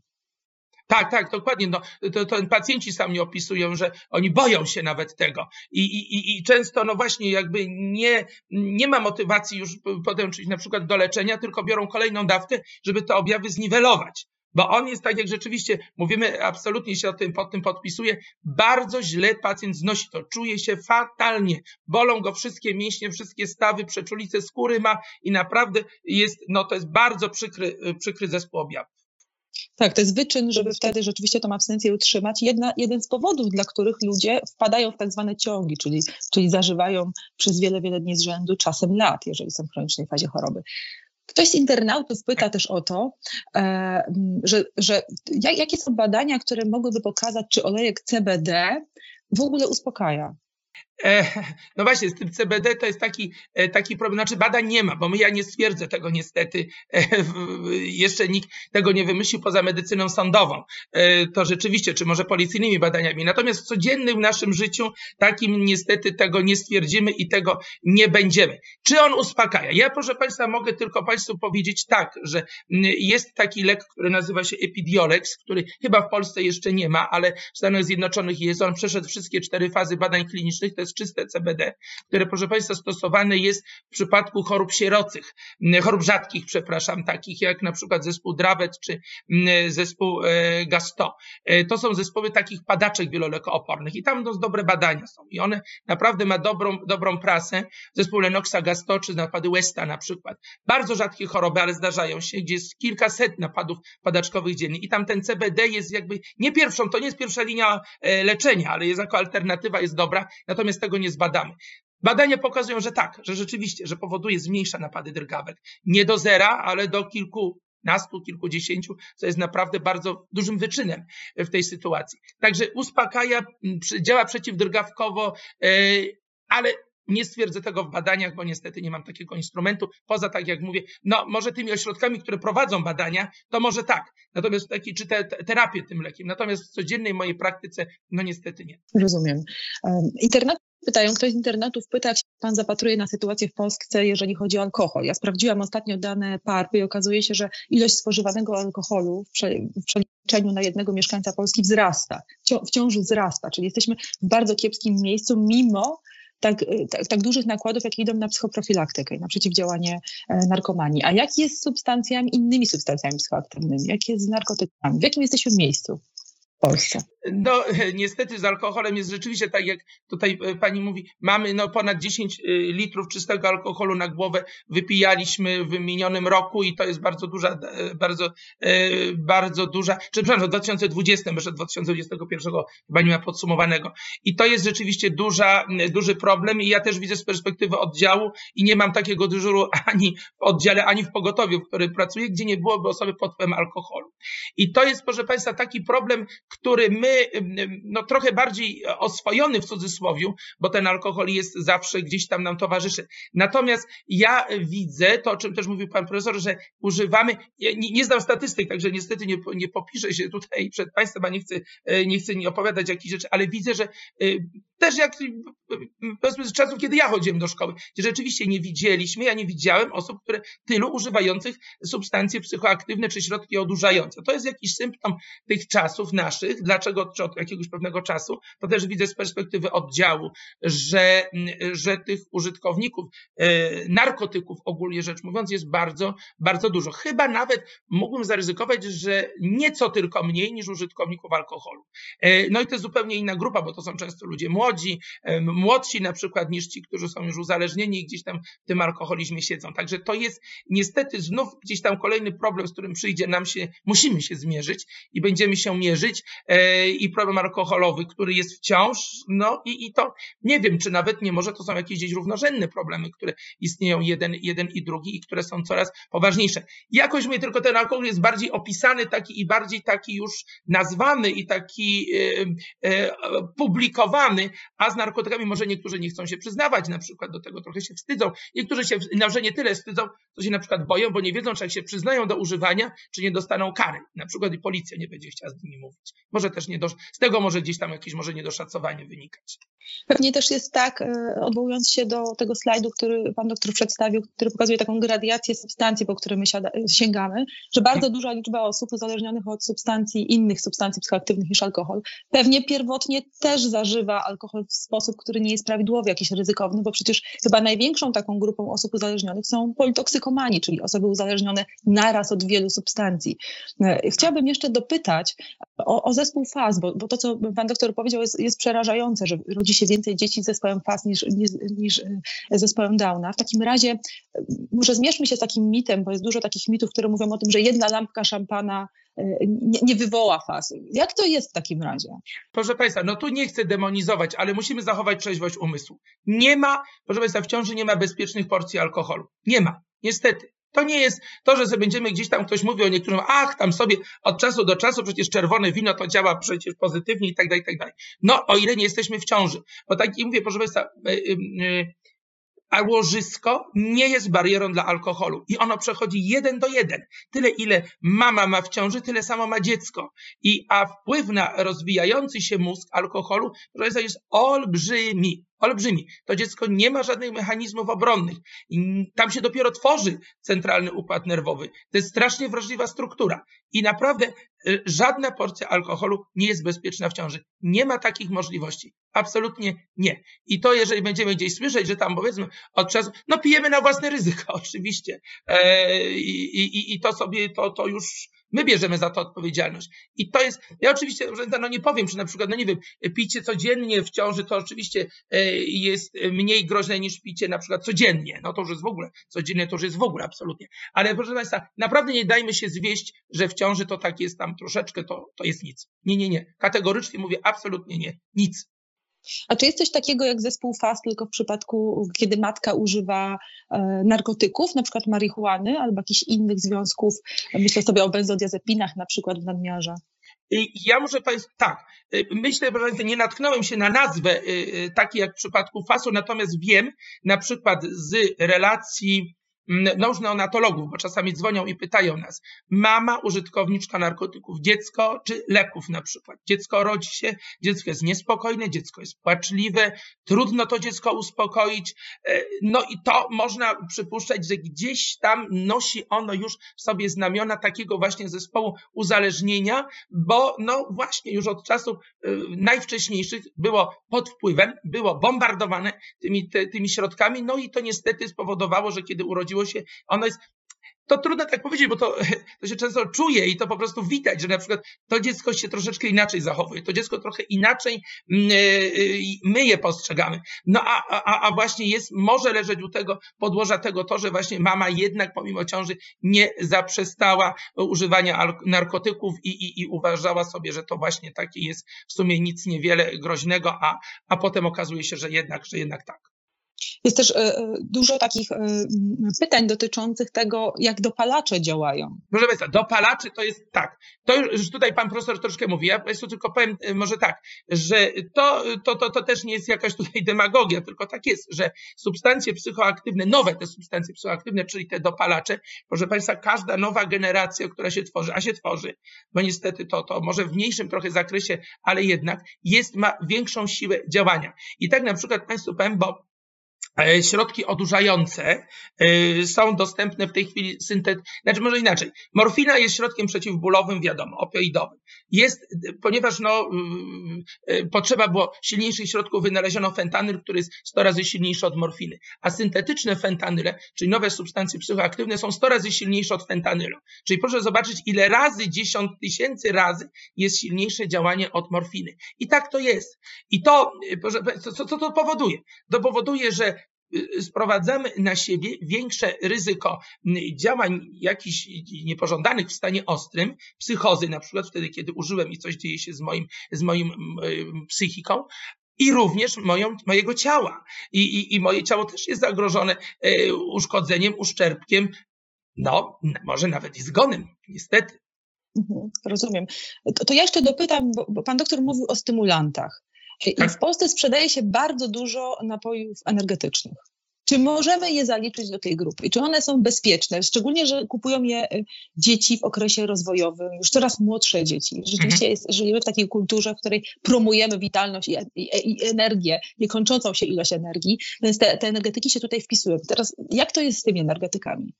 Tak, tak, dokładnie. No, to, to pacjenci sami opisują, że oni boją się nawet tego. I, i, i często, no właśnie, jakby nie, nie ma motywacji już podłączyć na przykład do leczenia, tylko biorą kolejną dawkę, żeby te objawy zniwelować. Bo on jest tak, jak rzeczywiście mówimy, absolutnie się o tym, pod tym podpisuje, bardzo źle pacjent znosi to, czuje się fatalnie, bolą go wszystkie mięśnie, wszystkie stawy, przeczulice skóry ma i naprawdę jest, no to jest bardzo przykry, przykry zespół objawów. Tak, to jest wyczyn, żeby wtedy rzeczywiście tą abstynencję utrzymać. Jedna, jeden z powodów, dla których ludzie wpadają w tak zwane ciągi, czyli, czyli zażywają przez wiele, wiele dni z rzędu, czasem lat, jeżeli są w chronicznej fazie choroby. Ktoś z internautów pyta też o to, e, że, że jakie są badania, które mogłyby pokazać, czy olejek CBD w ogóle uspokaja. E, no właśnie, z tym CBD to jest taki, e, taki problem. Znaczy, badań nie ma, bo ja nie stwierdzę tego niestety. E, jeszcze nikt tego nie wymyślił poza medycyną sądową. To rzeczywiście, czy może policyjnymi badaniami. Natomiast w codziennym naszym życiu takim niestety tego nie stwierdzimy i tego nie będziemy. Czy on uspokaja? Ja, proszę Państwa, mogę tylko Państwu powiedzieć tak, że jest taki lek, który nazywa się Epidiolex, który chyba w Polsce jeszcze nie ma, ale w Stanach Zjednoczonych jest. On przeszedł wszystkie cztery fazy badań klinicznych. Jest czyste CBD, które proszę Państwa stosowane jest w przypadku chorób sierocych, chorób rzadkich, przepraszam, takich jak na przykład zespół Dravet czy zespół e, Gasto. E, to są zespoły takich padaczek wielolekoopornych i tam dobre badania są i one naprawdę ma dobrą, dobrą prasę. Zespół Lenoxa Gasto czy napady Westa na przykład. Bardzo rzadkie choroby, ale zdarzają się, gdzie jest kilkaset napadów padaczkowych dziennie i tam ten CBD jest jakby nie pierwszą, to nie jest pierwsza linia e, leczenia, ale jest jako alternatywa, jest dobra, natomiast tego nie zbadamy. Badania pokazują, że tak, że rzeczywiście, że powoduje, zmniejsza napady drgawek. Nie do zera, ale do kilkunastu, kilkudziesięciu, co jest naprawdę bardzo dużym wyczynem w tej sytuacji. Także uspokaja, działa przeciwdrgawkowo, e, ale nie stwierdzę tego w badaniach, bo niestety nie mam takiego instrumentu. Poza, tak jak mówię, no może tymi ośrodkami, które prowadzą badania, to może tak. Natomiast taki, czy te, terapię tym lekiem. Natomiast w codziennej mojej praktyce, no niestety nie. Rozumiem. Internet pytają, ktoś z internatów pyta, czy pan zapatruje na sytuację w Polsce, jeżeli chodzi o alkohol. Ja sprawdziłam ostatnio dane PARP i okazuje się, że ilość spożywanego alkoholu w, przeliczeniu na jednego mieszkańca Polski wzrasta, wciąż wzrasta, czyli jesteśmy w bardzo kiepskim miejscu, mimo tak, tak, tak, dużych nakładów, jakie idą na psychoprofilaktykę i na przeciwdziałanie e, narkomanii. A jak jest z substancjami, innymi substancjami psychoaktywnymi? Jak jest z narkotykami? W jakim jesteśmy miejscu? Polsce. No niestety z alkoholem jest rzeczywiście tak, jak tutaj e, pani mówi, mamy no ponad 10 e, litrów czystego alkoholu na głowę, wypijaliśmy w minionym roku i to jest bardzo duża, e, bardzo, bardzo duża, czy przepraszam, w 2020, jeszcze 2021 chyba nie ma podsumowanego. I to jest rzeczywiście duża, duży problem i ja też widzę z perspektywy oddziału i nie mam takiego dyżuru ani w oddziale, ani w pogotowiu, w którym pracuję, gdzie nie byłoby osoby pod wpływem alkoholu. I to jest, proszę Państwa, taki problem, który my, no trochę bardziej oswojony w cudzysłowiu, bo ten alkohol jest zawsze gdzieś tam nam towarzyszy. Natomiast ja widzę, to o czym też mówił pan profesor, że używamy, nie, nie znam statystyk, także niestety nie, nie popiszę się tutaj przed państwem, a nie chcę, e, nie chcę nie opowiadać jakichś rzeczy, ale widzę, że e, też jak powiedzmy z czasów, kiedy ja chodziłem do szkoły, gdzie rzeczywiście nie widzieliśmy, ja nie widziałem osób, które tylu używających substancje psychoaktywne czy środki odurzające. To jest jakiś symptom tych czasów naszych. Dlaczego od jakiegoś pewnego czasu? To też widzę z perspektywy oddziału, że, że tych użytkowników e, narkotyków ogólnie rzecz mówiąc jest bardzo, bardzo dużo. Chyba nawet mógłbym zaryzykować, że nieco tylko mniej niż użytkowników alkoholu. E, no i to jest zupełnie inna grupa, bo to są często ludzie młodzi, młodsi na przykład niż ci, którzy są już uzależnieni i gdzieś tam w tym alkoholizmie siedzą. Także to jest niestety znów gdzieś tam kolejny problem, z którym przyjdzie nam się, musimy się zmierzyć i będziemy się mierzyć e, i problem alkoholowy, który jest wciąż, no i, i to nie wiem, czy nawet nie może to są jakieś gdzieś równorzędne problemy, które istnieją jeden, jeden i drugi i które są coraz poważniejsze. Jakoś mnie tylko ten alkohol jest bardziej opisany taki i bardziej taki już nazwany i taki e, publikowany, a z narkotykami może niektórzy nie chcą się przyznawać na przykład do tego, trochę się wstydzą. Niektórzy się, może nie tyle wstydzą, co się na przykład boją, bo nie wiedzą, czy jak się przyznają do używania, czy nie dostaną kary. Na przykład i policja nie będzie chciała z nimi mówić. Może też nie do, z tego może gdzieś tam jakieś może niedoszacowanie wynikać. Pewnie też jest tak, e, odwołując się do tego slajdu, który pan doktor przedstawił, który pokazuje taką gradiację substancji, po które my sięgamy, że bardzo duża liczba osób uzależnionych od substancji, innych substancji psychoaktywnych niż alkohol, pewnie pierwotnie też zażywa alkohol w sposób, który nie jest prawidłowy, jakiś ryzykowny, bo przecież chyba największą taką grupą osób uzależnionych są politoksykomani, czyli osoby uzależnione naraz od wielu substancji. E, chciałabym jeszcze dopytać o, o zespół faz, bo, bo, to, co pan doktor powiedział, jest, jest przerażające, że rodzi się więcej dzieci z zespołem FAS niż, niż, niż e, zespołem Downa. W takim razie e, może zmierzmy się z takim mitem, bo jest dużo takich mitów, które mówią o tym, że jedna lampka szampana nie, nie wywoła faz. Jak to jest w takim razie? Proszę Państwa, no tu nie chcę demonizować, ale musimy zachować trzeźwość umysłu. Nie ma, proszę Państwa, w ciąży nie ma bezpiecznych porcji alkoholu. Nie ma. Niestety. To nie jest to, że sobie będziemy gdzieś tam, ktoś mówi o niektórym, ach, tam sobie od czasu do czasu przecież czerwone wino to działa przecież pozytywnie i tak dalej, i tak dalej. No, o ile nie jesteśmy w ciąży. Bo tak i mówię, proszę Państwa, yy, yy, a łożysko nie jest barierą dla alkoholu i ono przechodzi jeden do jeden. Tyle, ile mama ma w ciąży, tyle samo ma dziecko. I, a wpływ na rozwijający się mózg alkoholu, jest olbrzymi olbrzymi. To dziecko nie ma żadnych mechanizmów obronnych. I tam się dopiero tworzy centralny układ nerwowy. To jest strasznie wrażliwa struktura. I naprawdę y, żadna porcja alkoholu nie jest bezpieczna w ciąży. Nie ma takich możliwości. Absolutnie nie. I to, jeżeli będziemy gdzieś słyszeć, że tam powiedzmy od czasu, no pijemy na własne ryzyko, oczywiście. E, i, i, I to sobie, to, to już My bierzemy za to odpowiedzialność. I to jest, ja oczywiście, no nie powiem, że na przykład, no nie wiem, picie codziennie w ciąży to oczywiście e, jest mniej groźne niż picie na przykład codziennie. No to już jest w ogóle, codziennie to już jest w ogóle absolutnie. Ale proszę Państwa, naprawdę nie dajmy się zwieść, że w ciąży to tak jest tam troszeczkę, to, to jest nic. Nie, nie, nie. Kategorycznie mówię absolutnie nie. Nic. A czy jest coś takiego jak zespół FAS, tylko w przypadku, kiedy matka używa e, narkotyków, na przykład marihuany albo jakichś innych związków, myślę sobie o benzodiazepinach na przykład w nadmiarze? Ja muszę Państwu, tak, y, myślę, że nie natknąłem się na nazwę y, y, takiej jak w przypadku FAS-u, natomiast wiem na przykład z relacji no już neonatologów, bo czasami dzwonią i pytają nas, mama użytkowniczka narkotyków, dziecko czy leków na przykład. Dziecko rodzi się, dziecko jest niespokojne, dziecko jest płaczliwe, trudno to dziecko uspokoić, e, no i to można przypuszczać, że gdzieś tam nosi ono już w sobie znamiona takiego właśnie zespołu uzależnienia, bo no właśnie już od czasów e, najwcześniejszych było pod wpływem, było bombardowane tymi, tymi środkami, no i to niestety spowodowało, że kiedy urodziło się, ono jest to trudno tak powiedzieć, bo to, to się często czuje i to po prostu widać, że na przykład to dziecko się troszeczkę inaczej zachowuje, to dziecko trochę inaczej mm, e, e, my je postrzegamy. No a, a, a właśnie jest, może leżeć u tego podłoża tego to, że właśnie mama jednak pomimo ciąży nie zaprzestała używania narkotyków i, i, i uważała sobie, że to właśnie takie jest w sumie nic niewiele groźnego, a, a potem okazuje się, że jednak, że jednak tak. Jest też e, e, dużo takich e, pytań dotyczących tego, jak dopalacze działają. Proszę Państwa, dopalacze to jest tak. To już tutaj pan profesor troszkę mówi. Ja Państwu tylko powiem może tak, że to, to, to, to też nie jest jakaś tutaj demagogia, tylko tak jest, że substancje psychoaktywne, nowe te substancje psychoaktywne, czyli te dopalacze, proszę Państwa, każda nowa generacja, która się tworzy, a się tworzy, bo niestety to, to może w mniejszym trochę zakresie, ale jednak jest, ma większą siłę działania. I tak na przykład Państwu powiem, bo środki odurzające e, są dostępne w tej chwili syntet, znaczy może inaczej. Morfina jest środkiem przeciwbólowym, wiadomo, opioidowym. Jest, ponieważ no, e, potrzeba było silniejszych środków, wynaleziono fentanyl, który jest 100 razy silniejszy od morfiny. A syntetyczne fentanyle, czyli nowe substancje psychoaktywne, są 100 razy silniejsze od fentanylu. Czyli proszę zobaczyć, ile razy, 10 tysięcy razy jest silniejsze działanie od morfiny. I tak to jest. I to, co, co to powoduje? To powoduje, że sprowadzamy na siebie większe ryzyko działań jakichś niepożądanych w stanie ostrym, psychozy na przykład wtedy, kiedy użyłem i coś dzieje się z moim, z moim psychiką, i również moją, mojego ciała. I, i, I moje ciało też jest zagrożone e, uszkodzeniem, uszczerbkiem, no, może nawet i zgonem, niestety. Mhm, rozumiem. To, to ja jeszcze dopytam, bo, bo pan doktor mówił o stymulantach. I w Polsce sprzedaje się bardzo dużo napojów energetycznych. Czy możemy je zaliczyć do tej grupy? Czy one są bezpieczne? Szczególnie, że kupują je y, dzieci w okresie rozwojowym, już coraz młodsze dzieci. Rzeczywiście mhm. jest, żyjemy w takiej kulturze, w której promujemy witalność i, i, i energię, niekończącą się ilość energii, więc te, te energetyki się tutaj wpisują. Teraz jak to jest z tymi energetykami?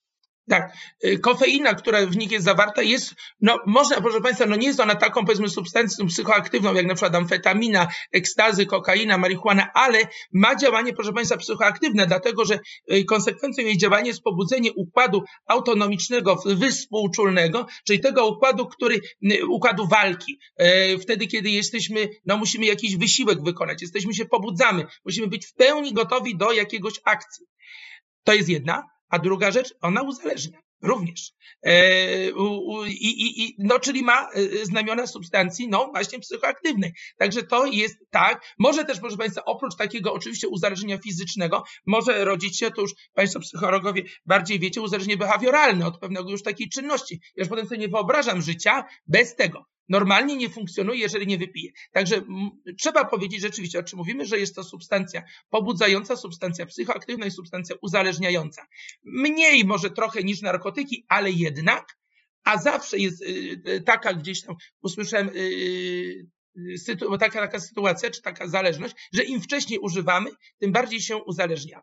Tak, y, kofeina, która w nich jest zawarta, jest, no można, proszę Państwa, no nie jest ona taką powiedzmy substancją psychoaktywną, jak na przykład amfetamina, ekstazy, kokaina, marihuana, ale ma działanie, proszę Państwa, psychoaktywne, dlatego że y, konsekwencją jej działania jest pobudzenie układu autonomicznego, wyspółczulnego, czyli tego układu, który, y, układu walki. Wtedy, kiedy jesteśmy, no musimy jakiś wysiłek wykonać, jesteśmy się pobudzamy, musimy być w pełni gotowi do jakiegoś akcji. To jest jedna. A druga rzecz, ona uzależnia również. E, u, i, i, no, czyli ma e, znamiona substancji, no właśnie psychoaktywnej. Także to jest tak. Może też, proszę Państwa, oprócz takiego oczywiście uzależnienia fizycznego, może rodzić się, to już Państwo psychologowie bardziej wiecie, uzależnienie behawioralne od pewnego już takiej czynności. Ja już potem sobie nie wyobrażam życia bez tego normalnie nie funkcjonuje, jeżeli nie wypije. Także trzeba powiedzieć rzeczywiście, o czym mówimy, że jest to substancja pobudzająca, substancja psychoaktywna i substancja uzależniająca. Mniej może trochę niż narkotyki, ale jednak, a zawsze jest y, y, taka gdzieś tam, usłyszałem, y, taka, taka sytuacja, czy taka zależność, że im wcześniej używamy, tym bardziej się uzależniamy.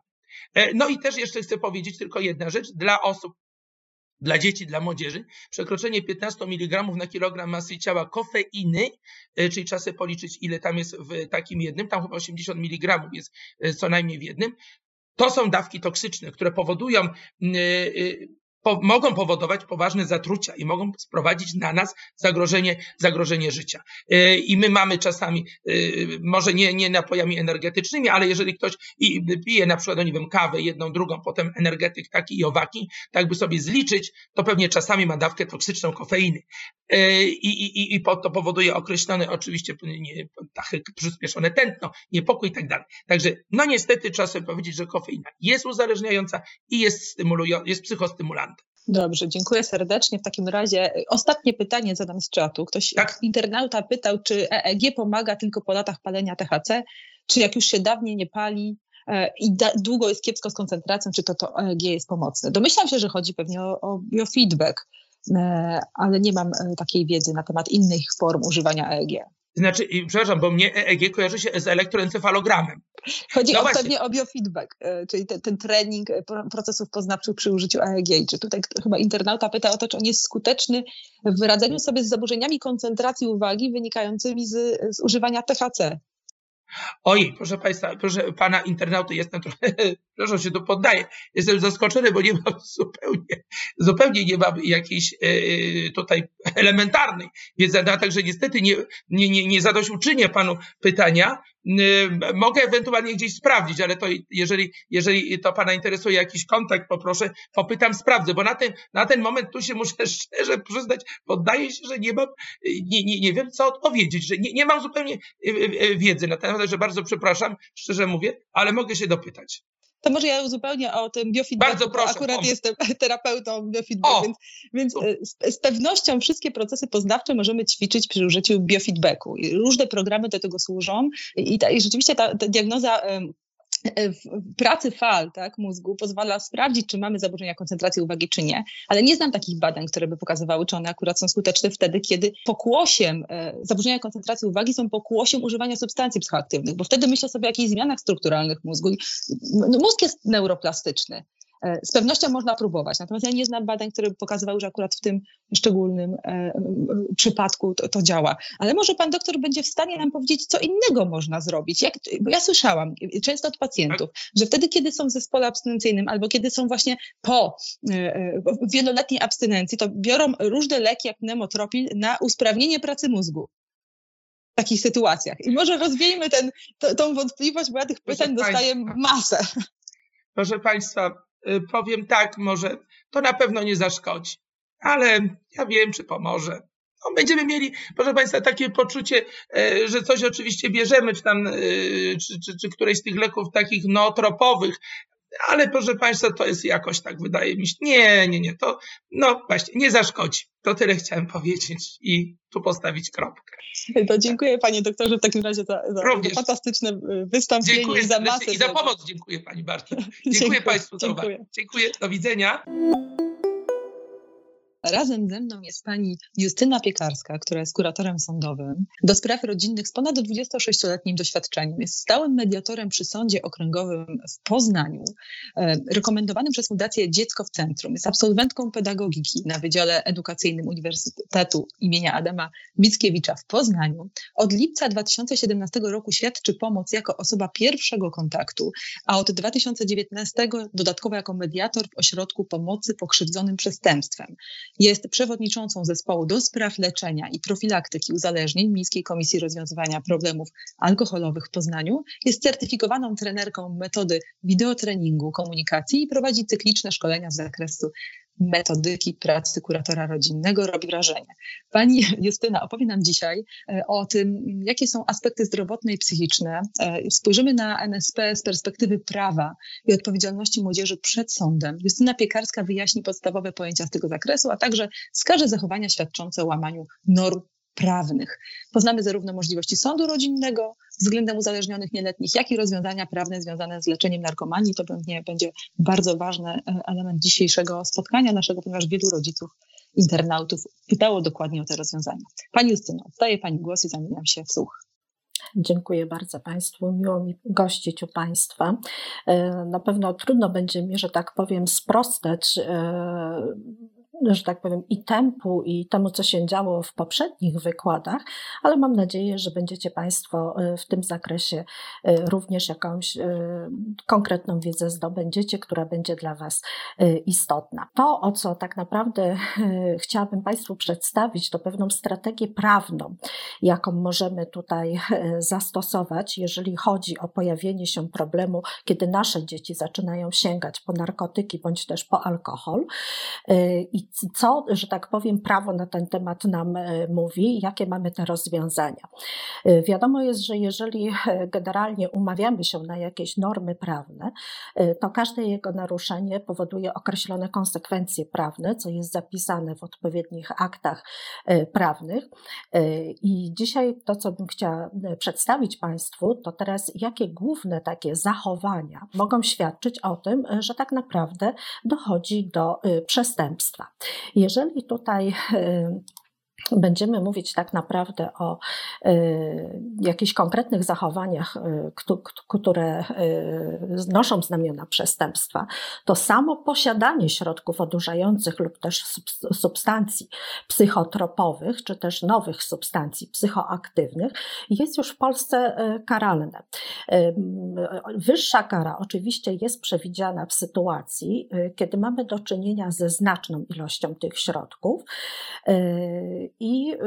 E, no i też jeszcze chcę powiedzieć tylko jedna rzecz dla osób, dla dzieci, dla młodzieży, przekroczenie 15 mg na kilogram masy ciała kofeiny, e, czyli trzeba policzyć, ile tam jest w takim jednym, tam chyba 80 mg jest e, co najmniej w jednym. To są dawki toksyczne, które powodują e, po, mogą powodować poważne zatrucia i mogą sprowadzić na nas zagrożenie, zagrożenie życia. Yy, I my mamy czasami, yy, może nie, nie napojami energetycznymi, ale jeżeli ktoś i pije na przykład, no nie wiem, kawę, jedną, drugą, potem energetyk taki i owaki, tak by sobie zliczyć, to pewnie czasami ma dawkę toksyczną kofeiny. Yy, I, i, i to powoduje określone oczywiście nie, tachyk, przyspieszone tętno, niepokój i tak dalej. Także no niestety trzeba sobie powiedzieć, że kofeina jest uzależniająca i jest, stymulująca, jest psychostymulantem. Dobrze, dziękuję serdecznie. W takim razie y, ostatnie pytanie zadam z czatu. Ktoś, tak? internauta pytał, czy EEG pomaga tylko po latach palenia THC, czy jak już się dawniej nie pali e, i da, długo jest kiepsko z koncentracją, czy to, to EEG jest pomocne. Domyślam się, że chodzi pewnie o, o biofeedback, e, ale nie mam e, takiej wiedzy na temat innych form używania EEG. Znaczy, przepraszam, bo mnie EEG kojarzy się z elektroencefalogramem. Chodzi no o pewnie o biofeedback, e, czyli ten, ten, trening e, procesów poznawczych przy użyciu EEG. Czy tutaj chyba internauta pyta o to, czy on jest skuteczny w radzeniu sobie z zaburzeniami koncentracji uwagi wynikającymi z, z używania THC. Oj, proszę Państwa, proszę Pana internauty, jestem trochę, proszę się tu poddaję, jestem zaskoczony, bo nie mam zupełnie, zupełnie nie mam jakiejś e, tutaj elementarnej wiedzy, a także niestety nie, nie, nie, nie zadośćuczynię Panu pytania, mogę ewentualnie gdzieś sprawdzić, ale to jeżeli, jeżeli to Pana interesuje jakiś kontakt, poproszę, popytam, sprawdzę, bo na ten, na ten moment tu się muszę szczerze przyznać, poddaję się, że nie mam, nie, nie, nie wiem co odpowiedzieć, że nie, nie mam zupełnie e, e, wiedzy na ten temat, że bardzo przepraszam, szczerze mówię, ale mogę się dopytać. To może ja zupełnie o tym biofeedbacku, Bardzo proszę, akurat jestem terapeutą biofeedbacku, więc, więc e, z, z, pewnością wszystkie procesy poznawcze możemy ćwiczyć przy użyciu biofeedbacku. Różne programy do tego służą. I, ta, i rzeczywiście ta, ta diagnoza E, pracy fal tak, mózgu pozwala sprawdzić, czy mamy zaburzenia koncentracji uwagi, czy nie, ale nie znam takich badań, które by pokazywały, czy one akurat są skuteczne wtedy, kiedy pokłosiem, e, zaburzenia koncentracji uwagi są pokłosiem używania substancji psychoaktywnych, bo wtedy myślę sobie o jakichś zmianach strukturalnych mózgu. Mózg jest neuroplastyczny. E, z pewnością można próbować, natomiast ja nie znam badań, które pokazywały, że akurat w tym szczególnym e, przypadku to, to, działa. Ale może pan doktor będzie w stanie nam powiedzieć, co innego można zrobić. Jak, bo ja słyszałam często od pacjentów, że wtedy, kiedy są w zespole abstynencyjnym albo kiedy są właśnie po e, wieloletniej abstynencji, to biorą różne leki jak pneumotropin na usprawnienie pracy mózgu w takich sytuacjach. I może rozwiejmy ten, to, tą wątpliwość, bo ja tych pytań Proszę dostaję Państwa. masę. Proszę Państwa, powiem tak, może to na pewno nie zaszkodzi, ale ja wiem, czy pomoże. No, będziemy mieli, proszę Państwa, takie poczucie, e, że coś oczywiście bierzemy, czy tam, e, czy, czy, czy któreś z tych leków takich nootropowych, ale proszę Państwa, to jest jakoś tak, wydaje mi się, nie, nie, nie, to, no właśnie, nie zaszkodzi. To tyle chciałem powiedzieć i tu postawić kropkę. To dziękuję Panie doktorze w takim razie za, za fantastyczne y, wystąpienie dziękuję i za masę. I za pomoc dziękuję Pani bardzo. Dziękuję, dziękuję Państwu za uwagę. Dziękuję, do widzenia. Razem ze mną jest pani Justyna Piekarska, która jest kuratorem sądowym do spraw rodzinnych z ponad 26-letnim doświadczeniem. Jest stałym mediatorem przy Sądzie Okręgowym w Poznaniu, e, rekomendowanym przez Fundację Dziecko w Centrum. Jest absolwentką pedagogiki na Wydziale Edukacyjnym Uniwersytetu imienia Adama Mickiewicza w Poznaniu. Od lipca 2017 roku świadczy pomoc jako osoba pierwszego kontaktu, a od 2019 dodatkowo jako mediator w Ośrodku Pomocy Pokrzywdzonym Przestępstwem. Jest przewodniczącą zespołu do spraw leczenia i profilaktyki uzależnień Miejskiej Komisji Rozwiązywania Problemów Alkoholowych w Poznaniu. Jest certyfikowaną trenerką metody wideotreningu komunikacji i prowadzi cykliczne szkolenia z zakresu metodyki pracy kuratora rodzinnego robi wrażenie. Pani Justyna opowie nam dzisiaj e, o tym, jakie są aspekty zdrowotne i psychiczne. E, spojrzymy na NSP z perspektywy prawa i odpowiedzialności młodzieży przed sądem. Justyna Piekarska wyjaśni podstawowe pojęcia z tego zakresu, a także wskaże zachowania świadczące o łamaniu norm prawnych. Poznamy zarówno możliwości sądu rodzinnego względem uzależnionych nieletnich, jak i rozwiązania prawne związane z leczeniem narkomanii. To pewnie będzie bardzo ważny e, element dzisiejszego spotkania naszego, ponieważ wielu rodziców, internautów pytało dokładnie o te rozwiązania. Pani Justyno, oddaję Pani głos i zamieniam się w słuch. Dziękuję bardzo Państwu. Miło mi gościć u Państwa. E, na pewno trudno będzie mi, że tak powiem, sprostać e, że tak powiem, i tempu, i temu, co się działo w poprzednich wykładach, ale mam nadzieję, że będziecie Państwo e, w tym zakresie e, również jakąś e, konkretną wiedzę zdobędziecie, która będzie dla Was istotna. To, o co tak naprawdę chciałabym Państwu przedstawić, to pewną strategię prawną, jaką możemy tutaj zastosować, jeżeli chodzi o pojawienie się problemu, kiedy nasze dzieci zaczynają sięgać po narkotyki bądź też po alkohol. I co, że tak powiem, prawo na ten temat nam e, mówi, jakie mamy te rozwiązania. E, wiadomo jest, że jeżeli e, generalnie umawiamy się na jakieś normy prawne, to każde jego naruszenie powoduje określone konsekwencje prawne, co jest zapisane w odpowiednich aktach prawnych. I dzisiaj to, co bym chciała przedstawić Państwu, to teraz jakie główne takie zachowania mogą świadczyć o tym, że tak naprawdę dochodzi do przestępstwa. Jeżeli tutaj będziemy mówić tak naprawdę o y, jakichś konkretnych zachowaniach, y, które y, noszą znamiona przestępstwa, to samo posiadanie środków odurzających lub też substancji psychotropowych, czy też nowych substancji psychoaktywnych jest już w Polsce karalne. Wyższa kara oczywiście jest przewidziana w sytuacji, kiedy mamy do czynienia ze znaczną ilością tych środków i, y,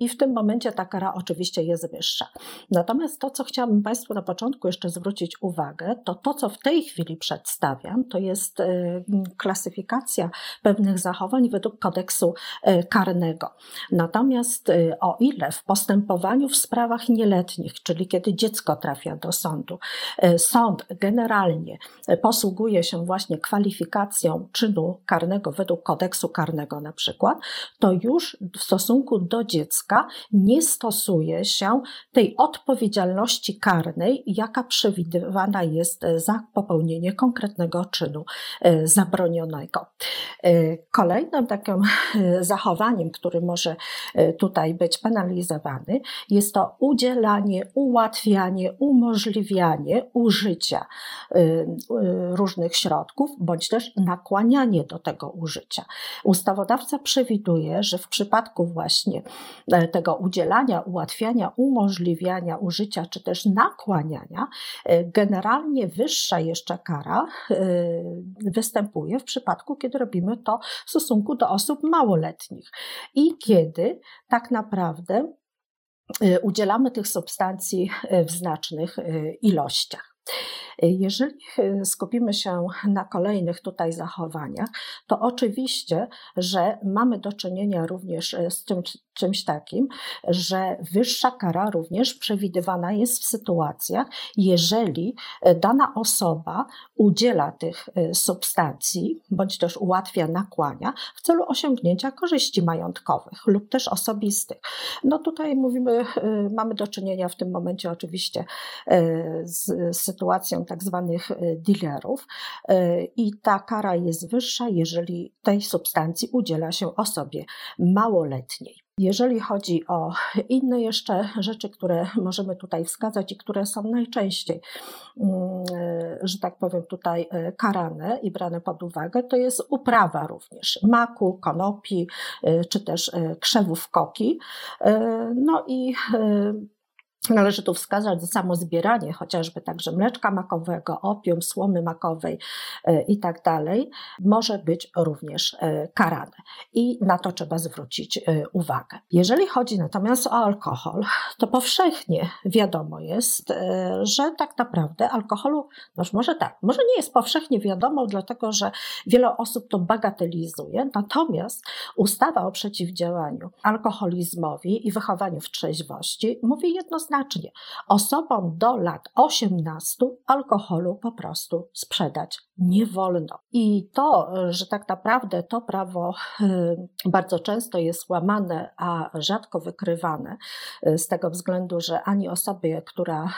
i w tym momencie ta kara oczywiście jest wyższa. Natomiast to, co chciałabym Państwu na początku jeszcze zwrócić uwagę, to to, co w tej chwili przedstawiam, to jest y, klasyfikacja pewnych zachowań według kodeksu y, karnego. Natomiast o ile w postępowaniu w sprawach nieletnich, czyli kiedy dziecko trafia do sądu, sąd generalnie posługuje się właśnie kwalifikacją czynu karnego według kodeksu karnego na przykład, to już w stosunku do dziecka nie stosuje się tej odpowiedzialności karnej, jaka przewidywana jest za popełnienie konkretnego czynu e, zabronionego. E, kolejnym takim e, zachowaniem, który może tutaj być penalizowany, jest to udzielanie, ułatwianie, umożliwianie użycia różnych środków, bądź też nakłanianie do tego użycia. Ustawodawca przewiduje, że w przypadku właśnie e, tego udzielania, ułatwiania, umożliwiania użycia czy też nakłaniania, e, generalnie wyższa jeszcze kara e, występuje w przypadku, kiedy robimy to w stosunku do osób małoletnich i kiedy tak naprawdę udzielamy tych substancji w znacznych ilościach. Jeżeli skupimy się na kolejnych tutaj zachowaniach, to oczywiście, że mamy do czynienia również z czymś, czymś takim, że wyższa kara również przewidywana jest w sytuacjach, jeżeli dana osoba udziela tych substancji, bądź też ułatwia nakłania w celu osiągnięcia korzyści majątkowych lub też osobistych. No tutaj mówimy, mamy do czynienia w tym momencie oczywiście z sytuacją tak zwanych dealerów i ta kara jest wyższa, jeżeli tej substancji udziela się osobie małoletniej. Jeżeli chodzi o inne jeszcze rzeczy, które możemy tutaj wskazać i które są najczęściej, mm, że tak powiem, tutaj e, karane i brane pod uwagę, to jest uprawa również maku, konopi e, czy też e, krzewów koki. No i Należy tu wskazać samo zbieranie chociażby także mleczka makowego, opium, słomy makowej e, i tak dalej, może być również e, karane. I na to trzeba zwrócić e, uwagę. Jeżeli chodzi natomiast o alkohol, to powszechnie wiadomo jest, że tak naprawdę alkoholu, no może tak, może nie jest powszechnie wiadomo, dlatego że wiele osób to bagatelizuje, natomiast ustawa o przeciwdziałaniu alkoholizmowi i wychowaniu w trzeźwości mówi jednoznacznie, znacznie. Osobom do lat 18 alkoholu po prostu sprzedać nie wolno. I to, że tak naprawdę to prawo y, bardzo często jest łamane, a rzadko wykrywane, y, z tego względu, że ani osobie, która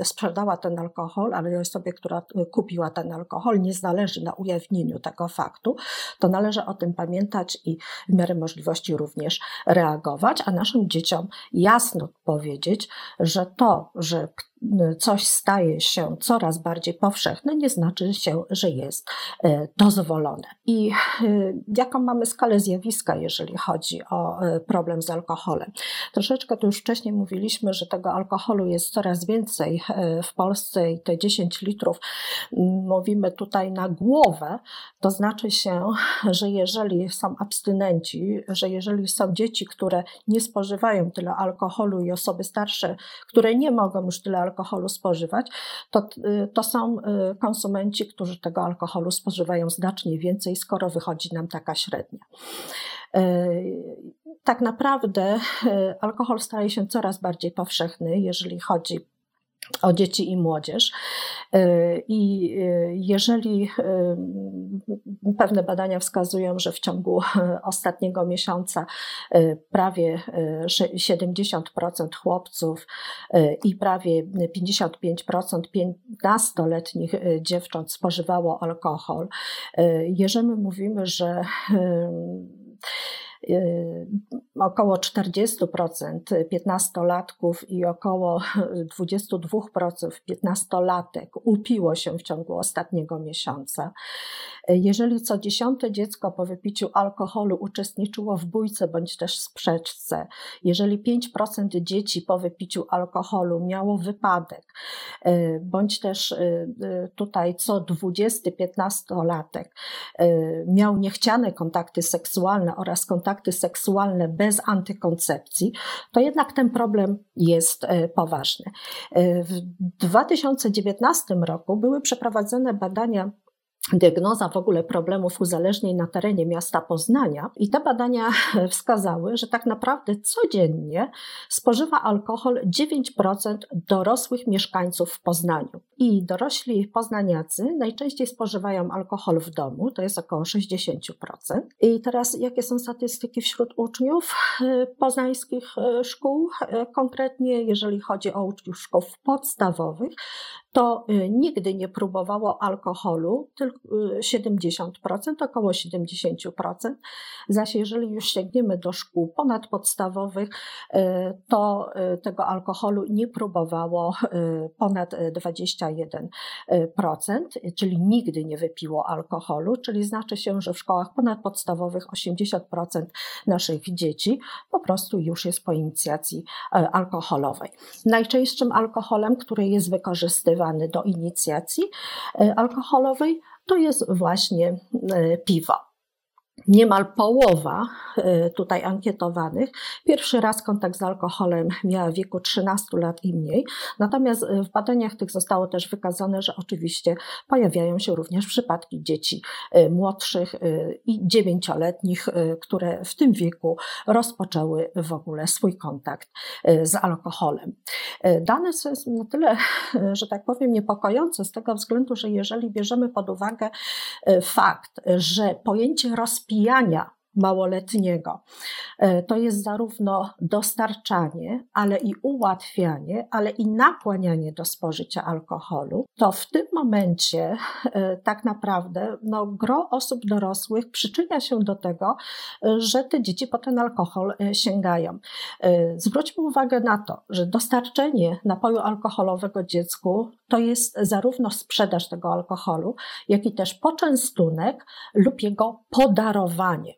y, sprzedała ten alkohol, ale osobie, która kupiła ten alkohol, nie zależy na ujawnieniu tego faktu, to należy o tym pamiętać i w miarę możliwości również reagować, a naszym dzieciom jasno powiedzieć, że to, że coś staje się coraz bardziej powszechne, nie znaczy się, że jest e, dozwolone. I e, jaką mamy skalę zjawiska, jeżeli chodzi o problem z alkoholem? Troszeczkę tu już wcześniej mówiliśmy, że tego alkoholu jest coraz więcej w Polsce i te 10 litrów mówimy tutaj na głowę, to znaczy się, że jeżeli są abstynenci, że jeżeli są dzieci, które nie spożywają tyle alkoholu i osoby starsze, które nie mogą już tyle alkoholu spożywać, to, y, to są y, konsumenci, którzy tego alkoholu spożywają znacznie więcej, skoro wychodzi nam taka średnia. Y, tak naprawdę alkohol staje się coraz bardziej powszechny, jeżeli chodzi o dzieci i młodzież. Y, I y, jeżeli y, pewne badania wskazują, że w ciągu ostatniego miesiąca prawie 70% chłopców i prawie 55% 15-letnich dziewcząt spożywało alkohol, jeżeli my mówimy, że około 40% 15-latków i około 22% 15-latek upiło się w ciągu ostatniego miesiąca. Jeżeli co dziesiąte dziecko po wypiciu alkoholu uczestniczyło w bójce bądź też sprzeczce, jeżeli 5% dzieci po wypiciu alkoholu miało wypadek, y, bądź też y, tutaj co 20 15-latek miał niechciane kontakty seksualne oraz kontakty kontakty seksualne bez antykoncepcji, to jednak ten problem jest e, poważny. E, w 2019 roku były przeprowadzone badania diagnoza w ogóle problemów uzależnień na terenie miasta Poznania i te badania wskazały, że tak naprawdę codziennie spożywa alkohol 9% dorosłych mieszkańców w Poznaniu. I dorośli poznaniacy najczęściej spożywają alkohol w domu, to jest około 60%. I teraz jakie są statystyki wśród uczniów e, poznańskich e, szkół? E, konkretnie jeżeli chodzi o uczniów szkół podstawowych, to y, nigdy nie próbowało alkoholu, tylko 70%, y, około 70%. Zaś jeżeli już sięgniemy do szkół ponadpodstawowych, y, to tego alkoholu nie próbowało ponad 21%, czyli nigdy nie wypiło alkoholu, czyli znaczy się, że w szkołach ponadpodstawowych 80% naszych dzieci po prostu już jest po inicjacji alkoholowej. Najczęstszym alkoholem, który jest wykorzystywany, do inicjacji e, alkoholowej, to jest właśnie e, piwo. Niemal połowa y, tutaj ankietowanych pierwszy raz kontakt z alkoholem miała w wieku 13 lat i mniej. Natomiast y, w badaniach tych zostało też wykazane, że oczywiście pojawiają się również przypadki dzieci y, młodszych i dziewięcioletnich, które w tym wieku rozpoczęły w ogóle swój kontakt z alkoholem. Dane są na tyle, że tak powiem, niepokojące z tego względu, że jeżeli bierzemy pod uwagę fakt, że pojęcie rozpijania rozpijania małoletniego. E, to jest zarówno dostarczanie, ale i ułatwianie, ale i nakłanianie do spożycia alkoholu. To w tym momencie e, tak naprawdę no, gro osób dorosłych przyczynia się do tego, e, że te dzieci po ten alkohol sięgają. Zwróćmy uwagę na to, że dostarczenie napoju alkoholowego dziecku to jest zarówno sprzedaż tego alkoholu, jak i też poczęstunek lub jego podarowanie.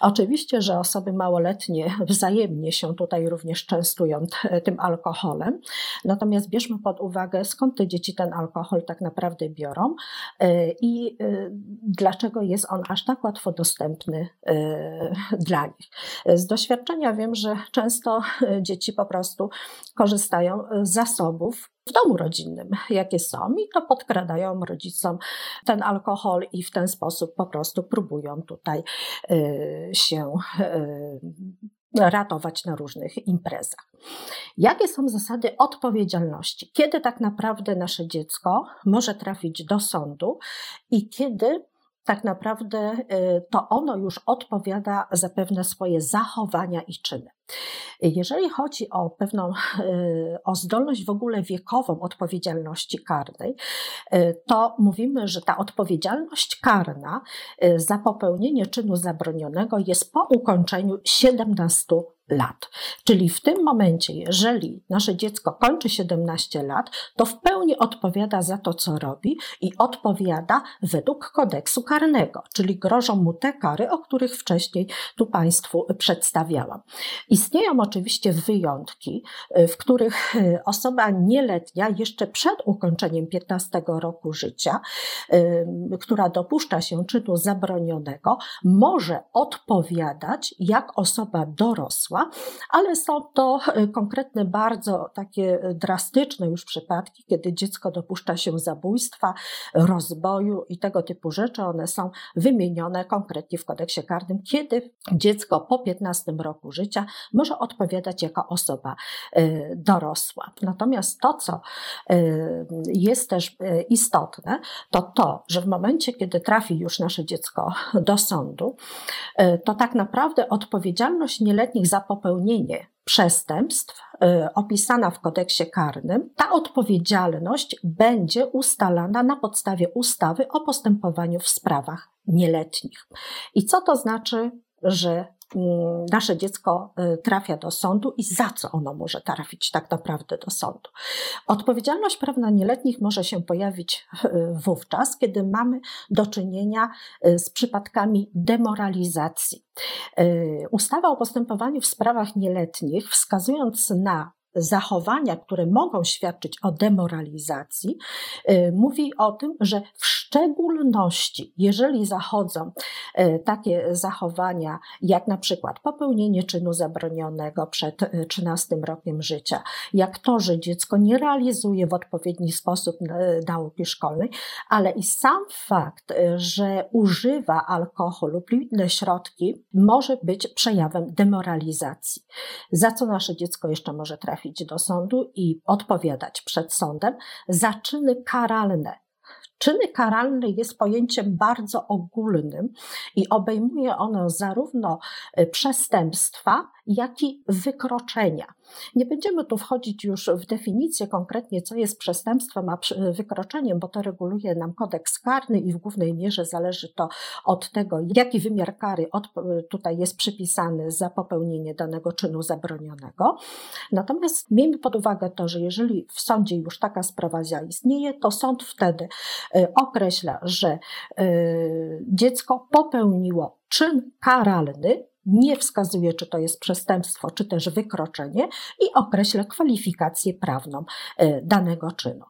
Oczywiście, że osoby małoletnie wzajemnie się tutaj również częstują tym alkoholem, natomiast bierzmy pod uwagę, skąd te dzieci ten alkohol tak naprawdę biorą e, i e, dlaczego jest on aż tak łatwo dostępny e, dla nich. Z doświadczenia wiem, że często dzieci po prostu korzystają z zasobów w domu rodzinnym, jakie są, i to podkradają rodzicom ten alkohol i w ten sposób po prostu próbują tutaj y, się y, ratować na różnych imprezach. Jakie są zasady odpowiedzialności? Kiedy tak naprawdę nasze dziecko może trafić do sądu i kiedy tak naprawdę y, to ono już odpowiada za pewne swoje zachowania i czyny. Jeżeli chodzi o pewną, y, o zdolność w ogóle wiekową odpowiedzialności karnej, y, to mówimy, że ta odpowiedzialność karna za popełnienie czynu zabronionego jest po ukończeniu 17 lat. Czyli w tym momencie, jeżeli nasze dziecko kończy 17 lat, to w pełni odpowiada za to, co robi i odpowiada według kodeksu karnego, czyli grożą mu te kary, o których wcześniej tu Państwu przedstawiałam. Istnieją oczywiście wyjątki, w których osoba nieletnia jeszcze przed ukończeniem 15 roku życia, która dopuszcza się czynu zabronionego, może odpowiadać jak osoba dorosła, ale są to e, konkretne, bardzo takie e, drastyczne już przypadki, kiedy dziecko dopuszcza się zabójstwa, rozboju i tego typu rzeczy. One są wymienione konkretnie w kodeksie karnym, kiedy dziecko po 15 roku życia może odpowiadać jako osoba e, dorosła. Natomiast to, co jest też istotne, to to, że w momencie, kiedy trafi już nasze dziecko do sądu, to tak naprawdę odpowiedzialność nieletnich za popełnienie przestępstw y, opisana w kodeksie karnym, ta odpowiedzialność będzie ustalana na podstawie ustawy o postępowaniu w sprawach nieletnich. I co to znaczy, że Mm, nasze dziecko y, trafia do sądu i za co ono może trafić tak naprawdę do sądu. Odpowiedzialność prawna nieletnich może się pojawić y, wówczas, kiedy mamy do czynienia y, z przypadkami demoralizacji. Ustawa o postępowaniu w sprawach nieletnich, wskazując na zachowania, które mogą świadczyć o demoralizacji, y, mówi o tym, że w szczególności, jeżeli zachodzą y, takie zachowania, jak na przykład popełnienie czynu zabronionego przed 13 y, rokiem życia, jak to, że dziecko nie realizuje w odpowiedni sposób nauki szkolnej, ale i sam fakt, że używa alkoholu lub inne środki, może być przejawem demoralizacji. Za co nasze dziecko jeszcze może trafić? Trafić do sądu i odpowiadać przed sądem za czyny karalne. Czyny karalne jest pojęciem bardzo ogólnym i obejmuje ono zarówno e, przestępstwa, jak i wykroczenia. Nie będziemy tu wchodzić już w definicję konkretnie, co jest przestępstwem, a wykroczeniem, bo to reguluje nam kodeks karny i w głównej mierze zależy to od tego, jaki wymiar kary od, tutaj jest przypisany za popełnienie danego czynu zabronionego. Natomiast miejmy pod uwagę to, że jeżeli w sądzie już taka sprawa zaistnieje, to sąd wtedy y, określa, że y, dziecko popełniło czyn karalny, nie wskazuje, czy to jest przestępstwo, czy też wykroczenie i określa kwalifikację prawną e, danego czynu.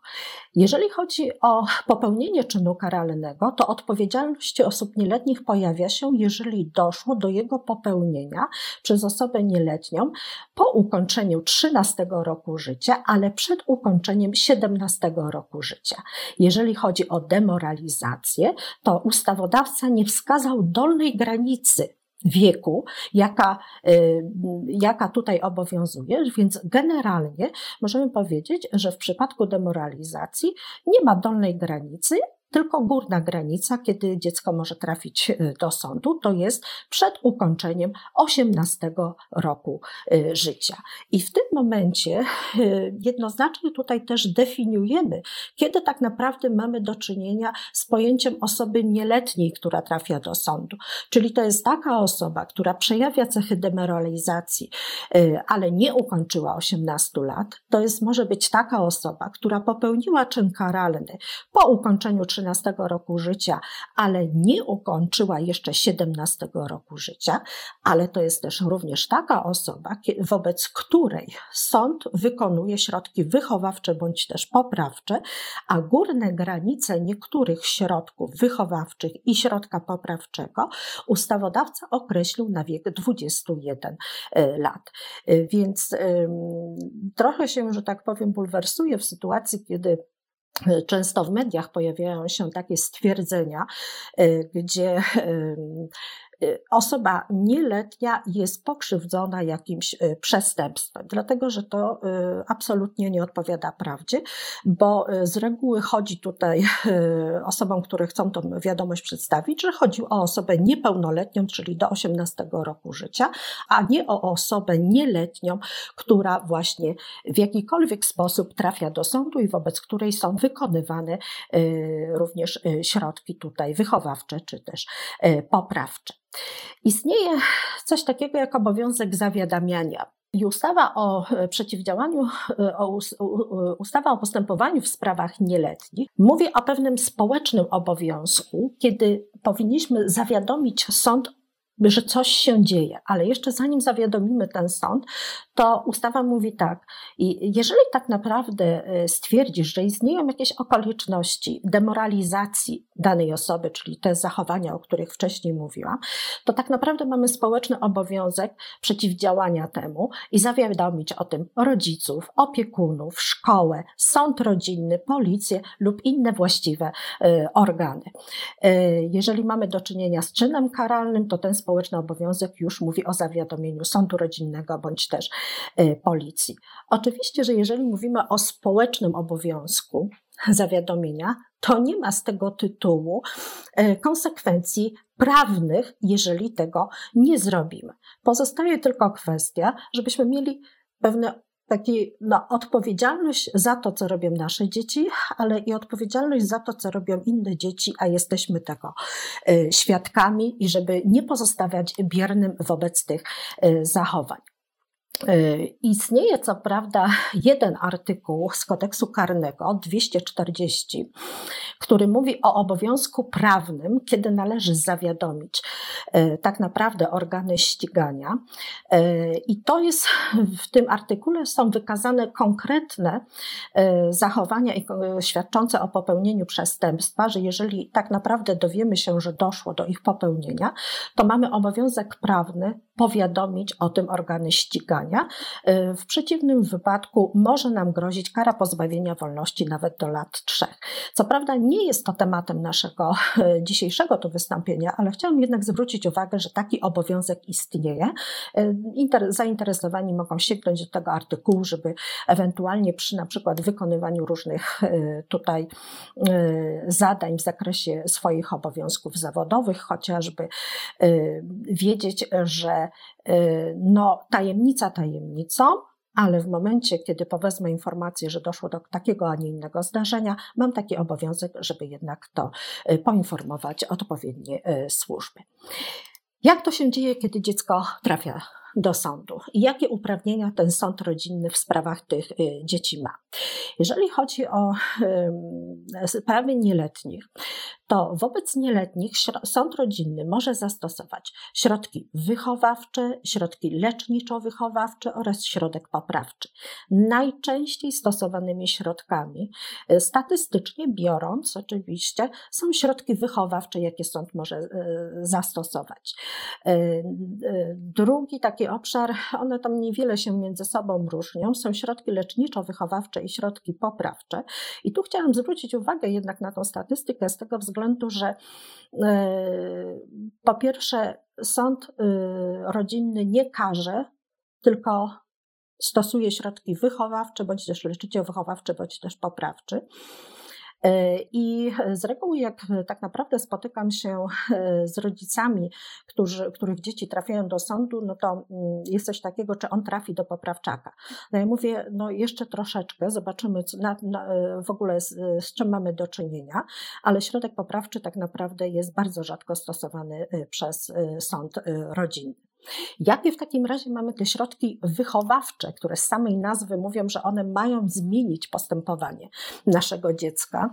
Jeżeli chodzi o popełnienie czynu karalnego, to odpowiedzialność osób nieletnich pojawia się, jeżeli doszło do jego popełnienia przez osobę nieletnią po ukończeniu 13 roku życia, ale przed ukończeniem 17 roku życia. Jeżeli chodzi o demoralizację, to ustawodawca nie wskazał dolnej granicy wieku, jaka, y, jaka tutaj obowiązuje, więc generalnie możemy powiedzieć, że w przypadku demoralizacji nie ma dolnej granicy, tylko górna granica, kiedy dziecko może trafić y, do sądu, to jest przed ukończeniem 18 roku y, życia. I w tym momencie y, jednoznacznie tutaj też definiujemy, kiedy tak naprawdę mamy do czynienia z pojęciem osoby nieletniej, która trafia do sądu. Czyli to jest taka osoba, która przejawia cechy demoralizacji, ale nie ukończyła 18 lat. To jest może być taka osoba, która popełniła czyn karalny po ukończeniu 13 roku życia, ale nie ukończyła jeszcze 17 roku życia, ale to jest też również taka osoba, wobec której sąd wykonuje środki wychowawcze bądź też poprawcze, a górne granice niektórych środków wychowawczych i środka poprawczego ustawodawca określił na wiek 21 e, lat. E, więc trochę się, że tak powiem, bulwersuje w sytuacji, kiedy Często w mediach pojawiają się takie stwierdzenia, y, gdzie osoba nieletnia jest pokrzywdzona jakimś y, przestępstwem, dlatego że to y, absolutnie nie odpowiada prawdzie, bo z reguły chodzi tutaj osobom, które chcą tą wiadomość przedstawić, że chodzi o osobę niepełnoletnią, czyli do 18 roku życia, a nie o osobę nieletnią, która właśnie w jakikolwiek sposób trafia do sądu i wobec której są wykonywane również środki tutaj wychowawcze czy też poprawcze. Istnieje coś takiego jak obowiązek zawiadamiania. I ustawa o e, przeciwdziałaniu, e, ustawa o postępowaniu w sprawach nieletnich mówi o pewnym społecznym obowiązku, kiedy powinniśmy zawiadomić sąd że coś się dzieje, ale jeszcze zanim zawiadomimy ten sąd, to ustawa mówi tak, jeżeli tak naprawdę e, stwierdzisz, że istnieją jakieś okoliczności demoralizacji danej osoby, czyli te zachowania, o których wcześniej mówiłam, to tak naprawdę mamy społeczny obowiązek przeciwdziałania temu i zawiadomić o tym rodziców, opiekunów, szkołę, sąd rodzinny, policję lub inne właściwe e, organy. E, jeżeli mamy do czynienia z czynem karalnym, to ten obowiązek już mówi o zawiadomieniu sądu rodzinnego bądź też e, policji. Oczywiście, że jeżeli mówimy o społecznym obowiązku zawiadomienia, to nie ma z tego tytułu e, konsekwencji prawnych, jeżeli tego nie zrobimy. Pozostaje tylko kwestia, żebyśmy mieli pewne taki no, odpowiedzialność za to, co robią nasze dzieci, ale i odpowiedzialność za to, co robią inne dzieci, a jesteśmy tego y, świadkami i żeby nie pozostawiać biernym wobec tych y, zachowań. Y, istnieje co prawda jeden artykuł z kodeksu karnego 240, który mówi o obowiązku prawnym, kiedy należy zawiadomić y, tak naprawdę organy ścigania. Y, I to jest w tym artykule są wykazane konkretne zachowania świadczące o popełnieniu przestępstwa, że jeżeli tak naprawdę dowiemy się, że doszło do ich popełnienia, to mamy obowiązek prawny powiadomić o tym organy ścigania. Y, w przeciwnym wypadku może nam grozić kara pozbawienia wolności nawet do lat trzech. Co prawda nie jest to tematem naszego y, dzisiejszego tu wystąpienia, ale chciałam jednak zwrócić uwagę, że taki obowiązek istnieje. Y, zainteresowani mogą sięgnąć do tego artykułu, żeby ewentualnie przy na przykład wykonywaniu różnych tutaj zadań w zakresie swoich obowiązków zawodowych, chociażby wiedzieć, że Y, no, tajemnica tajemnicą, ale w momencie, kiedy powezmę informację, że doszło do takiego, a nie innego zdarzenia, mam taki obowiązek, żeby jednak to y, poinformować odpowiednie y, służby. Jak to się dzieje, kiedy dziecko trafia do sądu i jakie uprawnienia ten sąd rodzinny w sprawach tych dzieci ma? Jeżeli chodzi o sprawy nieletnich, to wobec nieletnich sąd rodzinny może zastosować środki wychowawcze, środki leczniczo-wychowawcze oraz środek poprawczy. Najczęściej stosowanymi środkami, e, statystycznie biorąc oczywiście, są środki wychowawcze, jakie sąd może e, zastosować. Drugi taki obszar, one tam niewiele się między sobą różnią, są środki leczniczo-wychowawcze i środki poprawcze. I tu chciałam zwrócić uwagę jednak na tą statystykę z tego względu, że e, po pierwsze sąd e, rodzinny nie karze, tylko stosuje środki wychowawcze, bądź też leczniczo-wychowawcze, bądź też poprawczy. E, I z reguły, jak tak naprawdę spotykam się e, z rodzicami, którzy, których dzieci trafiają do sądu, no to mm, jest coś takiego, czy on trafi do poprawczaka. No ja mówię, no jeszcze troszeczkę, zobaczymy co, na, na, e, w ogóle z, z czym mamy do czynienia, ale środek poprawczy tak naprawdę jest bardzo rzadko stosowany przez sąd rodzinny. Jakie w takim razie mamy te środki wychowawcze, które z samej nazwy mówią, że one mają zmienić postępowanie naszego dziecka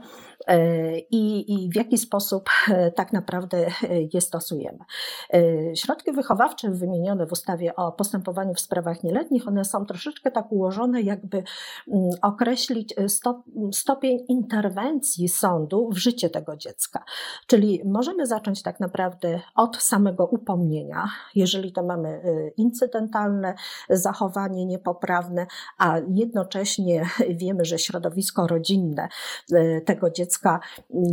e, i, i w jaki sposób e, tak naprawdę e, je stosujemy? Środki wychowawcze wymienione w ustawie o postępowaniu w sprawach nieletnich, one są troszeczkę tak ułożone, jakby mm, określić stopień interwencji sądu w życie tego dziecka. Czyli możemy zacząć tak naprawdę od samego upomnienia, jeżeli to mamy y, incydentalne zachowanie niepoprawne, a jednocześnie wiemy, że środowisko rodzinne y, tego dziecka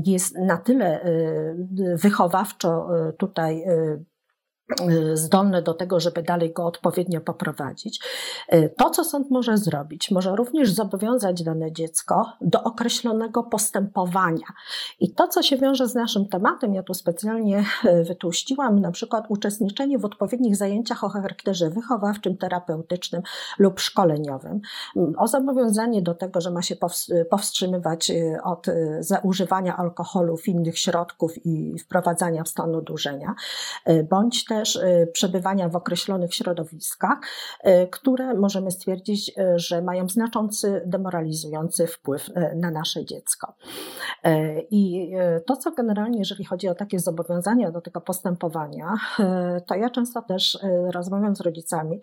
jest na tyle y, wychowawczo tutaj Y, zdolne do tego, żeby dalej go odpowiednio poprowadzić. Y, to, co sąd może zrobić, może również zobowiązać dane dziecko do określonego postępowania. I to, co się wiąże z naszym tematem, ja tu specjalnie y, wytłuściłam, na przykład uczestniczenie w odpowiednich zajęciach o charakterze wychowawczym, terapeutycznym lub szkoleniowym, mm, o zobowiązanie do tego, że ma się powstrzymywać od używania alkoholu, innych środków i wprowadzania w stan odurzenia, bądź też y, przebywania w określonych środowiskach, y, które możemy stwierdzić, y, że mają znaczący demoralizujący wpływ na nasze dziecko. I to, co generalnie, jeżeli chodzi o takie zobowiązania do tego postępowania, to ja często też rozmawiam z rodzicami,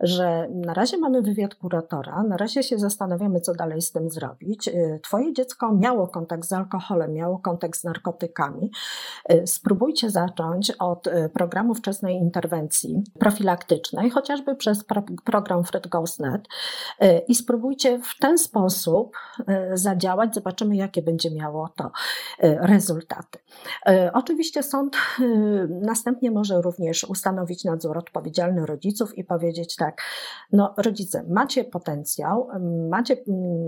że na razie mamy wywiad kuratora, na razie się zastanawiamy, co dalej z tym zrobić. Twoje dziecko miało kontakt z alkoholem, miało kontakt z narkotykami. Spróbujcie zacząć od wczesnego wczesnej interwencji profilaktycznej, chociażby przez pro, program FredGhostNet y, i spróbujcie w ten sposób y, zadziałać, zobaczymy jakie będzie miało to y, rezultaty. Oczywiście sąd następnie może również ustanowić nadzór odpowiedzialny rodziców i powiedzieć tak, no rodzice, macie potencjał, macie,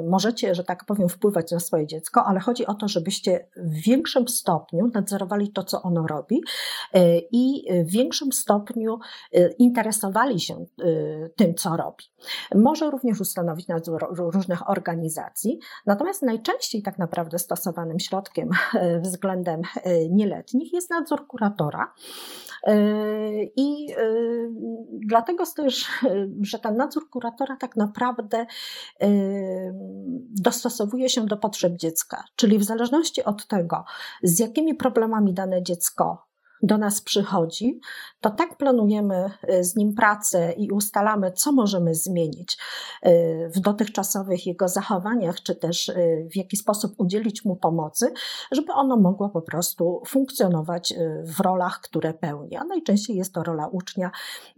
możecie, że tak powiem, wpływać na swoje dziecko, ale chodzi o to, żebyście w większym stopniu nadzorowali to, co ono robi i większym większym stopniu y, interesowali się y, tym, co robi. Może również ustanowić nadzór różnych organizacji, natomiast najczęściej tak naprawdę stosowanym środkiem y, względem nieletnich jest nadzór kuratora. I dlatego też, że ten nadzór kuratora tak naprawdę dostosowuje się do potrzeb dziecka, czyli w zależności od tego, z jakimi problemami dane dziecko do nas przychodzi, to tak planujemy y, z nim pracę i ustalamy, co możemy zmienić y, w dotychczasowych jego zachowaniach, czy też y, w jaki sposób udzielić mu pomocy, żeby ono mogło po prostu funkcjonować w rolach, które pełni. A najczęściej jest to rola ucznia,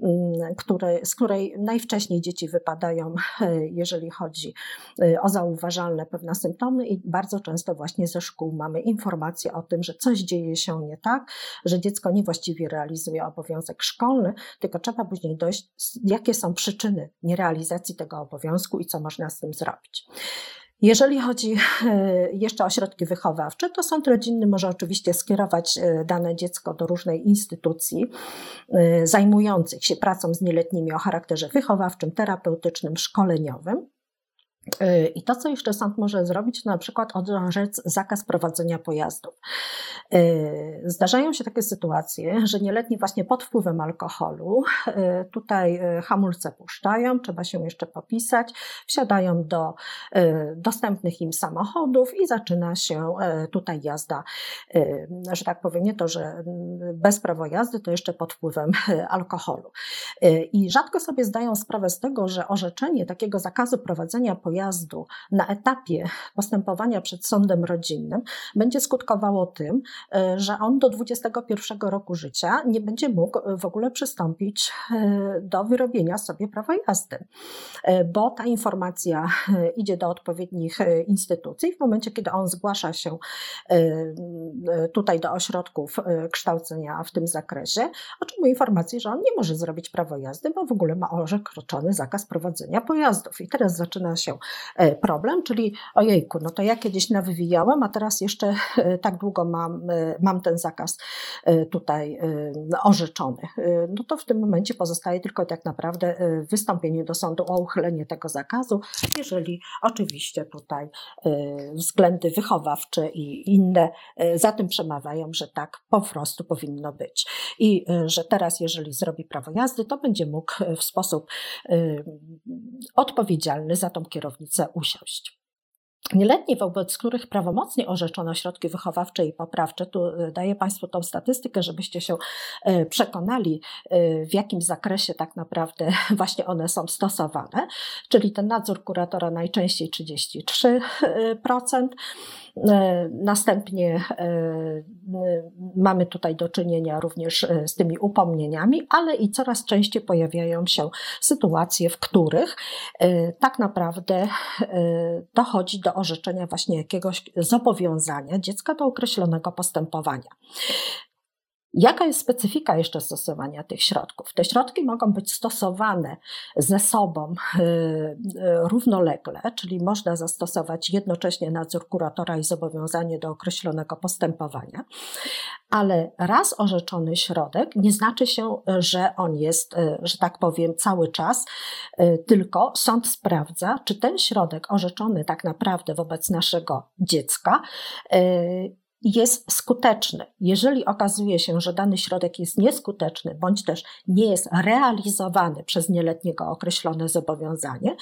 mm, który, z której najwcześniej dzieci wypadają, jeżeli chodzi o zauważalne pewne symptomy, i bardzo często właśnie ze szkół mamy informacje o tym, że coś dzieje się nie tak, że dziecko dziecko niewłaściwie realizuje obowiązek szkolny, tylko trzeba później dojść, jakie są przyczyny nierealizacji tego obowiązku i co można z tym zrobić. Jeżeli chodzi e, jeszcze o środki wychowawcze, to sąd rodzinny może oczywiście skierować e, dane dziecko do różnej instytucji e, zajmujących się pracą z nieletnimi o charakterze wychowawczym, terapeutycznym, szkoleniowym. Y, I to, co jeszcze sąd może zrobić, to na przykład orzec zakaz prowadzenia pojazdów. Y, zdarzają się takie sytuacje, że nieletni właśnie pod wpływem alkoholu y, tutaj hamulce puszczają, trzeba się jeszcze popisać, wsiadają do dostępnych im samochodów i zaczyna się tutaj jazda, że tak powiem, nie to, że bez prawa jazdy, to jeszcze pod wpływem alkoholu. I rzadko sobie zdają sprawę z tego, że orzeczenie takiego zakazu prowadzenia pojazdu pojazdu na etapie postępowania przed sądem rodzinnym będzie skutkowało tym, e, że on do 21 roku życia nie będzie mógł w ogóle przystąpić e, do wyrobienia sobie prawa jazdy, e, bo ta informacja idzie do odpowiednich instytucji. W momencie, kiedy on zgłasza się tutaj do ośrodków kształcenia w tym zakresie, otrzymuje informację, że on nie może zrobić prawo jazdy, bo w ogóle ma orzeczony zakaz prowadzenia pojazdów. I teraz zaczyna się E, problem, czyli ojejku, no to ja kiedyś nawywijałem, a teraz jeszcze e, tak długo mam, e, mam ten zakaz tutaj orzeczony. No to w tym momencie pozostaje tylko tak naprawdę wystąpienie do sądu o uchylenie tego zakazu, jeżeli oczywiście tutaj względy wychowawcze i inne za tym przemawiają, że tak po prostu powinno być. I że teraz, jeżeli zrobi prawo jazdy, to będzie mógł w sposób odpowiedzialny za tą kierownicę usiąść. Nieletni, wobec których prawomocnie orzeczono środki wychowawcze i poprawcze, tu e, daję Państwu tą statystykę, żebyście się e, przekonali, e, w jakim zakresie tak naprawdę właśnie one są stosowane, czyli ten nadzór kuratora najczęściej 33%, Następnie mamy tutaj do czynienia również z tymi upomnieniami, ale i coraz częściej pojawiają się sytuacje, w których tak naprawdę dochodzi do orzeczenia właśnie jakiegoś zobowiązania dziecka do określonego postępowania. Jaka jest specyfika jeszcze stosowania tych środków? Te środki mogą być stosowane ze sobą y, y, równolegle, czyli można zastosować jednocześnie nadzór kuratora i zobowiązanie do określonego postępowania, ale raz orzeczony środek nie znaczy się, że on jest, y, że tak powiem, cały czas, tylko sąd sprawdza, czy ten środek orzeczony tak naprawdę wobec naszego dziecka jest skuteczny. Jeżeli okazuje się, że dany środek jest nieskuteczny, bądź też nie jest realizowany przez nieletniego określone zobowiązanie,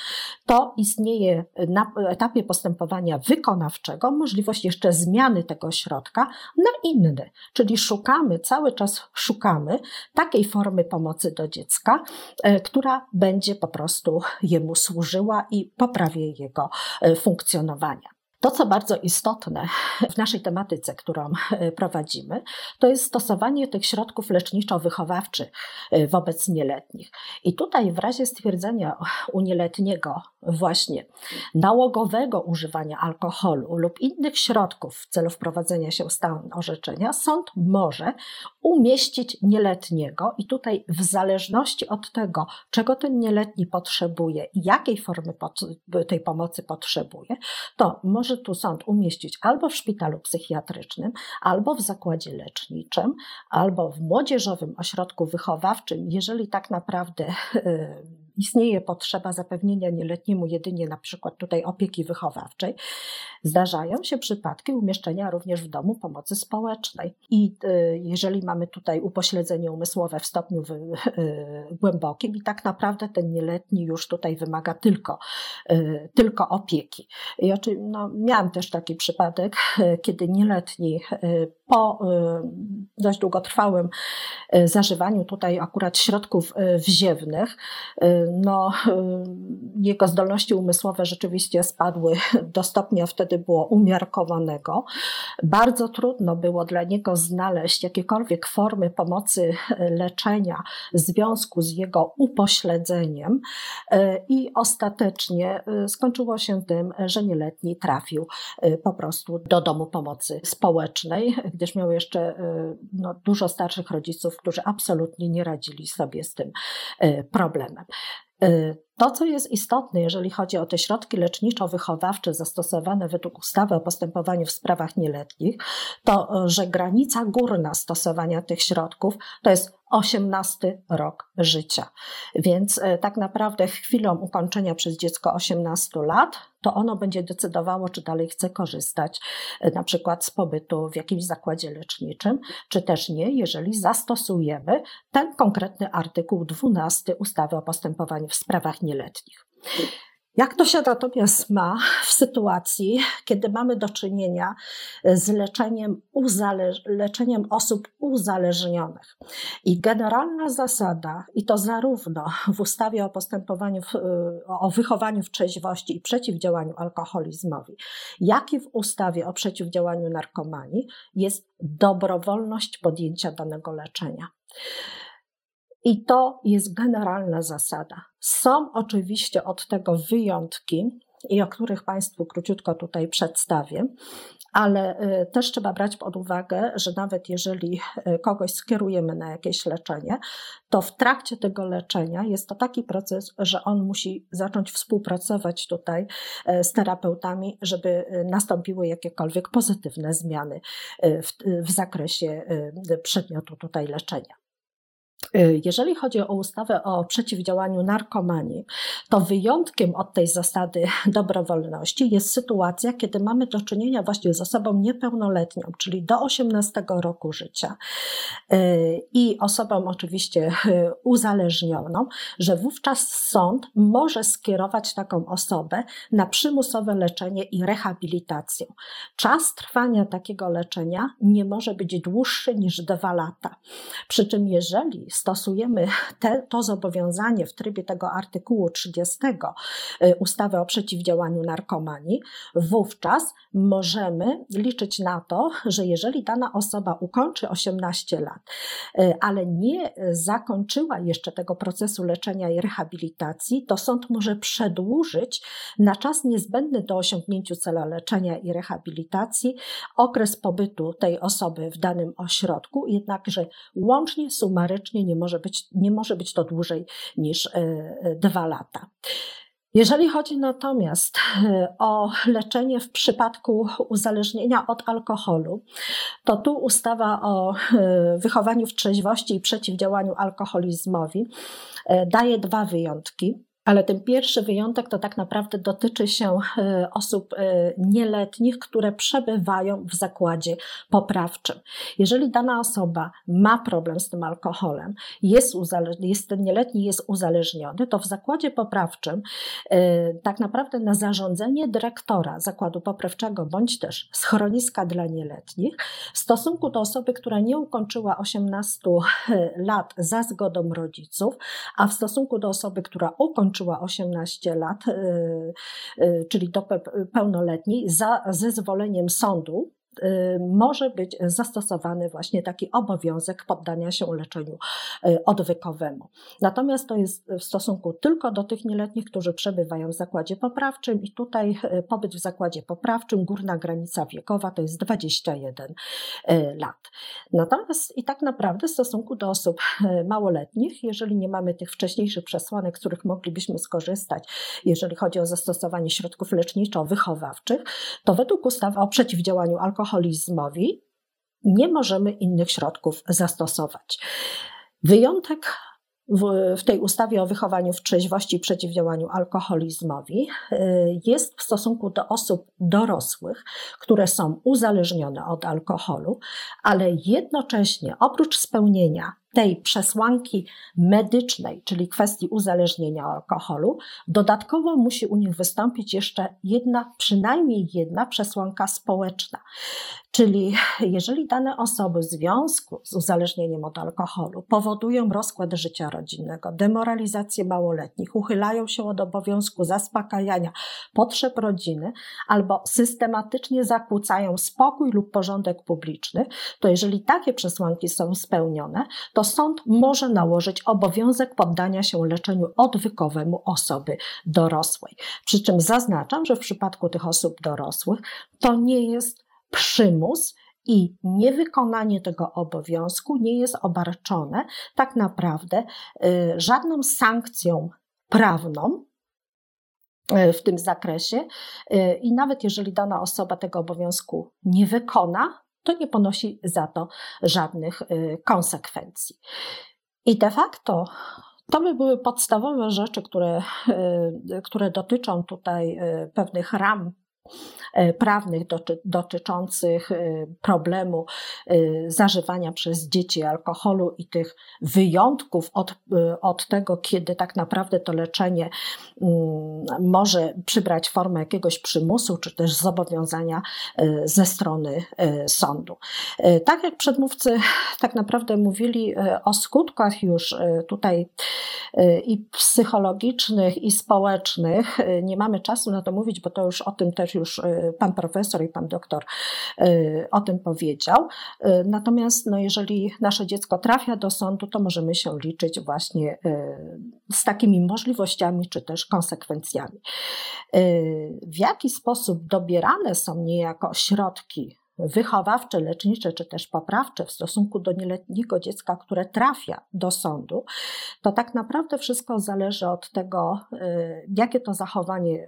to istnieje na etapie postępowania wykonawczego możliwość jeszcze zmiany tego środka na inny, czyli szukamy, cały czas szukamy takiej formy pomocy do dziecka, e, która będzie po prostu jemu służyła i poprawi jego e, funkcjonowania. To, co bardzo istotne w naszej tematyce, którą e, prowadzimy, to jest stosowanie tych środków leczniczo-wychowawczych e, wobec nieletnich. I tutaj w razie stwierdzenia u nieletniego właśnie nałogowego używania alkoholu lub innych środków w celu wprowadzenia się w orzeczenia, sąd może umieścić nieletniego i tutaj w zależności od tego, czego ten nieletni potrzebuje i jakiej formy tej pomocy potrzebuje, to może może tu sąd umieścić albo w szpitalu psychiatrycznym, albo w zakładzie leczniczym, albo w młodzieżowym ośrodku wychowawczym, jeżeli tak naprawdę e, istnieje potrzeba zapewnienia nieletniemu jedynie na przykład tutaj opieki wychowawczej, zdarzają się przypadki umieszczenia również w domu pomocy społecznej. I e, jeżeli mamy tutaj upośledzenie umysłowe w stopniu e, głębokim i tak naprawdę ten nieletni już tutaj wymaga tylko, tylko opieki. I oczywiście, no, miałam też taki przypadek, kiedy nieletni po dość długotrwałym zażywaniu tutaj akurat środków wziewnych, no, jego zdolności umysłowe rzeczywiście spadły do stopnia wtedy było umiarkowanego. Bardzo trudno było dla niego znaleźć jakiekolwiek formy pomocy leczenia w związku z jego upośledzeniem i ostatecznie skończyło się tym, że nieletni trafił po prostu do domu pomocy społecznej, gdyż miał jeszcze no, dużo starszych rodziców, którzy absolutnie nie radzili sobie z tym problemem. Y, to, co jest istotne, jeżeli chodzi o te środki leczniczo-wychowawcze zastosowane według ustawy o postępowaniu w sprawach nieletnich, to, że granica górna stosowania tych środków to jest 18 rok życia. Więc e, tak naprawdę chwilą ukończenia przez dziecko 18 lat, to ono będzie decydowało, czy dalej chce korzystać e, na przykład z pobytu w jakimś zakładzie leczniczym, czy też nie, jeżeli zastosujemy ten konkretny artykuł 12 ustawy o postępowaniu w sprawach nieletnich. Jak to się natomiast ma w sytuacji, kiedy mamy do czynienia z leczeniem, leczeniem osób uzależnionych? I generalna zasada, i to zarówno w ustawie o postępowaniu, w, o wychowaniu w trzeźwości i przeciwdziałaniu alkoholizmowi, jak i w ustawie o przeciwdziałaniu narkomanii, jest dobrowolność podjęcia danego leczenia. I to jest generalna zasada. Są oczywiście od tego wyjątki, i o których Państwu króciutko tutaj przedstawię, ale y, też trzeba brać pod uwagę, że nawet jeżeli y, kogoś skierujemy na jakieś leczenie, to w trakcie tego leczenia jest to taki proces, że on musi zacząć współpracować tutaj y, z terapeutami, żeby nastąpiły jakiekolwiek pozytywne zmiany w, w zakresie przedmiotu tutaj leczenia. Y, jeżeli chodzi o ustawę o przeciwdziałaniu narkomanii, to wyjątkiem od tej zasady dobrowolności jest sytuacja, kiedy mamy do czynienia właśnie z osobą niepełnoletnią, czyli do 18 roku życia y, i osobą oczywiście y, uzależnioną, że wówczas sąd może skierować taką osobę na przymusowe leczenie i rehabilitację. Czas trwania takiego leczenia nie może być dłuższy niż dwa lata. Przy czym jeżeli stosujemy te, to zobowiązanie w trybie tego artykułu 30 y, ustawy o przeciwdziałaniu narkomanii, wówczas możemy liczyć na to, że jeżeli dana osoba ukończy 18 lat, y, ale nie zakończyła jeszcze tego procesu leczenia i rehabilitacji, to sąd może przedłużyć na czas niezbędny do osiągnięcia celu leczenia i rehabilitacji okres pobytu tej osoby w danym ośrodku, jednakże łącznie sumarycznie nie może być, nie może być to dłużej niż e, e, dwa lata. Jeżeli chodzi natomiast e, o leczenie w przypadku uzależnienia od alkoholu, to tu ustawa o wychowaniu w trzeźwości i przeciwdziałaniu alkoholizmowi daje dwa wyjątki. Ale ten pierwszy wyjątek to tak naprawdę dotyczy się e, osób e, nieletnich, które przebywają w zakładzie poprawczym. Jeżeli dana osoba ma problem z tym alkoholem, jest, jest ten nieletni jest uzależniony, to w zakładzie poprawczym e, tak naprawdę na zarządzenie dyrektora zakładu poprawczego bądź też schroniska dla nieletnich w stosunku do osoby, która nie ukończyła 18 lat za zgodą rodziców, a w stosunku do osoby, która ukończyła przekroczyła 18 lat, y, y, czyli do pełnoletniej, za zezwoleniem sądu, może być zastosowany właśnie taki obowiązek poddania się leczeniu y, odwykowemu. Natomiast to jest w stosunku tylko do tych nieletnich, którzy przebywają w zakładzie poprawczym i tutaj y, pobyt w zakładzie poprawczym, górna granica wiekowa to jest 21 lat. Natomiast i tak naprawdę w stosunku do osób małoletnich, jeżeli nie mamy tych wcześniejszych przesłanek, z których moglibyśmy skorzystać, jeżeli chodzi o zastosowanie środków leczniczo-wychowawczych, to według ustawy o przeciwdziałaniu alkoholu alkoholizmowi nie możemy innych środków zastosować. Wyjątek w, tej ustawie o wychowaniu w trzeźwości i przeciwdziałaniu alkoholizmowi y, jest w stosunku do osób dorosłych, które są uzależnione od alkoholu, ale jednocześnie oprócz spełnienia tej przesłanki medycznej, czyli kwestii uzależnienia alkoholu, dodatkowo musi u nich wystąpić jeszcze jedna, przynajmniej jedna przesłanka społeczna. Czyli jeżeli dane osoby w związku z uzależnieniem od alkoholu powodują rozkład życia rodzinnego, demoralizację małoletnich, uchylają się od obowiązku zaspokajania potrzeb rodziny albo systematycznie zakłócają spokój lub porządek publiczny, to jeżeli takie przesłanki są spełnione, to sąd może nałożyć obowiązek poddania się leczeniu odwykowemu osoby dorosłej. Przy czym zaznaczam, że w przypadku tych osób dorosłych to nie jest przymus i niewykonanie tego obowiązku nie jest obarczone tak naprawdę y, żadną sankcją prawną, y, w tym zakresie. Y, I nawet jeżeli dana osoba tego obowiązku nie wykona, to nie ponosi za to żadnych konsekwencji. I de facto to by były podstawowe rzeczy, które, które dotyczą tutaj pewnych ram E, prawnych dotyczących e, problemu e, zażywania przez dzieci alkoholu i tych wyjątków od, od tego, kiedy tak naprawdę to leczenie mm, może przybrać formę jakiegoś przymusu czy też zobowiązania ze strony sądu. Tak jak przedmówcy tak naprawdę mówili o skutkach już tutaj i psychologicznych, i społecznych, nie mamy czasu na to mówić, bo to już o tym też już pan profesor i pan doktor y, o tym powiedział. Y, natomiast no, jeżeli nasze dziecko trafia do sądu, to możemy się liczyć właśnie y, z takimi możliwościami czy też konsekwencjami. W jaki sposób dobierane są niejako środki wychowawcze, lecznicze czy też poprawcze w stosunku do nieletniego dziecka, które trafia do sądu, to tak naprawdę wszystko zależy od tego, jakie to zachowanie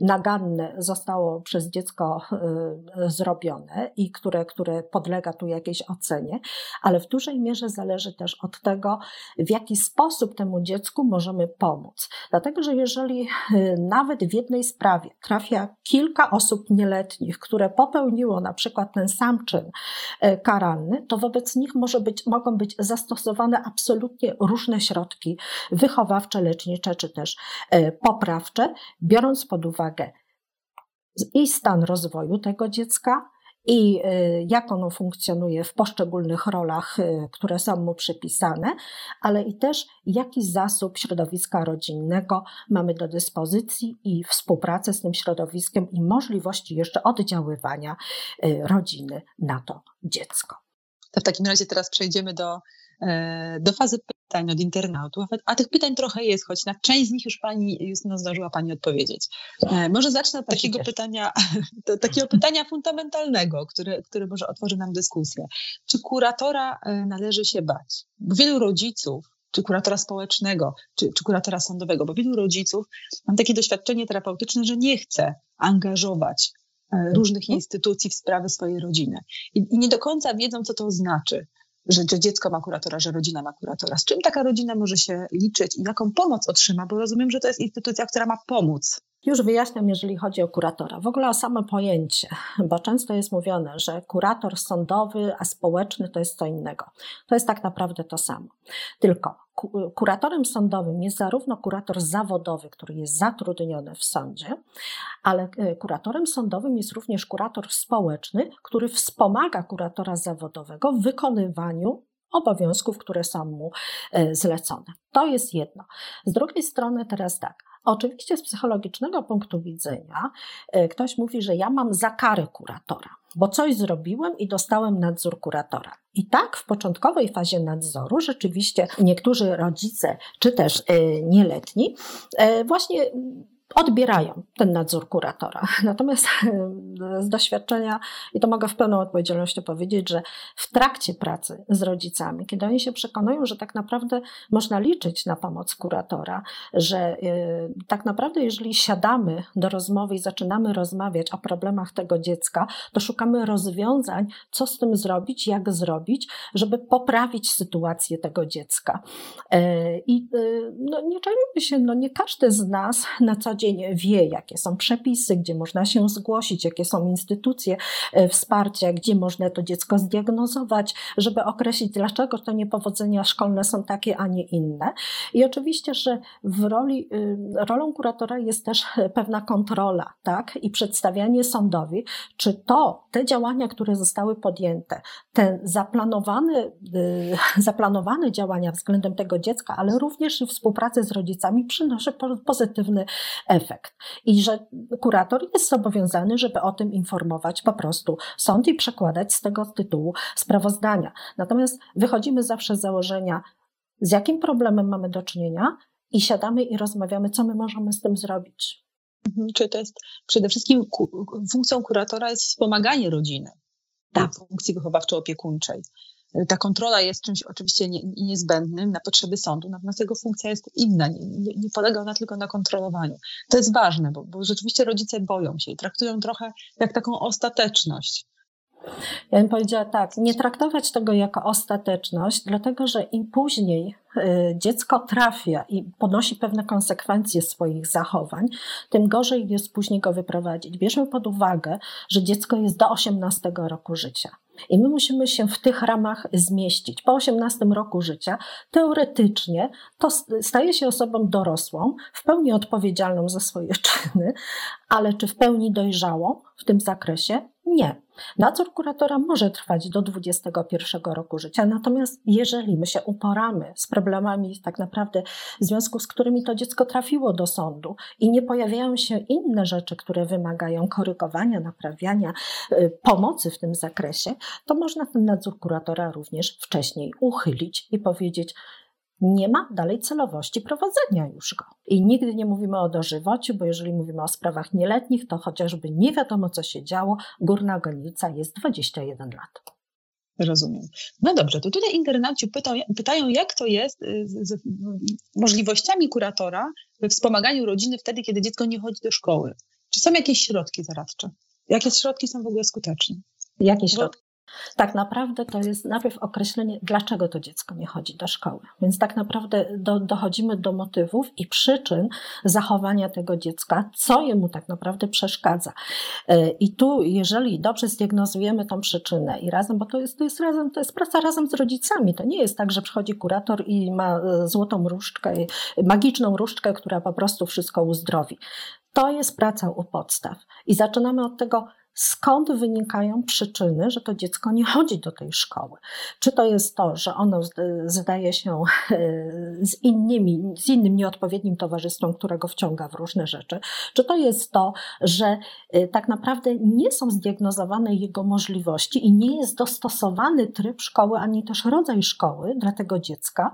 naganne zostało przez dziecko y, zrobione i które, które podlega tu jakiejś ocenie, ale w dużej mierze zależy też od tego, w jaki sposób temu dziecku możemy pomóc. Dlatego, że jeżeli y, nawet w jednej sprawie trafia kilka osób nieletnich, które popełniło na przykład ten sam czyn y, karalny, to wobec nich może być, mogą być zastosowane absolutnie różne środki wychowawcze, lecznicze czy też poprawcze, biorąc biorąc pod uwagę i stan rozwoju tego dziecka, i y, jak ono funkcjonuje w poszczególnych rolach, y, które są mu przypisane, ale i też jaki zasób środowiska rodzinnego mamy do dyspozycji i współpracę z tym środowiskiem i możliwości jeszcze oddziaływania y, rodziny na to dziecko. To w takim razie teraz przejdziemy do, e, do fazy pytań od internautów, a tych pytań trochę jest, choć na część z nich już Pani Justyna zdążyła Pani odpowiedzieć. E, może zacznę od takiego pytania, takiego pytania fundamentalnego, które, które może otworzy nam dyskusję. Czy kuratora e, należy się bać? Bo wielu rodziców czy kuratora społecznego, czy, czy kuratora sądowego, bo wielu rodziców mam takie doświadczenie terapeutyczne, że nie chce angażować e, różnych mhm. instytucji w sprawy swojej rodziny. I, I, nie do końca wiedzą, co to znaczy że, że dziecko ma kuratora, że rodzina ma kuratora. Z czym taka rodzina może się liczyć i jaką pomoc otrzyma? Bo rozumiem, że to jest instytucja, która ma pomóc już wyjaśniam, jeżeli chodzi o kuratora. W ogóle o samo pojęcie, bo często jest mówione, że kurator sądowy, a społeczny to jest co innego. To jest tak naprawdę to samo. Tylko kuratorem sądowym jest zarówno kurator zawodowy, który jest zatrudniony w sądzie, ale e, kuratorem sądowym jest również kurator społeczny, który wspomaga kuratora zawodowego w wykonywaniu obowiązków, które są mu e, zlecone. To jest jedno. Z drugiej strony teraz tak. Oczywiście z psychologicznego punktu widzenia e, ktoś mówi, że ja mam za karę kuratora, bo coś zrobiłem i dostałem nadzór kuratora. I tak w początkowej fazie nadzoru rzeczywiście niektórzy rodzice, czy też e, nieletni, właśnie odbierają ten nadzór kuratora. Natomiast z doświadczenia, i to mogę w pełną odpowiedzialnością powiedzieć, że w trakcie pracy z rodzicami, kiedy oni się przekonują, że tak naprawdę można liczyć na pomoc kuratora, że y, tak naprawdę jeżeli siadamy do rozmowy i zaczynamy rozmawiać o problemach tego dziecka, to szukamy rozwiązań, co z tym zrobić, jak zrobić, żeby poprawić sytuację tego dziecka. Y, I no, nie czarujmy się, no nie każdy z nas na co dzień wie, jakie są przepisy, gdzie można się zgłosić, jakie są instytucje e, wsparcia, gdzie można to dziecko zdiagnozować, żeby określić, dlaczego te niepowodzenia szkolne są takie, a nie inne. I oczywiście, że w roli, y, rolą kuratora jest też pewna kontrola, tak? I przedstawianie sądowi, czy to, te działania, które zostały podjęte, te zaplanowane, y, zaplanowane działania względem tego dziecka, ale również i współpracy z rodzicami przynosi pozytywny efekt. I że kurator jest zobowiązany, żeby o tym informować po prostu sąd i przekładać z tego tytułu sprawozdania. Natomiast wychodzimy zawsze z założenia, z jakim problemem mamy do czynienia i siadamy i rozmawiamy, co my możemy z tym zrobić. Mhm, czy to jest przede wszystkim funkcją kuratora jest wspomaganie rodziny, tak. funkcji wychowawczo-opiekuńczej ta kontrola jest czymś oczywiście nie, niezbędnym na potrzeby sądu, natomiast jego funkcja jest inna, nie, nie, nie polega ona tylko na kontrolowaniu. To jest ważne, bo, bo rzeczywiście rodzice boją się i traktują trochę jak taką ostateczność. Ja bym powiedziała tak, nie traktować tego jako ostateczność, dlatego że im później dziecko trafia i ponosi pewne konsekwencje swoich zachowań, tym gorzej jest później go wyprowadzić. Bierzmy pod uwagę, że dziecko jest do 18 roku życia. I my musimy się w tych ramach zmieścić. Po 18 roku życia teoretycznie to staje się osobą dorosłą, w pełni odpowiedzialną za swoje czyny, ale czy w pełni dojrzałą w tym zakresie? Nie. Nadzór kuratora może trwać do 21 roku życia, natomiast jeżeli my się uporamy z problemami tak naprawdę w związku z którymi to dziecko trafiło do sądu i nie pojawiają się inne rzeczy, które wymagają korygowania, naprawiania, y, pomocy w tym zakresie, to można ten nadzór kuratora również wcześniej uchylić i powiedzieć, nie ma dalej celowości prowadzenia już go. I nigdy nie mówimy o dożywociu, bo jeżeli mówimy o sprawach nieletnich, to chociażby nie wiadomo, co się działo, górna granica jest 21 lat. Rozumiem. No dobrze, to tutaj internauci pytają, pytają, jak to jest y, z, z możliwościami kuratora we wspomaganiu rodziny wtedy, kiedy dziecko nie chodzi do szkoły. Czy są jakieś środki zaradcze? Jakie środki są w ogóle skuteczne? Jakie środki? Tak naprawdę to jest najpierw określenie, dlaczego to dziecko nie chodzi do szkoły. Więc tak naprawdę do, dochodzimy do motywów i przyczyn zachowania tego dziecka, co jemu tak naprawdę przeszkadza. E, I tu, jeżeli dobrze zdiagnozujemy tą przyczynę i razem, bo to jest, to jest razem, to jest praca razem z rodzicami. To nie jest tak, że przychodzi kurator i ma e, złotą różdżkę, magiczną różdżkę, która po prostu wszystko uzdrowi. To jest praca u podstaw. I zaczynamy od tego, skąd wynikają przyczyny, że to dziecko nie chodzi do tej szkoły. Czy to jest to, że ono zdaje się e, z innymi, z innym nieodpowiednim towarzystwem, którego wciąga w różne rzeczy, czy to jest to, że e, tak naprawdę nie są zdiagnozowane jego możliwości i nie jest dostosowany tryb szkoły, ani też rodzaj szkoły dla tego dziecka,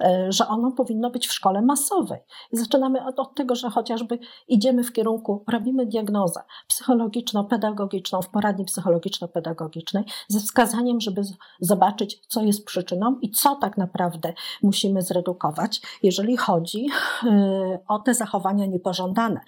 e, że ono powinno być w szkole masowej. Zaczynamy od, od tego, że chociażby idziemy w kierunku, robimy diagnozę psychologiczno-pedagogiczną, psychologiczną, w poradni psychologiczno-pedagogicznej ze wskazaniem, żeby zobaczyć, co jest przyczyną i co tak naprawdę musimy zredukować, jeżeli chodzi y, o te zachowania niepożądane.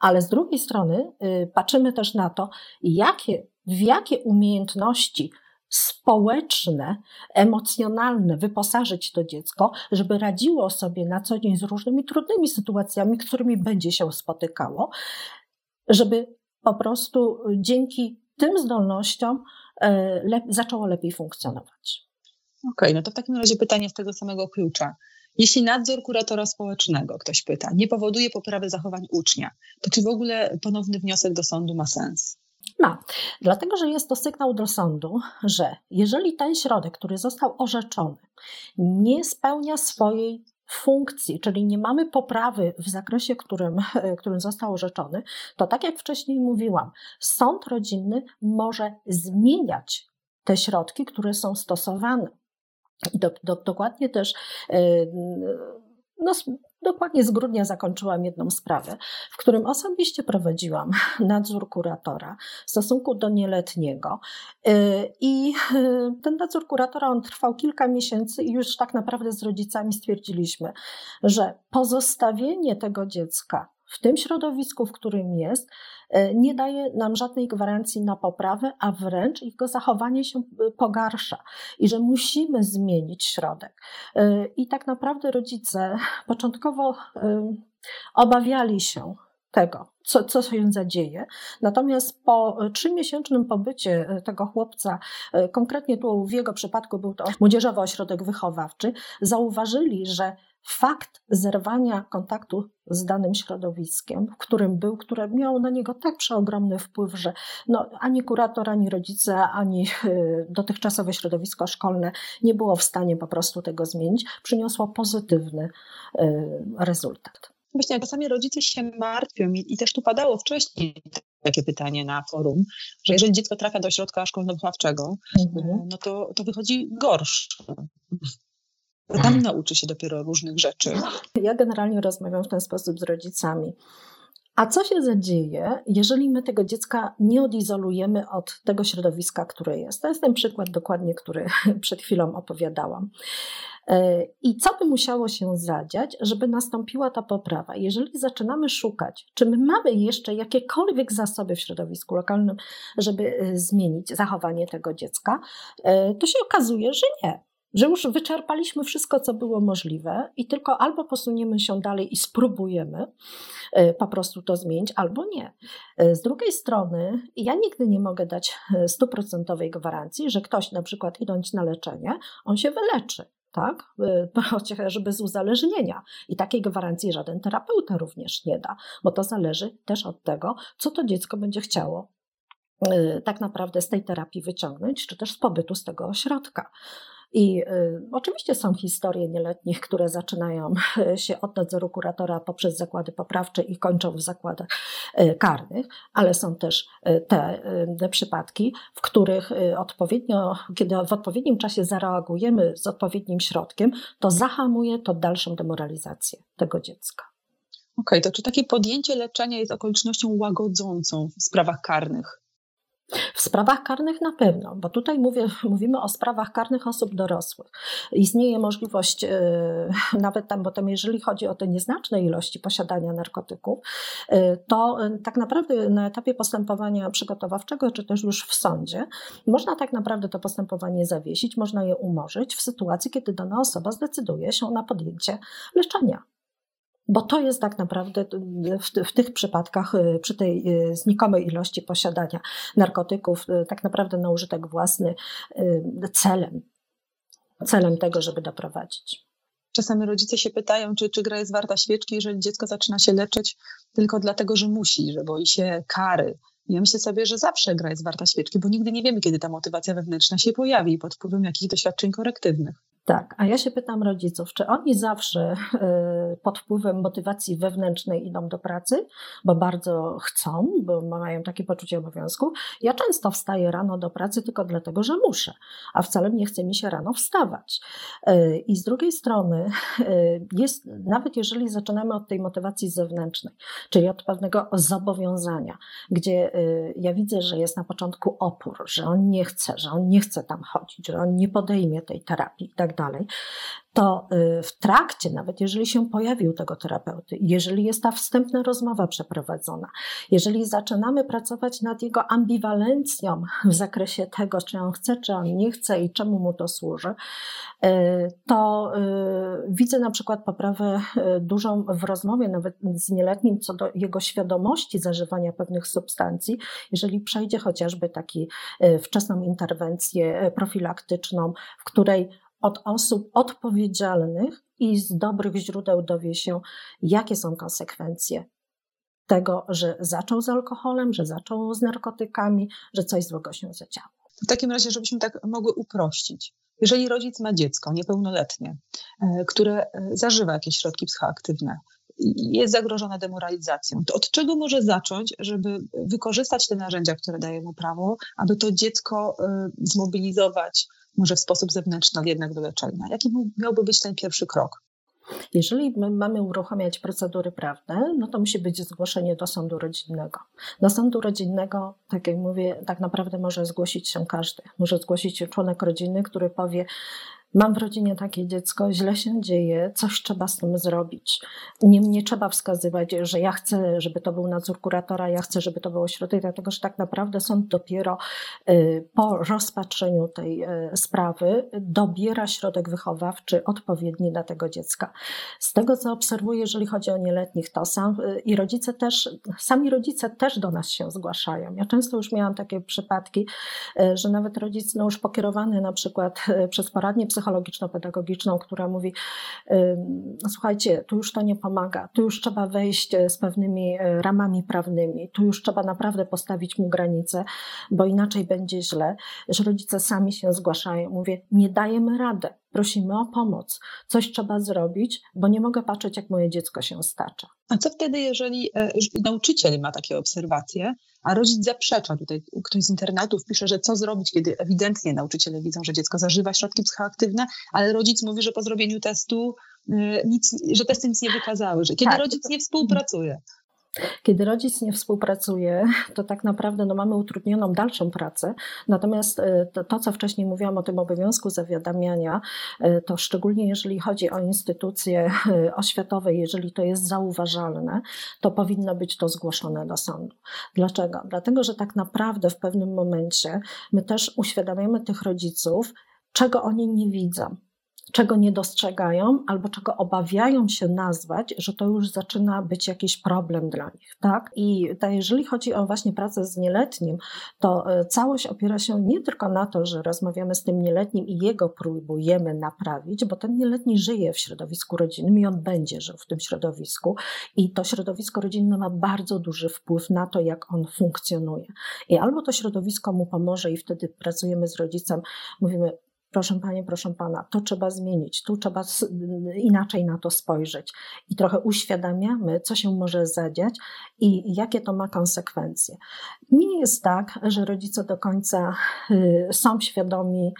Ale z drugiej strony y, patrzymy też na to, jakie, w jakie umiejętności społeczne, emocjonalne wyposażyć to dziecko, żeby radziło sobie na co dzień z różnymi trudnymi sytuacjami, którymi będzie się spotykało, żeby po prostu dzięki tym zdolnościom e, lep zaczęło lepiej funkcjonować. Okej, okay, no to w takim razie pytanie z tego samego klucza. Jeśli nadzór kuratora społecznego, ktoś pyta, nie powoduje poprawy zachowań ucznia, to czy w ogóle ponowny wniosek do sądu ma sens? Ma, dlatego że jest to sygnał do sądu, że jeżeli ten środek, który został orzeczony, nie spełnia swojej funkcji, czyli nie mamy poprawy w zakresie, którym, którym został orzeczony, to tak jak wcześniej mówiłam, sąd rodzinny może zmieniać te środki, które są stosowane. I do, do, dokładnie też e, no, dokładnie z grudnia zakończyłam jedną sprawę, w którym osobiście prowadziłam nadzór kuratora w stosunku do nieletniego. Y, I y, ten nadzór kuratora on trwał kilka miesięcy i już tak naprawdę z rodzicami stwierdziliśmy, że pozostawienie tego dziecka w tym środowisku, w którym jest, e, nie daje nam żadnej gwarancji na poprawę, a wręcz jego zachowanie się e, pogarsza i że musimy zmienić środek. E, I tak naprawdę rodzice początkowo obawiali się tego, co, co się zadzieje. Natomiast po trzymiesięcznym pobycie tego chłopca, konkretnie tu w jego przypadku był to Młodzieżowy Ośrodek Wychowawczy, zauważyli, że fakt zerwania kontaktu z danym środowiskiem, w którym był, które miało na niego tak przeogromny wpływ, że no, ani kurator, ani rodzice, ani y, dotychczasowe środowisko szkolne nie było w stanie po prostu tego zmienić, przyniosło pozytywny y, rezultat. Właśnie czasami rodzice się martwią i, i też tu padało wcześniej takie pytanie na forum, że jeżeli dziecko trafia do środka szkolno-wychowawczego, mhm. no to, to wychodzi gorsze. Tam nauczy się dopiero różnych rzeczy. Ja generalnie rozmawiam w ten sposób z rodzicami. A co się zadzieje, jeżeli my tego dziecka nie odizolujemy od tego środowiska, które jest? To jest ten przykład dokładnie, który przed chwilą opowiadałam. E, I co by musiało się zadziać, żeby nastąpiła ta poprawa? Jeżeli zaczynamy szukać, czy my mamy jeszcze jakiekolwiek zasoby w środowisku lokalnym, żeby e, zmienić zachowanie tego dziecka, e, to się okazuje, że nie że już wyczerpaliśmy wszystko, co było możliwe i tylko albo posuniemy się dalej i spróbujemy po prostu to zmienić, albo nie. Z drugiej strony, ja nigdy nie mogę dać stuprocentowej gwarancji, że ktoś na przykład idąc na leczenie, on się wyleczy tak? chociażby bez uzależnienia. I takiej gwarancji żaden terapeuta również nie da, bo to zależy też od tego, co to dziecko będzie chciało tak naprawdę z tej terapii wyciągnąć, czy też z pobytu z tego ośrodka. I y, oczywiście są historie nieletnich, które zaczynają się od nadzoru kuratora poprzez zakłady poprawcze i kończą w zakładach y, karnych, ale są też y, te, te przypadki, w których odpowiednio, kiedy w odpowiednim czasie zareagujemy z odpowiednim środkiem, to zahamuje to dalszą demoralizację tego dziecka. Okej, okay, to czy takie podjęcie leczenia jest okolicznością łagodzącą w sprawach karnych? W sprawach karnych na pewno, bo tutaj mówię, mówimy o sprawach karnych osób dorosłych. Istnieje możliwość, yy, nawet tam, bo tam jeżeli chodzi o te nieznaczne ilości posiadania narkotyków, yy, to yy, tak naprawdę na etapie postępowania przygotowawczego, czy też już w sądzie, można tak naprawdę to postępowanie zawiesić, można je umorzyć w sytuacji, kiedy dana osoba zdecyduje się na podjęcie leczenia bo to jest tak naprawdę w, w, tych przypadkach, y, przy tej y, znikomej ilości posiadania narkotyków, y, tak naprawdę na użytek własny celem, celem tego, żeby doprowadzić. Czasami rodzice się pytają, czy, czy gra jest warta świeczki, jeżeli dziecko zaczyna się leczyć tylko dlatego, że musi, że boi się kary. Ja myślę sobie, że zawsze gra jest warta świeczki, bo nigdy nie wiemy, kiedy ta motywacja wewnętrzna się pojawi pod wpływem jakichś doświadczeń korektywnych. Tak, a ja się pytam rodziców, czy oni zawsze e, pod wpływem motywacji wewnętrznej idą do pracy, bo bardzo chcą, bo mają takie poczucie obowiązku. Ja często wstaję rano do pracy tylko dlatego, że muszę, a wcale nie chce mi się rano wstawać. E, I z drugiej strony, e, jest, nawet jeżeli zaczynamy od tej motywacji zewnętrznej, czyli od pewnego zobowiązania, gdzie ja widzę, że jest na początku opór, że on nie chce, że on nie chce tam chodzić, że on nie podejmie tej terapii i tak dalej, to y, w trakcie, nawet jeżeli się pojawił tego terapeuty, jeżeli jest ta wstępna rozmowa przeprowadzona, jeżeli zaczynamy pracować nad jego ambiwalencją w zakresie tego, czy on chce, czy on nie chce i czemu mu to służy, y, to y, widzę na przykład poprawę dużą w rozmowie nawet z nieletnim co do jego świadomości zażywania pewnych substancji, jeżeli przejdzie chociażby taki wczesną interwencję profilaktyczną, w której od osób odpowiedzialnych i z dobrych źródeł dowie się, jakie są konsekwencje tego, że zaczął z alkoholem, że zaczął z narkotykami, że coś złego się zadziało. W takim razie, żebyśmy tak mogły uprościć. Jeżeli rodzic ma dziecko niepełnoletnie, e, które e, zażywa jakieś środki psychoaktywne, jest zagrożone demoralizacją, to od czego może zacząć, żeby wykorzystać te narzędzia, które daje mu prawo, aby to dziecko e, zmobilizować, może w sposób zewnętrzny, ale jednak do leczenia. Jaki miałby być ten pierwszy krok? Jeżeli mamy uruchamiać procedury prawne, no to musi być zgłoszenie do sądu rodzinnego. Do sądu rodzinnego, tak jak mówię, tak naprawdę może zgłosić się każdy. Może zgłosić się członek rodziny, który powie, mam w rodzinie takie dziecko, źle się dzieje, coś trzeba z tym zrobić. Nie, nie trzeba wskazywać, że ja chcę, żeby to był nadzór kuratora, ja chcę, żeby to było środek, dlatego że tak naprawdę sąd dopiero y, po rozpatrzeniu tej y, sprawy dobiera środek wychowawczy odpowiedni dla tego dziecka. Z tego, co obserwuję, jeżeli chodzi o nieletnich, to sam y, i rodzice też, sami rodzice też do nas się zgłaszają. Ja często już miałam takie przypadki, że nawet rodzic no już pokierowany na przykład przez poradnię psychologiczno-pedagogiczną, która mówi: Słuchajcie, tu już to nie pomaga, tu już trzeba wejść e, z pewnymi e, ramami prawnymi, tu już trzeba naprawdę postawić mu granice, bo inaczej będzie źle, że rodzice sami się zgłaszają. Mówię: Nie dajemy rady, prosimy o pomoc, coś trzeba zrobić, bo nie mogę patrzeć, jak moje dziecko się stacza. A co wtedy, jeżeli e, nauczyciel ma takie obserwacje, a rodzic zaprzecza? Tutaj ktoś z internetu pisze, że co zrobić, kiedy ewidentnie nauczyciele widzą, że dziecko zażywa środki psychoaktywne, ale rodzic mówi, że po zrobieniu testu e, nic, że testy nic nie wykazały, że kiedy tak. rodzic nie współpracuje. Kiedy rodzic nie współpracuje, to tak naprawdę no, mamy utrudnioną dalszą pracę. Natomiast e, to, to, co wcześniej mówiłam o tym obowiązku zawiadamiania, e, to szczególnie jeżeli chodzi o instytucje e, oświatowe, jeżeli to jest zauważalne, to powinno być to zgłoszone do sądu. Dlaczego? Dlatego, że tak naprawdę w pewnym momencie my też uświadamiamy tych rodziców, czego oni nie widzą czego nie dostrzegają albo czego obawiają się nazwać, że to już zaczyna być jakiś problem dla nich, tak? I to jeżeli chodzi o właśnie pracę z nieletnim, to e, całość opiera się nie tylko na to, że rozmawiamy z tym nieletnim i jego próbujemy naprawić, bo ten nieletni żyje w środowisku rodzinnym i on będzie żył w tym środowisku i to środowisko rodzinne ma bardzo duży wpływ na to, jak on funkcjonuje. I albo to środowisko mu pomoże i wtedy pracujemy z rodzicem, mówimy, proszę panie, proszę pana, to trzeba zmienić, tu trzeba inaczej na to spojrzeć. I trochę uświadamiamy, co się może zadziać i jakie to ma konsekwencje. Nie jest tak, że rodzice do końca y, są świadomi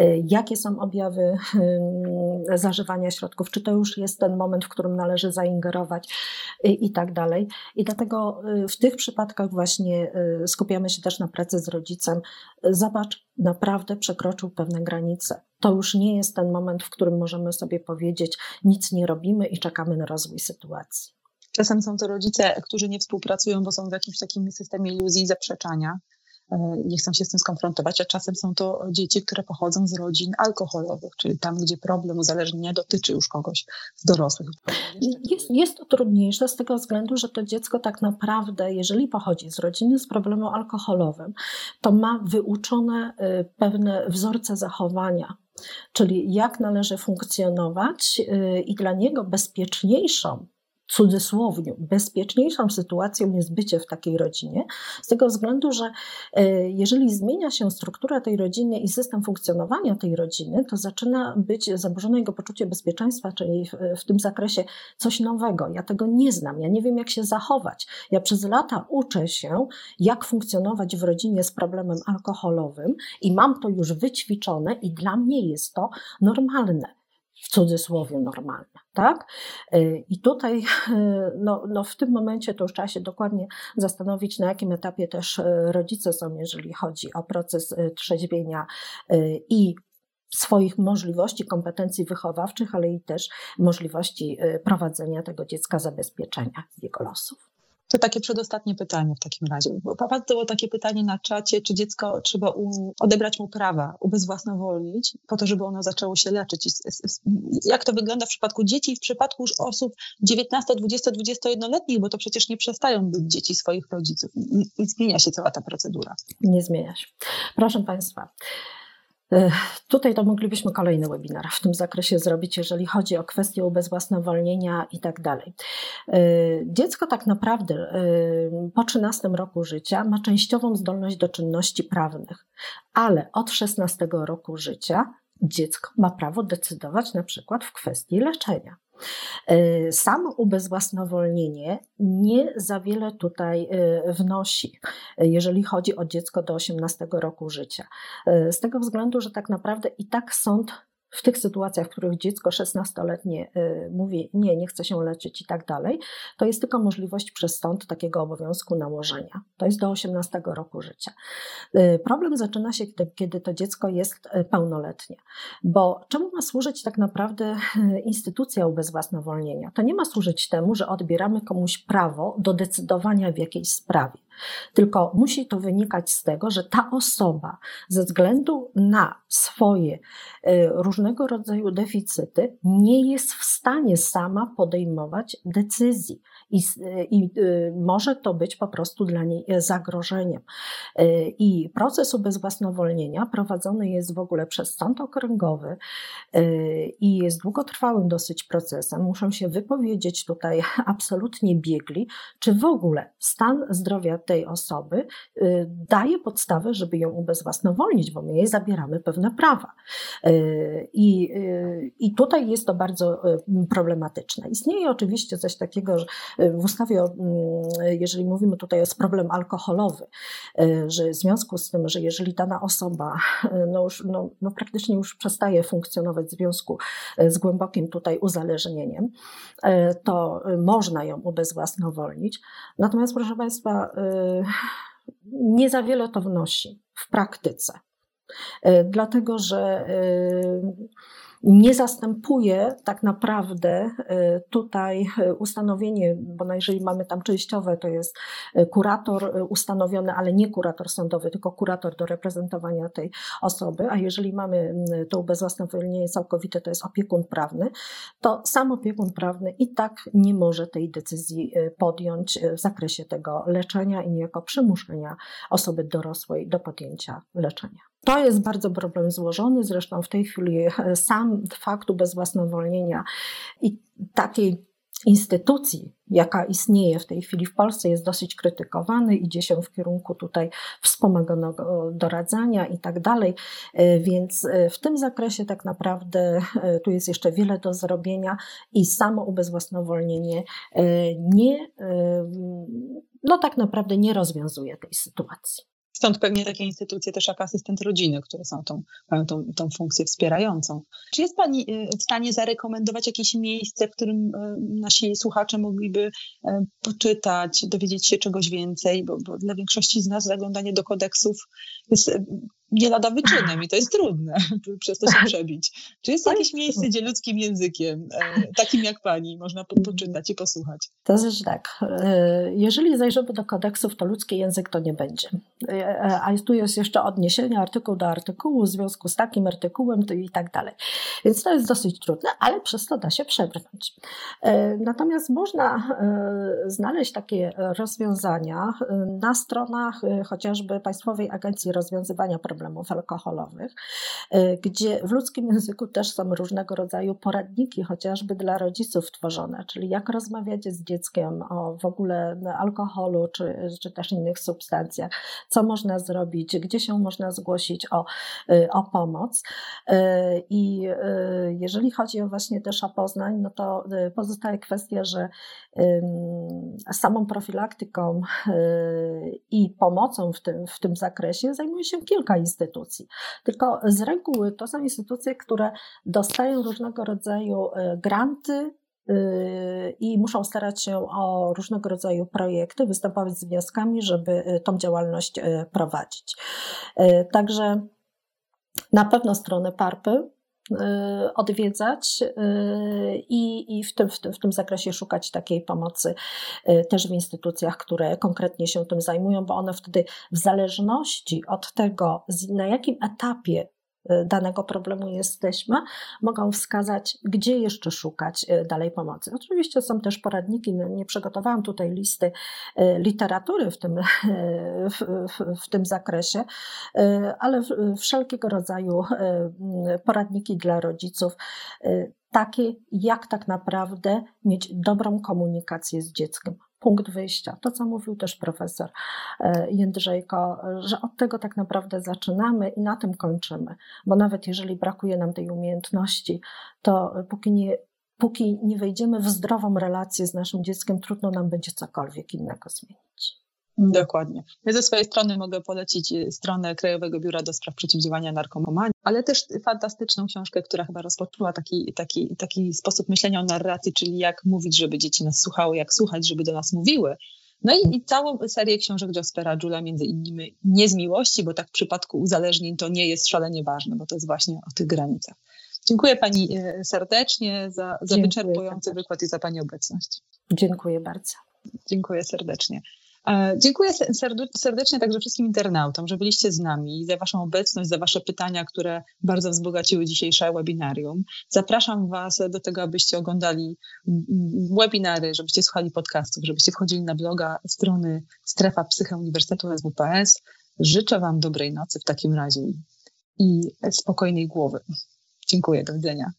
Y, jakie są objawy zażywania środków, czy to już jest ten moment, w którym należy zaingerować y, i tak dalej. I dlatego w tych przypadkach właśnie skupiamy się też na pracy z rodzicem. Zobacz, naprawdę przekroczył pewne granice. To już nie jest ten moment, w którym możemy sobie powiedzieć, nic nie robimy i czekamy na rozwój sytuacji. Czasem są to rodzice, którzy nie współpracują, bo są w jakimś takim systemie iluzji i zaprzeczania. E, nie chcą się z tym skonfrontować, a czasem są to dzieci, które pochodzą z rodzin alkoholowych, czyli tam, gdzie problem uzależnienia dotyczy już kogoś z dorosłych. Jest, jest to trudniejsze z tego względu, że to dziecko tak naprawdę, jeżeli pochodzi z rodziny z problemem alkoholowym, to ma wyuczone y, pewne wzorce zachowania, czyli jak należy funkcjonować, y, i dla niego bezpieczniejszą cudzysłowniu, bezpieczniejszą sytuacją jest bycie w takiej rodzinie, z tego względu, że e, jeżeli zmienia się struktura tej rodziny i system funkcjonowania tej rodziny, to zaczyna być zaburzone jego poczucie bezpieczeństwa, czyli w, w tym zakresie coś nowego. Ja tego nie znam, ja nie wiem, jak się zachować. Ja przez lata uczę się, jak funkcjonować w rodzinie z problemem alkoholowym i mam to już wyćwiczone i dla mnie jest to normalne w cudzysłowie normalne, tak? Y, I tutaj no, no w tym momencie to już trzeba się dokładnie zastanowić, na jakim etapie też y, rodzice są, jeżeli chodzi o proces trzeźwienia i swoich możliwości, kompetencji wychowawczych, ale i też możliwości prowadzenia tego dziecka, zabezpieczenia jego losów. To takie przedostatnie pytanie w takim razie. Padło takie pytanie na czacie, czy dziecko trzeba odebrać mu prawa, ubezwłasnowolnić, po to, żeby ono zaczęło się leczyć. Jak to wygląda w przypadku dzieci i w przypadku już osób 19, 20, 21-letnich, bo to przecież nie przestają być dzieci swoich rodziców i zmienia się cała ta procedura. Nie zmienia się. Proszę Państwa, Tutaj to moglibyśmy kolejny webinar w tym zakresie zrobić, jeżeli chodzi o kwestie ubezwłasnowolnienia i tak dalej. Dziecko tak naprawdę po 13 roku życia ma częściową zdolność do czynności prawnych, ale od 16 roku życia dziecko ma prawo decydować na przykład w kwestii leczenia. E, samo ubezwłasnowolnienie nie za wiele tutaj e, wnosi, jeżeli chodzi o dziecko do 18 roku życia. E, z tego względu, że tak naprawdę i tak sąd w tych sytuacjach, w których dziecko 16-letnie y, mówi, nie, nie chce się leczyć i tak dalej, to jest tylko możliwość przez sąd takiego obowiązku nałożenia. To jest do 18 roku życia. Y, problem zaczyna się, kiedy, to dziecko jest y, pełnoletnie, bo czemu ma służyć tak naprawdę instytucja ubezwłasnowolnienia? To nie ma służyć temu, że odbieramy komuś prawo do decydowania w jakiejś sprawie. Tylko musi to wynikać z tego, że ta osoba ze względu na swoje y, różnego rodzaju deficyty nie jest w stanie sama podejmować decyzji i, i y, może to być po prostu dla niej zagrożeniem. Y, I proces ubezwłasnowolnienia prowadzony jest w ogóle przez sąd okręgowy i jest długotrwałym dosyć procesem. Muszą się wypowiedzieć tutaj absolutnie biegli, czy w ogóle stan zdrowia tej osoby y, daje podstawę, żeby ją ubezwłasnowolnić, bo my jej zabieramy pewne prawa. Y, I, y, i tutaj jest to bardzo problematyczne. Istnieje oczywiście coś takiego, w ustawie, mm, jeżeli mówimy tutaj jest problem alkoholowy, że w związku z tym, że jeżeli dana osoba no już, no, no praktycznie już przestaje funkcjonować w związku z głębokim tutaj uzależnieniem, to można ją ubezwłasnowolnić. Natomiast proszę Państwa, nie za wiele to wnosi w praktyce. Dlatego, że nie zastępuje tak naprawdę e, tutaj e, ustanowienie, bo jeżeli mamy tam częściowe, to jest e, kurator ustanowiony, ale nie kurator sądowy, tylko kurator do reprezentowania tej osoby, a jeżeli mamy to ubezwłasnowolnienie całkowite, to jest opiekun prawny, to sam opiekun prawny i tak nie może tej decyzji podjąć w zakresie tego leczenia i niejako przymuszenia osoby dorosłej do podjęcia leczenia. To jest bardzo problem złożony, zresztą w tej chwili e, sam fakt ubezwłasnowolnienia i takiej instytucji, jaka istnieje w tej chwili w Polsce, jest dosyć krytykowany, idzie się w kierunku tutaj wspomaganego doradzania i tak dalej, e, więc e, w tym zakresie tak naprawdę tu jest jeszcze wiele do zrobienia i samo ubezwłasnowolnienie nie, no tak naprawdę nie rozwiązuje tej sytuacji. Stąd pewnie takie instytucje też jak asystent rodziny, które są tą, mają tą, tą funkcję wspierającą. Czy jest Pani y, w stanie zarekomendować jakieś miejsce, w którym y, nasi słuchacze mogliby y, poczytać, dowiedzieć się czegoś więcej? Bo, bo dla większości z nas zaglądanie do kodeksów jest nie lada wyczynem i to jest trudne przez to się przebić. Czy jest jakieś miejsce, gdzie ludzkim językiem, e, takim jak pani, można poczytać i posłuchać? To znaczy tak, e, jeżeli zajrzymy do kodeksów, to ludzki język to nie będzie. E, a tu jest jeszcze odniesienie artykuł do artykułu w związku z takim artykułem i tak dalej. Więc to jest dosyć trudne, ale przez to da się przebrnąć. Natomiast można znaleźć takie rozwiązania na stronach chociażby Państwowej Agencji Rozwiązywania Problemów problemów alkoholowych, y, gdzie w ludzkim języku też są różnego rodzaju poradniki, chociażby dla rodziców tworzone, czyli jak rozmawiać z dzieckiem o w ogóle alkoholu czy, czy też innych substancjach, co można zrobić, gdzie się można zgłosić o, y, o pomoc. Y, I jeżeli chodzi o właśnie też o Poznań, no to pozostaje kwestia, że samą profilaktyką i pomocą w tym, w tym zakresie zajmuje się kilka instytucji. Tylko z reguły to są instytucje, które dostają różnego rodzaju e, granty, e, i muszą starać się o różnego rodzaju projekty, występować z wnioskami, żeby e, tą działalność prowadzić. Także na pewno stronę PARPy odwiedzać i, i w, tym, w, tym, w tym zakresie szukać takiej pomocy też w instytucjach, które konkretnie się tym zajmują, bo one wtedy w zależności od tego, na jakim etapie Y, danego problemu jesteśmy, mogą wskazać, gdzie jeszcze szukać y, dalej pomocy. Oczywiście są też poradniki, no, nie przygotowałam tutaj listy y, literatury w tym, w, w, w tym zakresie, ale wszelkiego rodzaju poradniki dla rodziców takie, jak tak naprawdę mieć dobrą komunikację z dzieckiem punkt wyjścia. To, co mówił też profesor e, Jędrzejko, że od tego tak naprawdę zaczynamy i na tym kończymy. Bo nawet jeżeli brakuje nam tej umiejętności, to póki nie, póki nie wejdziemy w zdrową relację z naszym dzieckiem, trudno nam będzie cokolwiek innego zmienić. Dokładnie. Ja ze swojej strony mogę polecić y, stronę Krajowego Biura do Spraw Przeciwdziałania Narkomanii, ale też fantastyczną książkę, która chyba rozpoczęła taki, taki, taki sposób myślenia o narracji, czyli jak mówić, żeby dzieci nas słuchały, jak słuchać, żeby do nas mówiły. No i, i całą serię książek Jospera Jula, między innymi Nie z miłości, bo tak w przypadku uzależnień to nie jest szalenie ważne, bo to jest właśnie o tych granicach. Dziękuję Pani y, serdecznie za, za wyczerpujący wykład i za Pani obecność. Dziękuję bardzo. Dziękuję serdecznie. E, dziękuję serdecznie także wszystkim internautom, że byliście z nami, za Waszą obecność, za Wasze pytania, które bardzo wzbogaciły dzisiejsze webinarium. Zapraszam Was do tego, abyście oglądali webinary, żebyście słuchali podcastów, żebyście wchodzili na bloga strony Strefa Psyche Uniwersytetu SWPS. Życzę Wam dobrej nocy w takim razie i spokojnej głowy. Dziękuję, do widzenia.